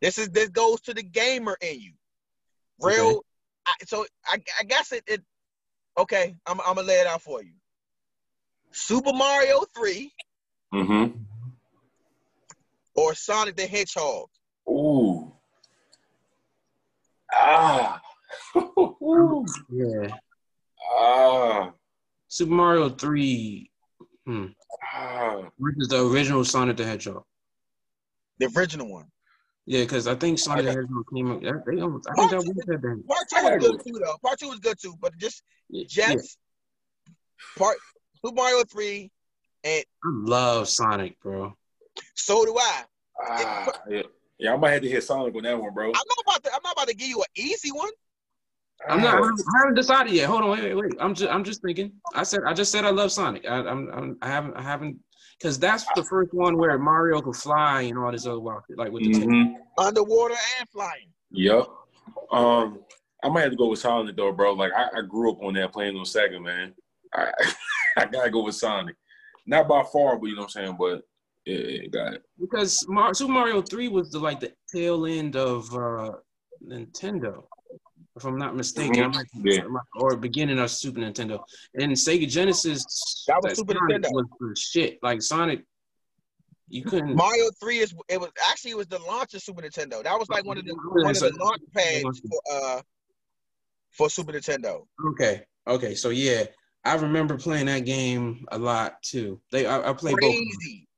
S2: This is this goes to the gamer in you. Real.
S3: Okay.
S2: I, so I, I guess it, it. Okay, I'm, I'm gonna lay it out for you. Super Mario Three
S4: Mm-hmm.
S2: or Sonic the Hedgehog.
S4: Ooh. Ah.
S3: Yeah.
S4: ah.
S3: Super Mario Three. Hmm.
S4: Ah.
S3: Which is the original Sonic the Hedgehog?
S2: The original one.
S3: Yeah, because I think Sonic the Hedgehog came up. that- They almost, I think that was that then.
S2: Part two was good too, though. Part two was good too, but just
S3: Yeah,
S2: just part Super Mario Three, and
S3: I love Sonic, bro.
S2: so do I.
S4: Ah. Yeah. yeah, I might have to hit Sonic on that one, bro.
S2: I'm not about to. I'm not about to give you an easy one.
S3: I'm not. I haven't- I haven't decided yet. Hold on, wait, wait, wait. I'm just. I'm just thinking. I said. I just said I love Sonic. I, I'm. I'm. I haven't. I haven't. Because that's the first one where Mario could fly and all this other wild shit, like with the.
S4: Mhm.
S2: Underwater and flying.
S4: Yep. Um, I might have to go with Sonic though, bro. Like I, I grew up on that playing on Sega, man. I I gotta go with Sonic. Not by far, but you know what I'm saying. But yeah, yeah, got it.
S3: Because Mar- Super Mario Three was the like the tail end of uh, Nintendo, if I'm not mistaken, I might-
S4: Yeah.
S3: or beginning of Super Nintendo. And Sega Genesis,
S2: That was Super
S3: Sonic
S2: Nintendo.
S3: was the shit. Like Sonic, you couldn't.
S2: Mario Three is it was actually it was the launch of Super Nintendo. That was like one of the one of the launch pads for uh for Super Nintendo.
S3: Okay, okay, so yeah, I remember playing that game a lot too. They, I, I played both. of them.
S2: Crazy.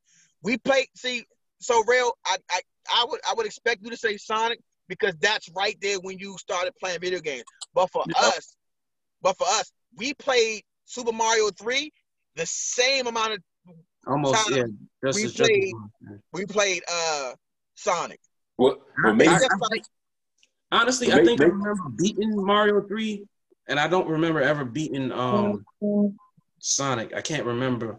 S2: We played. See, so real. I, I I would I would expect you to say Sonic because that's right there when you started playing video games. But for
S3: Yeah.
S2: us, but for us, we played Super Mario Three the same amount of
S3: Almost,
S2: time
S3: yeah. Just
S2: we
S3: as just
S2: played- we played uh Sonic.
S4: What? What made
S3: I-
S2: It's
S3: I-
S2: like
S3: Honestly,
S4: Make-
S3: I think I remember beating Mario Three, and I don't remember ever beating um Sonic. I can't remember.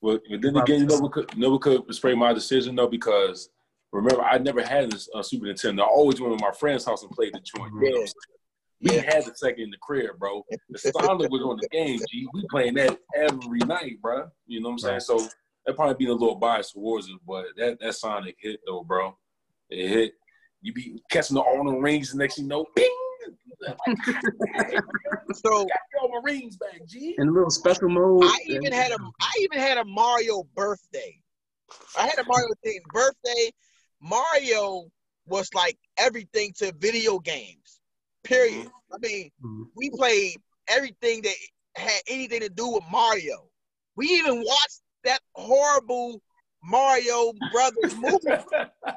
S4: Well, but then again, you know what could, you know what could sway my decision though because remember I never had a, uh, Super Nintendo. I always went to my friend's house and played the joint. You know what I'm saying? We
S2: Yeah.
S4: had the second in the crib, bro. The Sonic was on the game, G. We playing that every night, bro. You know what I'm saying? So that probably being a little biased towards it, but that that Sonic hit though, bro. It hit. You be catching the all the rings, the next you know, bing.
S2: so.
S4: Got all my rings back, G.
S3: In a little special mode.
S2: I even had a I even had a Mario birthday. I had a Mario thing birthday. Mario was like everything to video games. Period. I mean,
S3: Mhm.
S2: we played everything that had anything to do with Mario. We even watched that horrible Mario Brothers movie.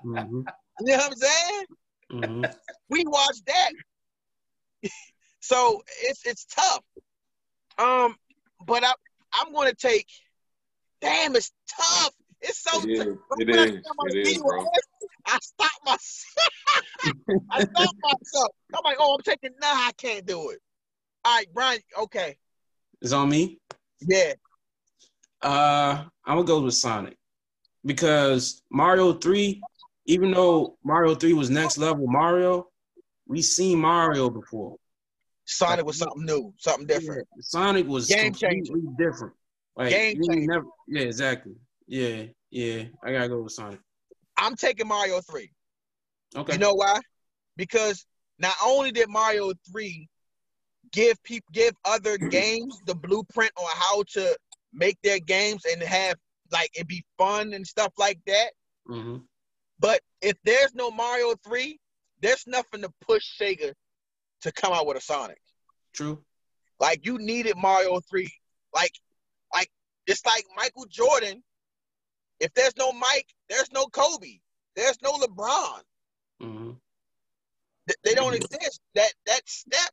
S3: Mhm,
S2: You know what I'm saying?
S3: mhm.
S2: We watched that. so it's it's tough. Um, but I I'm gonna take. Damn, it's tough. It's so
S4: It is.
S2: tough.
S4: It
S2: When I
S4: is.
S2: saw my
S4: It is, bro.
S2: I stopped myself. I stopped myself. I'm like, oh, I'm taking. Nah, I can't do it. All right, Brian. Okay,
S3: It's on me.
S2: yeah.
S3: Uh, I'm gonna go with Sonic because Mario Three, even though Mario Three was next level Mario, we seen Mario before.
S2: Sonic was something new, something different.
S3: Yeah, Sonic was
S2: Game
S3: completely different. Like,
S2: Game
S3: you
S2: changer.
S3: never, yeah, exactly. Yeah, yeah. I gotta go with Sonic.
S2: I'm taking Mario Three.
S3: Okay.
S2: You know why? Because not only did Mario 3 give people give other games the blueprint on how to make their games and have like it be fun and stuff like that,
S3: hmm
S2: but if there's no Mario 3, there's nothing to push Sega to come out with a Sonic.
S3: True.
S2: Like you needed Mario 3. Like like it's like Michael Jordan. If there's no Mike, there's no Kobe. There's no LeBron.
S3: hmm
S2: Th- they don't
S3: Mhm.
S2: exist. That that step,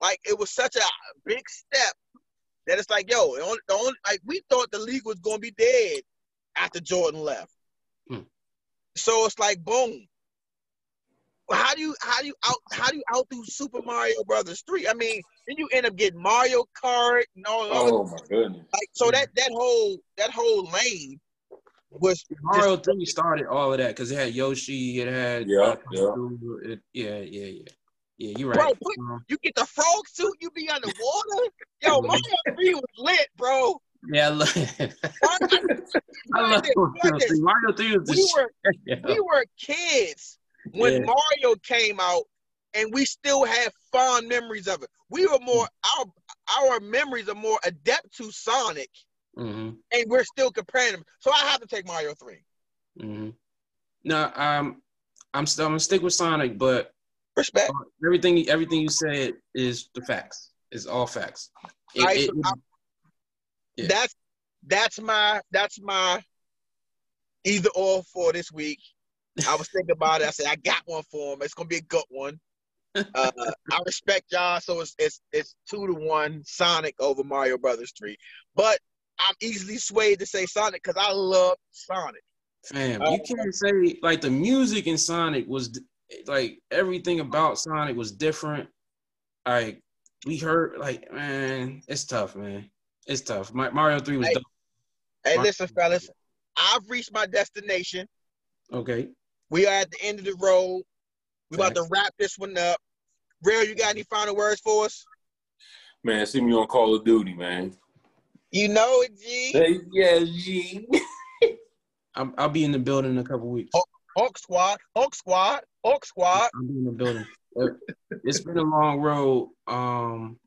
S2: like it was such a big step that it's like, yo, the only, the only like we thought the league was gonna be dead after Jordan left.
S3: Hmm.
S2: So it's like, boom. How do you how do you out how do you outdo Super Mario Brothers three? I mean, then you end up getting Mario Kart and all that.
S4: Oh my goodness.
S2: Like so that that whole that whole lane was
S3: Mario Three started all of that because it had Yoshi, it had
S4: Yeah,
S3: uh,
S4: yeah.
S3: it- yeah, yeah, yeah, yeah. You're right.
S2: put-
S3: Um,
S2: you get the frog suit, you be underwater. Yo, Mario three was lit, bro.
S3: yeah, I love, I
S2: Mario
S3: love Mario
S2: this.
S3: Three. Mario Three was
S2: we were
S3: shit. Yeah.
S2: we were kids when
S3: Yeah.
S2: Mario came out, and we still have fond memories of it. We were more our our memories are more adept to Sonic,
S3: hmm
S2: and we're still comparing them. So I have to take Mario three.
S3: hmm No, um, I'm still I'm gonna stick with Sonic, but
S2: Respect.
S3: everything everything you said is the facts. It's all facts. It-
S2: All right,
S3: it-
S2: so
S3: it- Yeah.
S2: That's that's my that's my either or for this week. I was thinking about it. I said I got one for him. It's gonna be a good one. Uh, I respect y'all, so it's it's it's two to one Sonic over Mario Brothers three. But I'm easily swayed to say Sonic because I love Sonic.
S3: Fam,
S2: Uh,
S3: you can't say like the music in Sonic was like everything about Sonic was different. like we heard like man, it's tough, man. It's tough. My, Mario Three was
S2: Hey.
S3: dope.
S2: Hey,
S3: My-
S2: listen, fellas, I've reached my destination.
S3: Okay.
S2: We are at the end of the road. We're about to wrap this one up. Real, you got any final words for us?
S4: Man, see me on Call of Duty, man.
S2: You know it, G.
S4: Hey, yeah, G.
S3: I'm, I'll be in the building in a couple weeks.
S2: Hawk Squad, Hawk Squad, Hawk Squad.
S3: I'll be in the building. Uh, It's been a long road, um,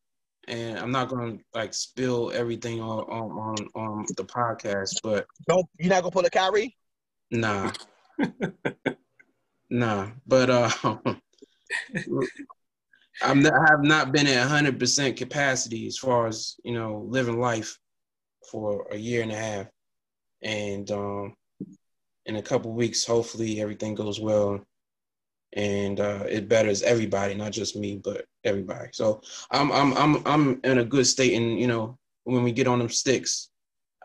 S3: and I'm not gonna like spill everything on on on, on the podcast, but
S2: Don't you're not gonna pull a Kyrie?
S3: Nah. nah. But uh I'm not, I have not been at 100% capacity as far as, you know, living life for a year and a half. And um in a couple weeks hopefully everything goes well and uh it betters everybody, not just me, but everybody. So I'm I'm I'm I'm in a good state and, you know, when we get on them sticks,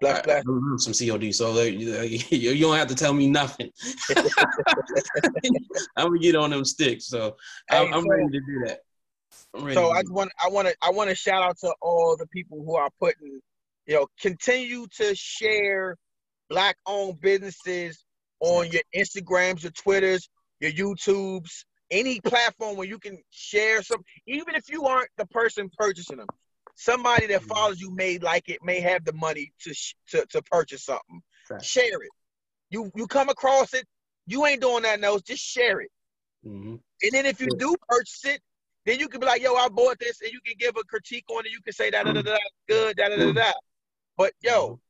S3: I. I some COD, so you, don't have to tell me nothing. I'm gonna get on them sticks, so I'm,
S2: Hey,
S3: I'm
S2: so-
S3: ready to do that.
S2: So I want I want to I want to shout out to all the people who are putting, you know, continue to share black owned businesses on your Instagrams, your Twitters, your YouTubes, any platform where you can share some even if you aren't the person purchasing them. Somebody that
S3: Mhm.
S2: follows you may like it, may have the money to sh- to, to purchase something.
S3: Facts.
S2: Share it. You you come across it, you ain't doing that else, just share it.
S3: Mhm.
S2: And then if you do purchase it, then you can be like, yo, I bought this, and you can give a critique on it. You can say da da da da good, da da da da. But yo,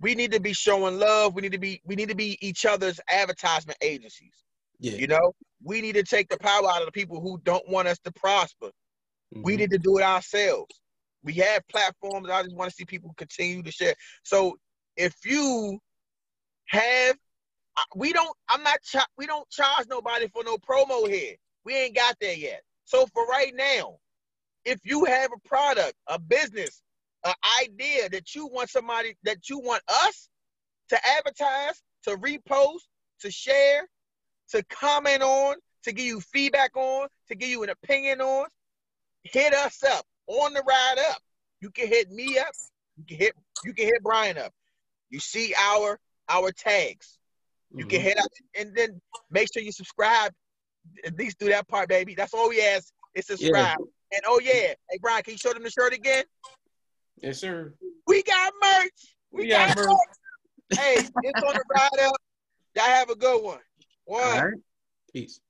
S2: we need to be showing love. We need to be we need to be each other's advertisement agencies.
S3: Yeah,
S2: You know, we need to take the power out of the people who don't want us to prosper. We
S3: Mhm.
S2: need to do it ourselves. We have platforms. I just want to see people continue to share. So if you have, we don't. I'm not. We don't charge nobody for no promo here. We ain't got there yet. So for right now, if you have a product, a business, an idea that you want somebody that you want us to advertise, to repost, to share, to comment on, to give you feedback on, to give you an opinion on, hit us up on the ride up. You can hit me up. You can hit you can hit Brian up. You see our our tags. You can
S3: Mhm.
S2: hit up and then make sure you subscribe. At least do that part, baby. That's all we ask is subscribe. And oh yeah, hey Brian, can you show them the shirt again?
S3: Yes, sir.
S2: We got merch. We,
S3: We
S2: got,
S3: got
S2: merch.
S3: merch.
S2: hey, it's on the ride up. Y'all have a good one. One.
S3: Right. Peace.